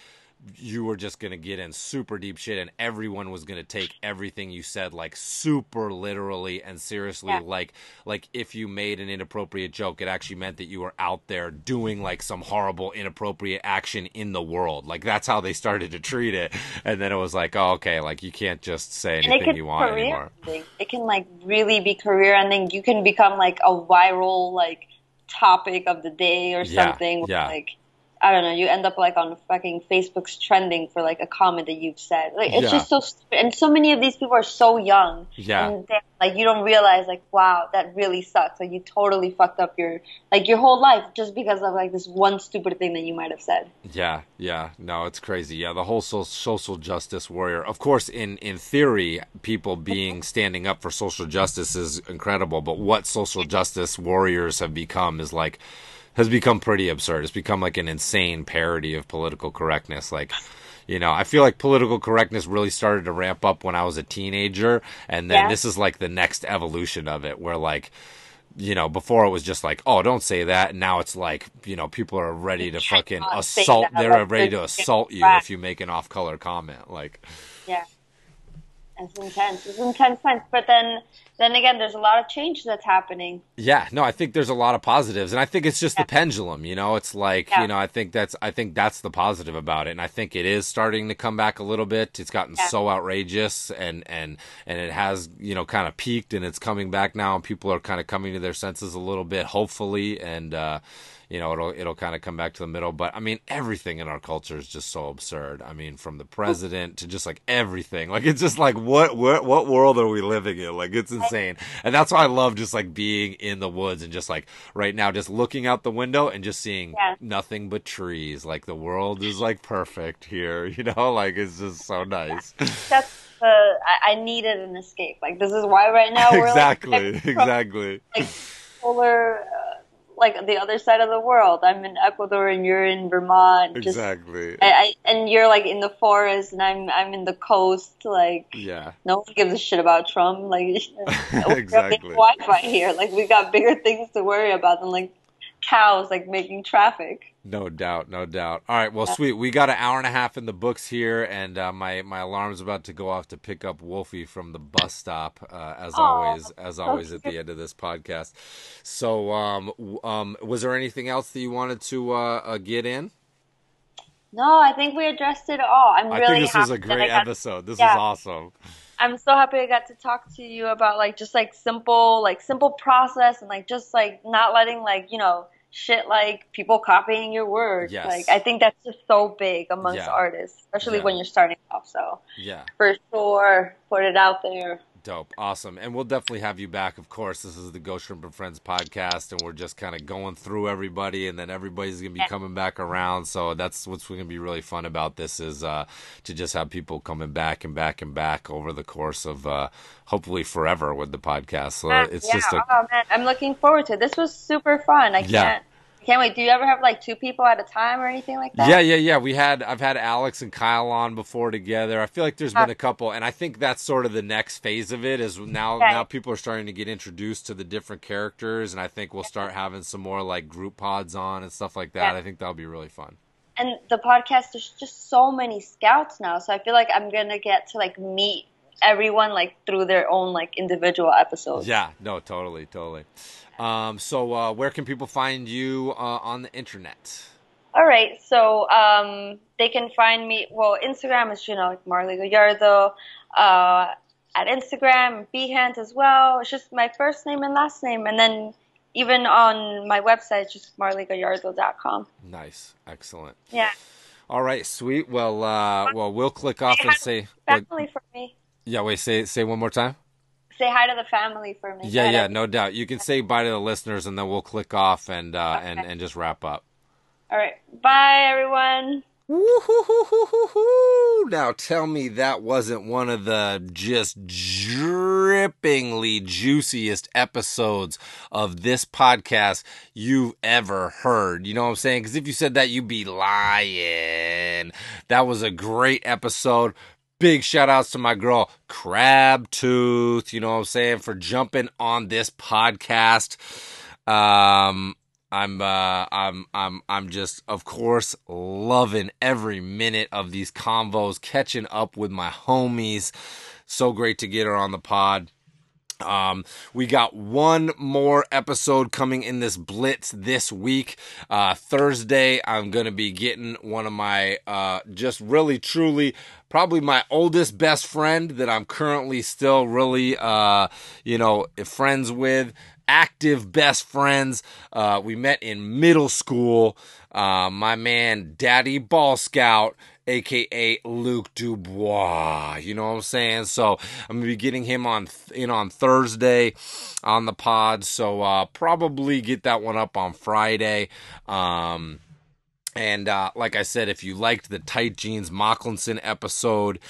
you were just gonna get in super deep shit, and everyone was gonna take everything you said like super literally and seriously. Yeah. Like, like if you made an inappropriate joke, it actually meant that you were out there doing like some horrible inappropriate action in the world. Like that's how they started to treat it, and then it was like, oh, okay, like you can't just say anything you want anymore. ending. It can like really be career ending. You can become like a viral like topic of the day or Yeah, something. yeah. Like I don't know. You end up like on fucking Facebook's trending for like a comment that you've said. Like it's Yeah. just so stupid. And so many of these people are so young. Yeah. And like you don't realize like wow that really sucks. Like you totally fucked up your like your whole life just because of like this one stupid thing that you might have said. Yeah, yeah, no, it's crazy. Yeah, the whole so- social justice warrior. Of course, in in theory, people being standing up for social justice is incredible. But what social justice warriors have become is like has become pretty absurd. It's become like an insane parody of political correctness. Like, you know, I feel like political correctness really started to ramp up when I was a teenager, and then Yeah. this is like the next evolution of it, where like you know, before it was just like, oh, don't say that. And now it's like, you know, people are ready to fucking assault. They're ready to assault you if you make an off color comment. Like, Yeah. It's intense. It's intense times. But then then again there's a lot of change that's happening. yeah, no, I think there's a lot of positives. And I think it's just the pendulum, you know, it's like, Yeah. you know, I think that's, I think that's the positive about it. And I think it is starting to come back a little bit. It's gotten Yeah. so outrageous and, and, and it has, you know, kind of peaked and it's coming back now and people are kind of coming to their senses a little bit, hopefully. And, uh, you know, it'll it'll kind of come back to the middle. But I mean, everything in our culture is just so absurd. I mean, from the president to just like everything. Like it's just like what what what world are we living in? Like it's insane. And that's why I love just like being in the woods and just like right now, just looking out the window and just seeing Yeah. nothing but trees. Like the world is like perfect here. You know, like it's just so nice. That's the I, I needed an escape. Like this is why right now we're exactly, like, exactly. like polar uh, like the other side of the world. I'm in Ecuador and you're in Vermont. Just Exactly. I, I and you're like in the forest and I'm I'm in the coast. Like Yeah. no one gives a shit about Trump. Like Exactly. Wi-Fi here. Like we got bigger things to worry about than like cows like making traffic. No doubt, no doubt. All right, well, sweet. We got an hour and a half in the books here, and uh, my my alarm's about to go off to pick up Wolfie from the bus stop, uh, as Aw, always, as always at the end of this podcast. So, um, um, was there anything else that you wanted to uh, uh, get in? No, I think we addressed it all. I'm I really think this was a I great episode. This yeah. was awesome. I'm so happy I got to talk to you about like just like simple like simple process and like just like not letting like you know shit like people copying your words. Yes. Like I think that's just so big amongst Yeah. artists, especially Yeah. when you're starting off. So Yeah. for sure, put it out there. Dope, awesome, and we'll definitely have you back. Of course, this is the Ghost Shrimp and Friends podcast, and we're just kind of going through everybody, and then everybody's gonna be coming back around. So that's what's gonna be really fun about this is uh, to just have people coming back and back and back over the course of uh, hopefully forever with the podcast. So it's yeah. just a oh man, I'm looking forward to it. This was super fun. I Yeah. can't can't wait. Do you ever have like two people at a time or anything like that? Yeah, yeah, yeah. We had I've had Alex and Kyle on before together. I feel like there's been uh, a couple, and I think that's sort of the next phase of it. Is now Okay. now people are starting to get introduced to the different characters, and I think we'll start having some more like group pods on and stuff like that. Yeah. I think that'll be really fun. and the podcast there's just so many scouts now so i feel like i'm gonna get to like meet everyone like through their own like individual episodes Yeah, no, totally, totally. Um, so uh, where can people find you uh, on the internet? all right so um they can find me well instagram is you know like marly gallardo uh at instagram behance as well it's just my first name and last name and then even on my website just marlygallardo.com Nice, excellent. yeah All right, sweet. Well, uh, well, we'll click off and say, family for me yeah. Wait, say say one more time. Say hi to the family for me Yeah, yeah, no doubt. You can say bye to the listeners, and then we'll click off and uh, and Okay. and just wrap up. all right bye everyone Now tell me that wasn't one of the just drippingly juiciest episodes of this podcast you've ever heard. You know what I'm saying? Because if you said that, you'd be lying. That was a great episode. Big shout outs to my girl Crab Tooth, you know what I'm saying, for jumping on this podcast. Um, I'm uh I'm I'm I'm just of course loving every minute of these convos, catching up with my homies. So great to get her on the pod. Um, we got one more episode coming in this blitz this week. Uh, Thursday, I'm going to be getting one of my, uh, just really truly, probably my oldest best friend that I'm currently still really, uh, you know, friends with active best friends. Uh, we met in middle school. Uh, my man, Daddy Ball Scout, aka Luke Dubois. You know what I'm saying? So I'm gonna be getting him on in on Thursday on the pod. So uh, probably get that one up on Friday. Um, and uh, like I said, if you liked the Tight Jeans Mocklinson episode,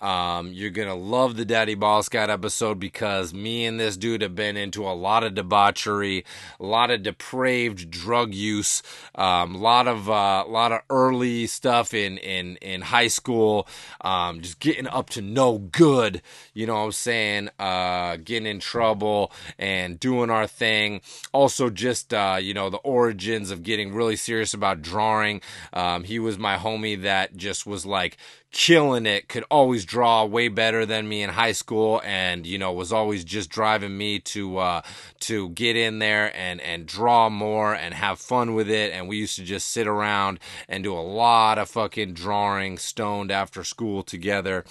um, you're gonna love the Daddy Ball Scout episode because me and this dude have been into a lot of debauchery, a lot of depraved drug use, a um, lot of uh, lot of early stuff in in in high school, um, just getting up to no good. You know what I'm saying? Uh, getting in trouble and doing our thing. Also, just uh, you know the origins of getting really serious about drawing. Um, he was my homie that just was like killing it, could always draw way better than me in high school, and you know was always just driving me to uh, to get in there and and draw more and have fun with it. And we used to just sit around and do a lot of fucking drawing, stoned after school together.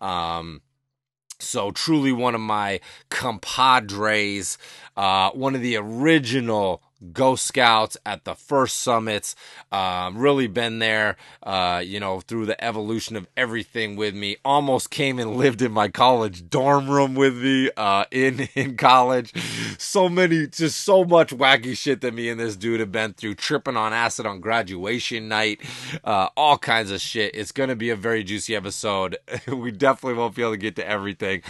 Um, so truly one of my compadres, uh, one of the original Ghost Scouts at the first summits. Um, really been there, uh, you know, through the evolution of everything with me. Almost came and lived in my college dorm room with me uh, in in college. So many, just so much wacky shit that me and this dude have been through. Tripping on acid on graduation night, uh, all kinds of shit. It's gonna be a very juicy episode. we definitely won't be able to get to everything,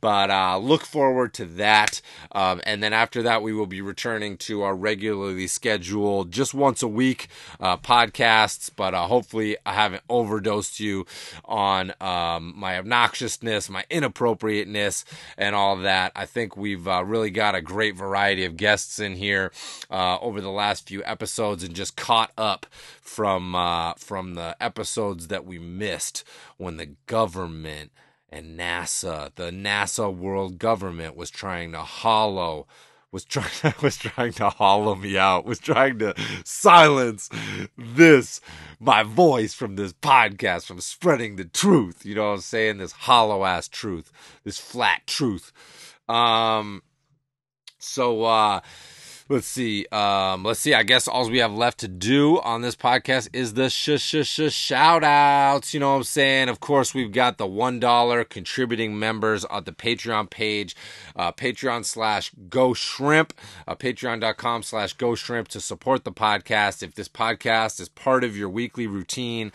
but uh, look forward to that. Um, and then after that, we will be returning to our regular regularly scheduled, just once a week uh, podcasts. But uh, hopefully, I haven't overdosed you on um, my obnoxiousness, my inappropriateness, and all that. I think we've uh, really got a great variety of guests in here uh, over the last few episodes, and just caught up from uh, from the episodes that we missed when the government and NASA, the NASA world government, was trying to hollow was trying was trying to hollow me out, was trying to silence this my voice from this podcast from spreading the truth. You know what I'm saying? This hollow ass truth, this flat truth. Um so uh let's see. Um, let's see. I guess all we have left to do on this podcast is the sh sh sh shout outs. You know what I'm saying? Of course, we've got the one dollar contributing members on the Patreon page, uh, Patreon slash Ghost Shrimp, uh, Patreon.com slash Ghost Shrimp to support the podcast. If this podcast is part of your weekly routine,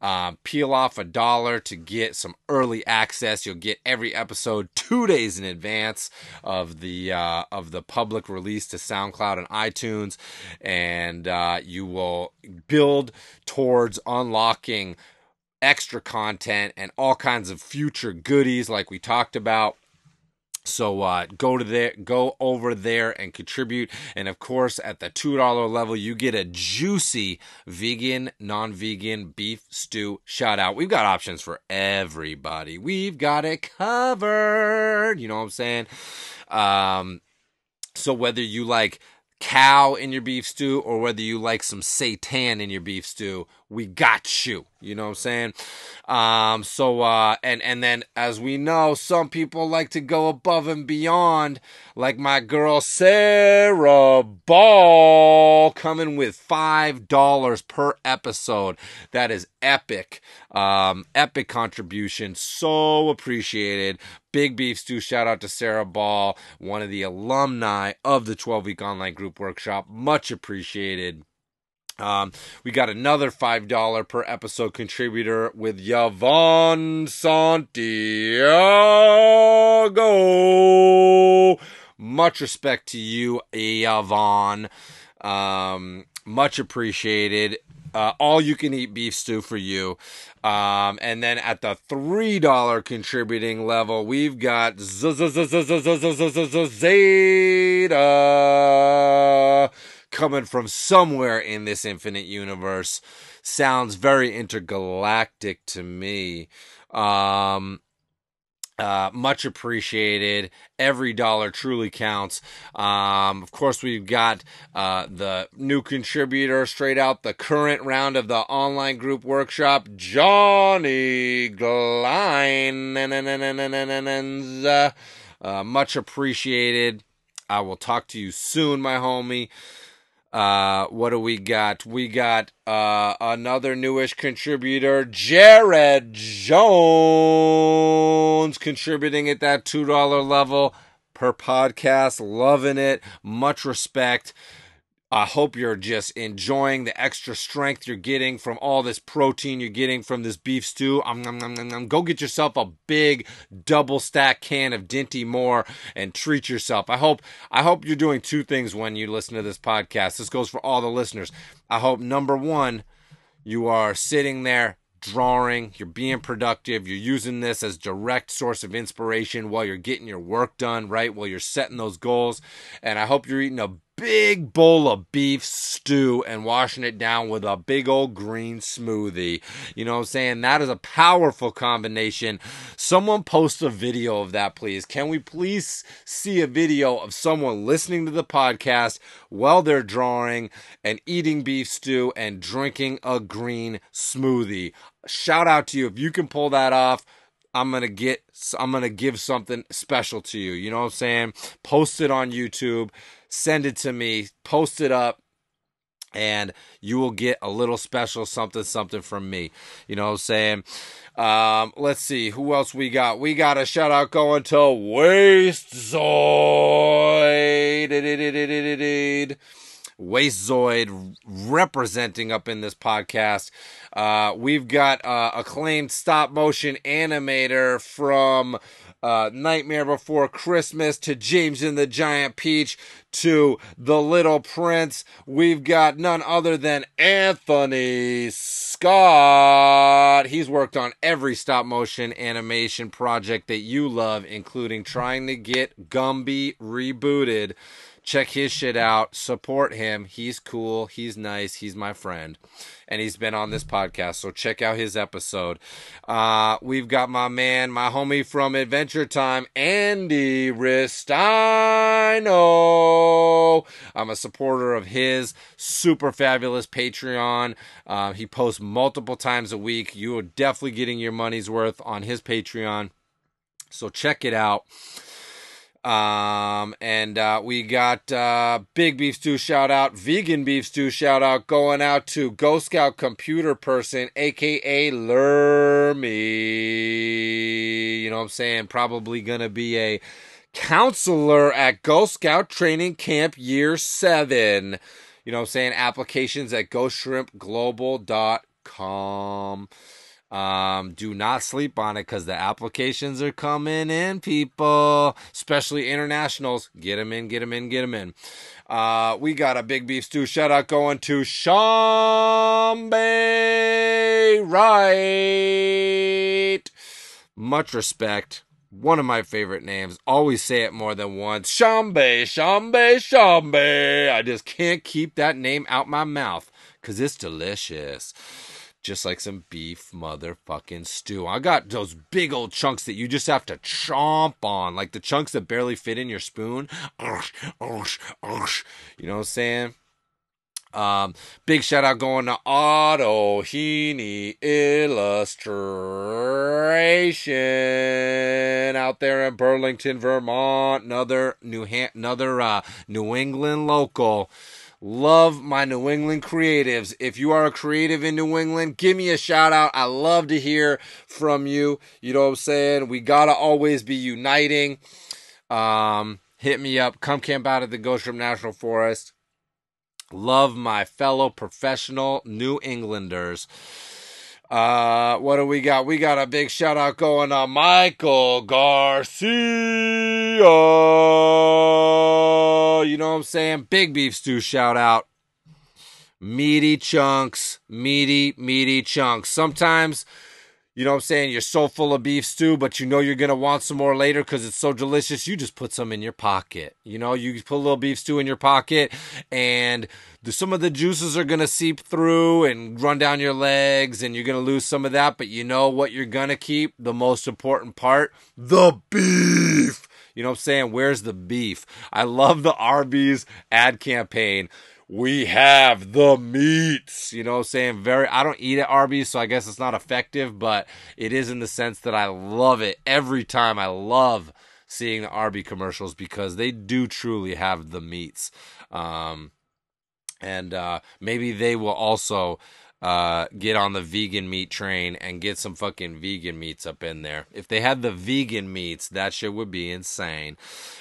uh, peel off a dollar to get some early access. You'll get every episode two days in advance of the uh, of the public release to Sound SoundCloud and iTunes, and uh, you will build towards unlocking extra content and all kinds of future goodies like we talked about so uh, go to there, go over there and contribute. And of course, at the two dollar level, you get a juicy vegan, non-vegan beef stew shout out. We've got options for everybody. We've got it covered. You know what I'm saying? Um, so whether you like cow in your beef stew or whether you like some seitan in your beef stew, we got you. You know what I'm saying? Um, so uh, and and then as we know, some people like to go above and beyond, like my girl Sarah Ball coming with five dollars per episode. That is epic, um, epic contribution. So appreciated. Big Beef Stew, shout out to Sarah Ball, one of the alumni of the 12 week online group workshop. Much appreciated. Um, we got another $5 per episode contributor with Yvonne Santiago. Much respect to you, Yvonne. Um, much appreciated. Uh, all you can eat beef stew for you. Um, and then at the $3 contributing level, we've got Zeta coming from somewhere in this infinite universe. Sounds very intergalactic to me. Um, uh, much appreciated. Every dollar truly counts. Um, of course, we've got uh, the new contributor straight out the current round of the online group workshop, Johnny Glein. Uh, much appreciated. I will talk to you soon, my homie. Uh, what do we got? We got uh, another newish contributor, Jared Jones, contributing at that $2 level per podcast. Loving it. Much respect. I hope you're just enjoying the extra strength you're getting from all this protein you're getting from this beef stew. Um, um, um, um, Go get yourself a big double stack can of Dinty Moore and treat yourself. I hope I hope you're doing two things when you listen to this podcast. This goes for all the listeners. I hope number one, you are sitting there drawing, you're being productive, you're using this as direct source of inspiration while you're getting your work done, right? While you're setting those goals. And I hope you're eating a big bowl of beef stew and washing it down with a big old green smoothie. You know what I'm saying? That is a powerful combination. Someone post a video of that, please. Can we please see a video of someone listening to the podcast while they're drawing and eating beef stew and drinking a green smoothie? Shout out to you if you can pull that off. I'm gonna get I'm gonna give something special to you. You know what I'm saying? Post it on YouTube send it to me, post it up, and you will get a little special something something from me. You know what I'm saying? Um, let's see who else we got. We got a shout out going to Waste Zoid. Waste Zoid representing up in this podcast. Uh, we've got uh, acclaimed stop motion animator from uh, Nightmare Before Christmas to James and the Giant Peach to The Little Prince. We've got none other than Anthony Scott. He's worked on every stop motion animation project that you love, including trying to get Gumby rebooted. Check his shit out. Support him. He's cool. He's nice. He's my friend. And he's been on this podcast. So check out his episode. Uh, we've got my man, my homie from Adventure Time, Andy Ristaino. I'm a supporter of his super fabulous Patreon. Uh, he posts multiple times a week. You are definitely getting your money's worth on his Patreon. So check it out. Um, and uh, we got uh, Big Beef Stew shout out, Vegan Beef Stew shout out going out to Ghost Scout Computer Person, aka Lermy. You know what I'm saying? Probably gonna be a counselor at Ghost Scout Training Camp Year 7. You know what I'm saying? Applications at ghostshrimpglobal.com. Um, do not sleep on it because the applications are coming in, people, especially internationals. Get them in, get them in, get them in. Uh, we got a big beef stew shout out going to Shambe Right. Much respect. One of my favorite names. Always say it more than once. Shambe, Shambe, Shambe. I just can't keep that name out my mouth because it's delicious just like some beef motherfucking stew. I got those big old chunks that you just have to chomp on, like the chunks that barely fit in your spoon. You know what I'm saying? Um, big shout out going to Otto Heaney Illustration out there in Burlington, Vermont. Another New Han- another uh, New England local. Love my New England creatives. If you are a creative in New England, give me a shout out. I love to hear from you. You know what I'm saying? We gotta always be uniting. Um, hit me up. Come camp out at the Ghost Shrimp National Forest. Love my fellow professional New Englanders. Uh, what do we got? We got a big shout out going to Michael Garcia. You know what I'm saying? Big beef stew shout out. Meaty chunks, meaty, meaty chunks. Sometimes you know what I'm saying? You're so full of beef stew, but you know you're going to want some more later because it's so delicious. You just put some in your pocket. You know, you put a little beef stew in your pocket and the, some of the juices are going to seep through and run down your legs and you're going to lose some of that. But you know what you're going to keep? The most important part the beef. You know what I'm saying? Where's the beef? I love the Arby's ad campaign we have the meats. You know saying? Very I don't eat at Arby's, so I guess it's not effective, but it is in the sense that I love it every time. I love seeing the Arby commercials because they do truly have the meats. Um, and uh, maybe they will also uh, get on the vegan meat train and get some fucking vegan meats up in there. If they had the vegan meats, that shit would be insane.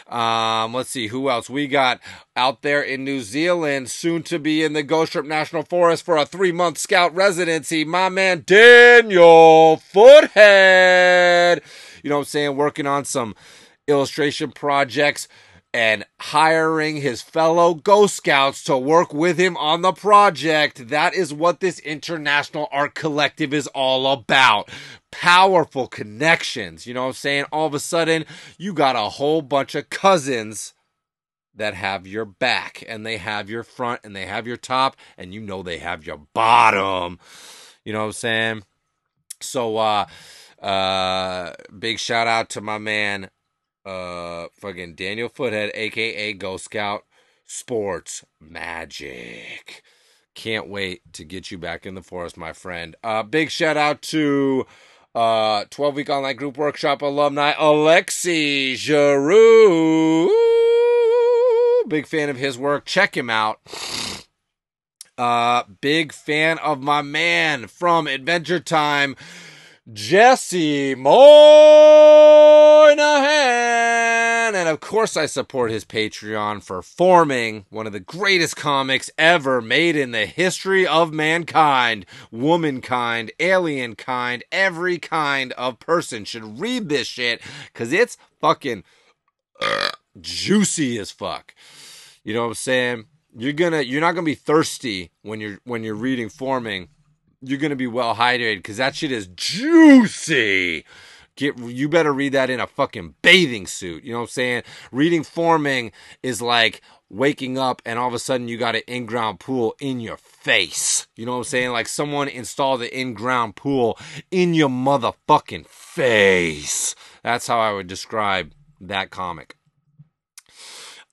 Um, let's see who else we got out there in New Zealand, soon to be in the Ghost National Forest for a three month scout residency. My man Daniel Foothead, you know what I'm saying, working on some illustration projects and hiring his fellow Ghost Scouts to work with him on the project. That is what this international art collective is all about. Powerful connections. You know what I'm saying? All of a sudden, you got a whole bunch of cousins that have your back and they have your front and they have your top and you know they have your bottom. You know what I'm saying? So uh uh big shout out to my man uh fucking Daniel Foothead, aka Ghost Scout Sports Magic. Can't wait to get you back in the forest, my friend. Uh big shout out to uh 12 week online group workshop alumni Alexi Giroux. Big fan of his work. Check him out. Uh big fan of my man from Adventure Time. Jesse Moynihan. And of course, I support his Patreon for forming one of the greatest comics ever made in the history of mankind. Womankind, alien kind, every kind of person should read this shit because it's fucking uh, juicy as fuck. You know what I'm saying? You're gonna, you're not gonna be thirsty when you're when you're reading forming you're gonna be well hydrated because that shit is juicy. Get you better read that in a fucking bathing suit. You know what I'm saying? Reading forming is like waking up and all of a sudden you got an in-ground pool in your face. You know what I'm saying? Like someone installed the in-ground pool in your motherfucking face. That's how I would describe that comic.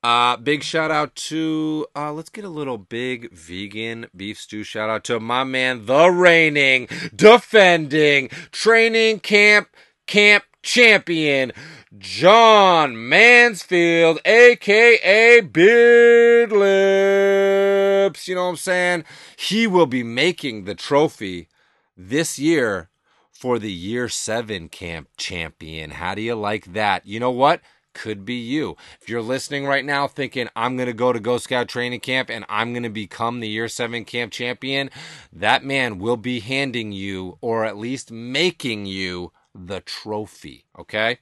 Uh, big shout out to, uh, let's get a little big vegan beef stew shout out to my man, the reigning, defending, training camp, camp champion, John Mansfield, aka Beard Lips. You know what I'm saying? He will be making the trophy this year for the year seven camp champion. How do you like that? You know what? Could be you. If you're listening right now thinking, I'm going to go to Ghost Scout training camp and I'm going to become the year seven camp champion, that man will be handing you, or at least making you, the trophy. Okay?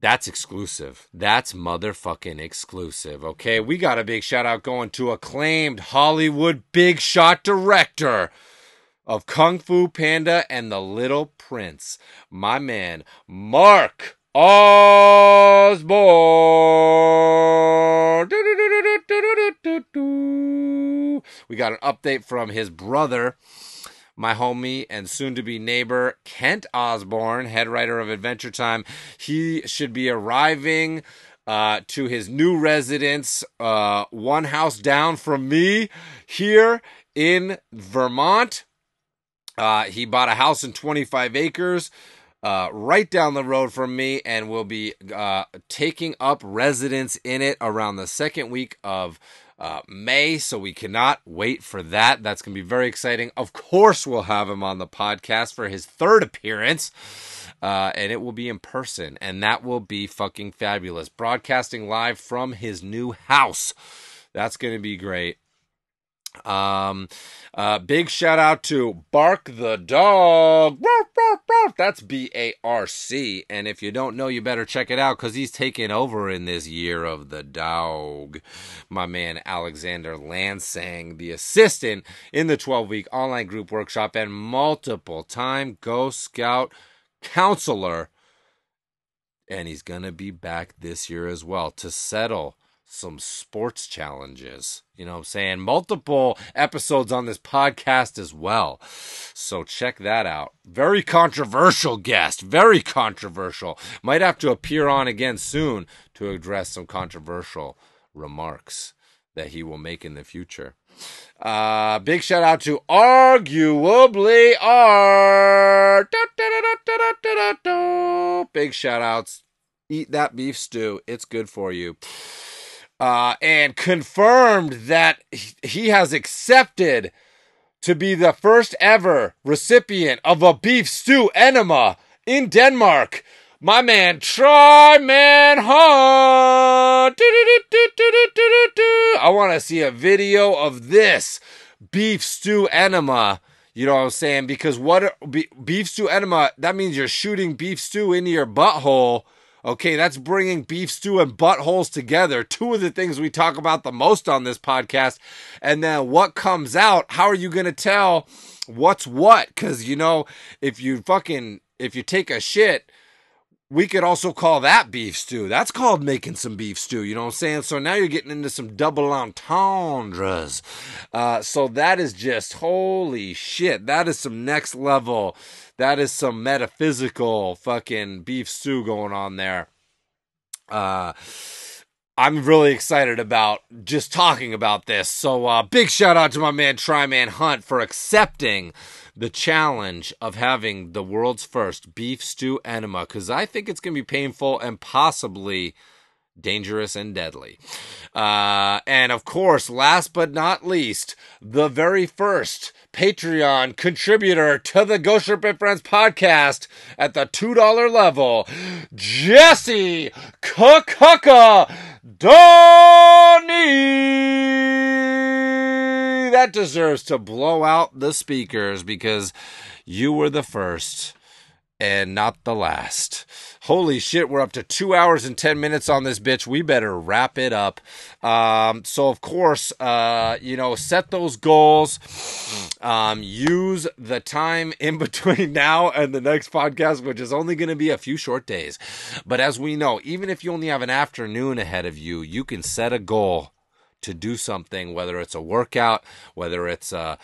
That's exclusive. That's motherfucking exclusive. Okay, we got a big shout out going to acclaimed Hollywood big shot director of Kung Fu Panda and the Little Prince, my man, Mark Osborne. We got an update from his brother, my homie and soon to be neighbor, Kent Osborne, head writer of Adventure Time. He should be arriving. Uh, to his new residence, uh, one house down from me here in Vermont. Uh, he bought a house in 25 acres uh, right down the road from me and we'll be uh, taking up residence in it around the second week of uh, May. So we cannot wait for that. That's going to be very exciting. Of course, we'll have him on the podcast for his third appearance. Uh, and it will be in person, and that will be fucking fabulous. Broadcasting live from his new house. That's going to be great. Um, uh, big shout out to Barc the Dog. That's B A R C. And if you don't know, you better check it out because he's taking over in this year of the dog. My man Alexander Lansang, the assistant in the 12 week online group workshop and multiple time Ghost Scout counselor. And he's going to be back this year as well to settle some sports challenges. You know I'm saying? Multiple episodes on this podcast as well. So check that out. Very controversial guest. Very controversial. Might have to appear on again soon to address some controversial remarks that he will make in the future. Uh, big shout out to Arguably Art. Big shout outs. Eat that beef stew. It's good for you uh, and confirmed that he has accepted to be the first ever recipient of a beef stew enema in Denmark. My man, Try Man Hunt. I want to see a video of this beef stew enema. You know what I'm saying? Because what beef stew enema, that means you're shooting beef stew into your butthole Okay, that's bringing beef stew and buttholes together. Two of the things we talk about the most on this podcast. And then what comes out, how are you going to tell what's what? Because, you know, if you fucking, if you take a shit, we could also call that beef stew. That's called making some beef stew. You know what I'm saying? So now you're getting into some double entendres. Uh, so that is just holy shit. That is some next level that is some metaphysical fucking beef stew going on there. Uh, I'm really excited about just talking about this. So, uh, big shout out to my man Tryman Hunt for accepting the challenge of having the world's first beef stew enema because I think it's going to be painful and possibly dangerous and deadly. Uh, and of course, last but not least, the very first Patreon contributor to the Ghost Shrimp and Friends podcast at the $2 level, Jesse Kakuka Donnie. That deserves to blow out the speakers because you were the first and not the last. Holy shit, we're up to two hours and 10 minutes on this bitch. We better wrap it up. Um, so, of course, uh, you know, set those goals. Um, use the time in between now and the next podcast, which is only going to be a few short days. But as we know, even if you only have an afternoon ahead of you, you can set a goal to do something, whether it's a workout, whether it's an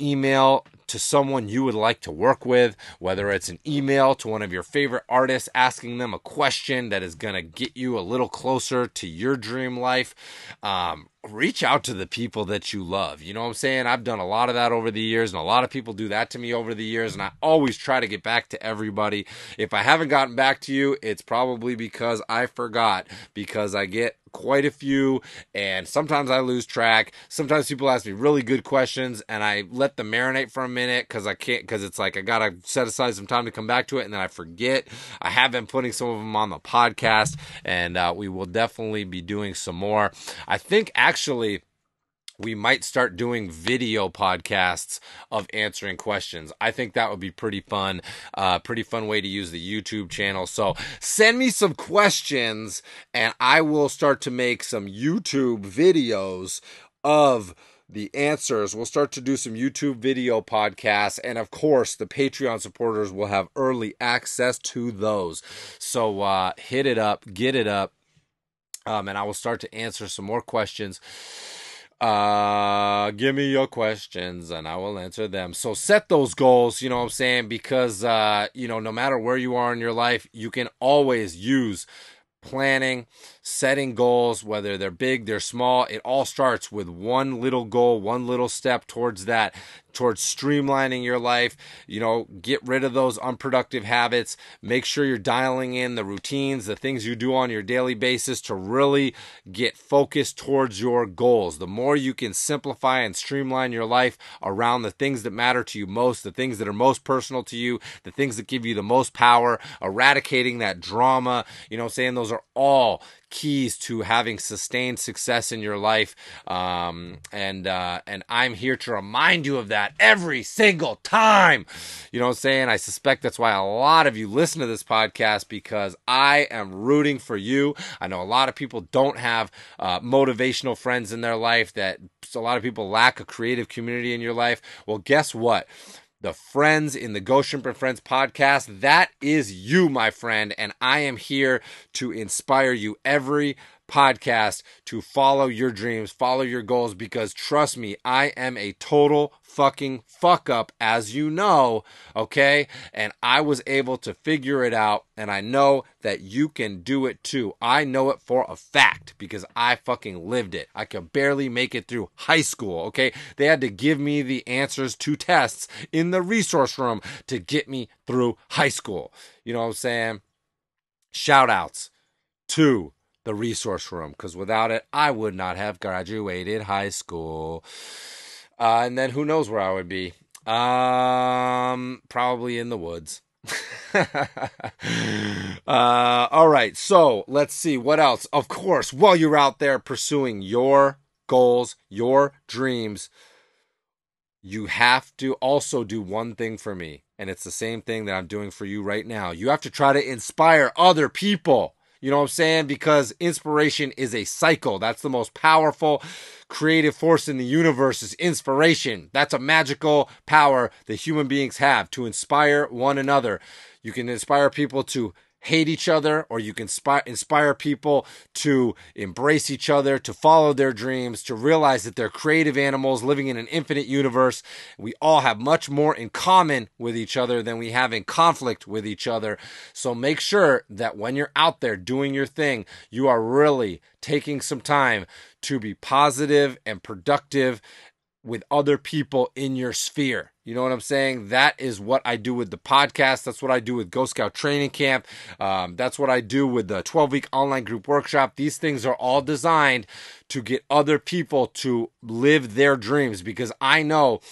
email to someone you would like to work with, whether it's an email to one of your favorite artists asking them a question that is going to get you a little closer to your dream life. Um, reach out to the people that you love. You know what I'm saying? I've done a lot of that over the years, and a lot of people do that to me over the years, and I always try to get back to everybody. If I haven't gotten back to you, it's probably because I forgot, because I get quite a few and sometimes I lose track. Sometimes people ask me really good questions and I let them marinate for a minute cuz I can't cuz it's like I got to set aside some time to come back to it and then I forget. I have been putting some of them on the podcast and uh, we will definitely be doing some more. I think actually we might start doing video podcasts of answering questions. I think that would be pretty fun. Uh, pretty fun way to use the YouTube channel. So send me some questions and I will start to make some YouTube videos of the answers. We'll start to do some YouTube video podcasts. And of course, the Patreon supporters will have early access to those. So uh, hit it up, get it up. Um, and I will start to answer some more questions uh give me your questions and i will answer them. So set those goals you know what i'm saying? Because uh you know no matter where you are in your life you can always use planning setting goals, whether they're big, they're small. It all starts with one little goal, one little step towards that, towards streamlining your life. You know, get rid of those unproductive habits. Make sure you're dialing in the routines, the things you do on your daily basis to really get focused towards your goals. The more you can simplify and streamline your life around the things that matter to you most, the things that are most personal to you, the things that give you the most power, eradicating that drama, you know, saying those are all keys to having sustained success in your life. Um, and uh, and I'm here to remind you of that every single time. You know what I'm saying? I suspect that's why a lot of you listen to this podcast because I am rooting for you. I know a lot of people don't have uh, motivational friends in their life. That a lot of people lack a creative community in your life. Well, guess what? The friends in the Shrimp Friends podcast. That is you, my friend. And I am here to inspire you every podcast to follow your dreams, follow your goals, because trust me, I am a total fucking fuck up, as you know, okay? And I was able to figure it out, and I know that you can do it too. I know it for a fact because I fucking lived it. I could barely make it through high school, okay? They had to give me the answers to tests in the resource room to get me through high school. You know what I'm saying? Shout outs to the resource room because without it, I would not have graduated high school. Uh, and then who knows where I would be? Um, probably in the woods. uh, all right, so let's see what else. Of course, while you're out there pursuing your goals, your dreams, you have to also do one thing for me. And it's the same thing that I'm doing for you right now. You have to try to inspire other people. You know what I'm saying? Because inspiration is a cycle. That's the most powerful creative force in the universe is inspiration. That's a magical power that human beings have to inspire one another. You can inspire people to hate each other or you can inspire, inspire people to embrace each other, to follow their dreams, to realize that they're creative animals living in an infinite universe. We all have much more in common with each other than we have in conflict with each other. So make sure that when you're out there doing your thing, you are really taking some time to be positive and productive with other people in your sphere. You know what I'm saying? That is what I do with the podcast. That's what I do with Ghost Scout Training Camp. Um, that's what I do with the 12 week online group workshop. These things are all designed to get other people to live their dreams because I know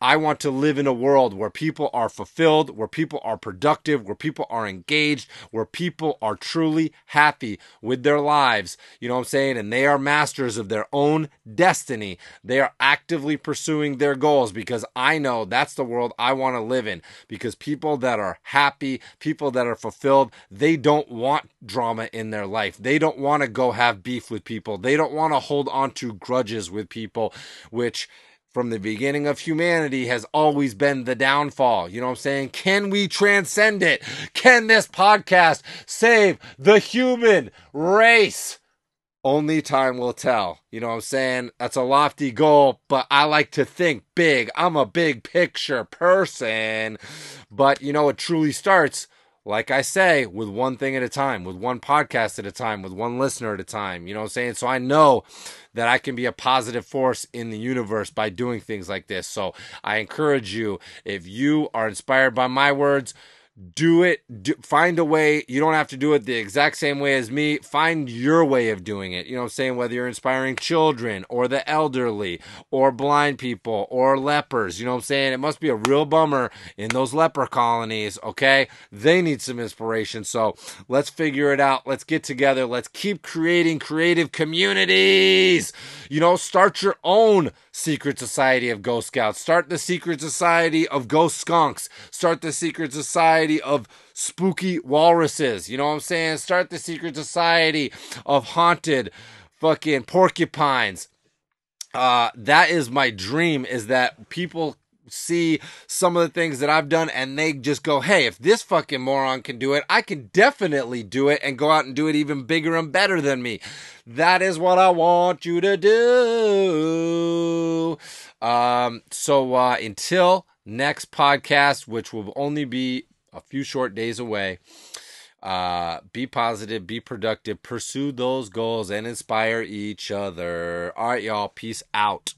I want to live in a world where people are fulfilled, where people are productive, where people are engaged, where people are truly happy with their lives. You know what I'm saying? And they are masters of their own destiny. They are actively pursuing their goals because I know that's the world I want to live in. Because people that are happy, people that are fulfilled, they don't want drama in their life. They don't want to go have beef with people. They don't want to hold on to grudges with people, which from the beginning of humanity has always been the downfall. You know what I'm saying? Can we transcend it? Can this podcast save the human race? Only time will tell. You know what I'm saying? That's a lofty goal, but I like to think big. I'm a big picture person. But you know, it truly starts like I say, with one thing at a time, with one podcast at a time, with one listener at a time. You know what I'm saying? So I know that I can be a positive force in the universe by doing things like this. So I encourage you, if you are inspired by my words, do it do, find a way. You don't have to do it the exact same way as me. Find your way of doing it. You know i'm saying? Whether you're inspiring children or the elderly or blind people or lepers. You know i'm saying? It must be a real bummer in those leper colonies okay? They need some inspiration. So let's figure it out. Let's get together. Let's keep creating creative communities. You know start your own secret society of ghost scouts. Start the secret society of ghost skunks. Start the secret society society of spooky walruses. You know what I'm saying? Start the secret society of haunted fucking porcupines. Uh, that is my dream is that people see some of the things that I've done and they just go, hey, if this fucking moron can do it, I can definitely do it and go out and do it even bigger and better than me. That is what I want you to do. Um, so uh, until next podcast, which will only be a few short days away. Uh, be positive, be productive, pursue those goals, and inspire each other. All right, y'all. Peace out.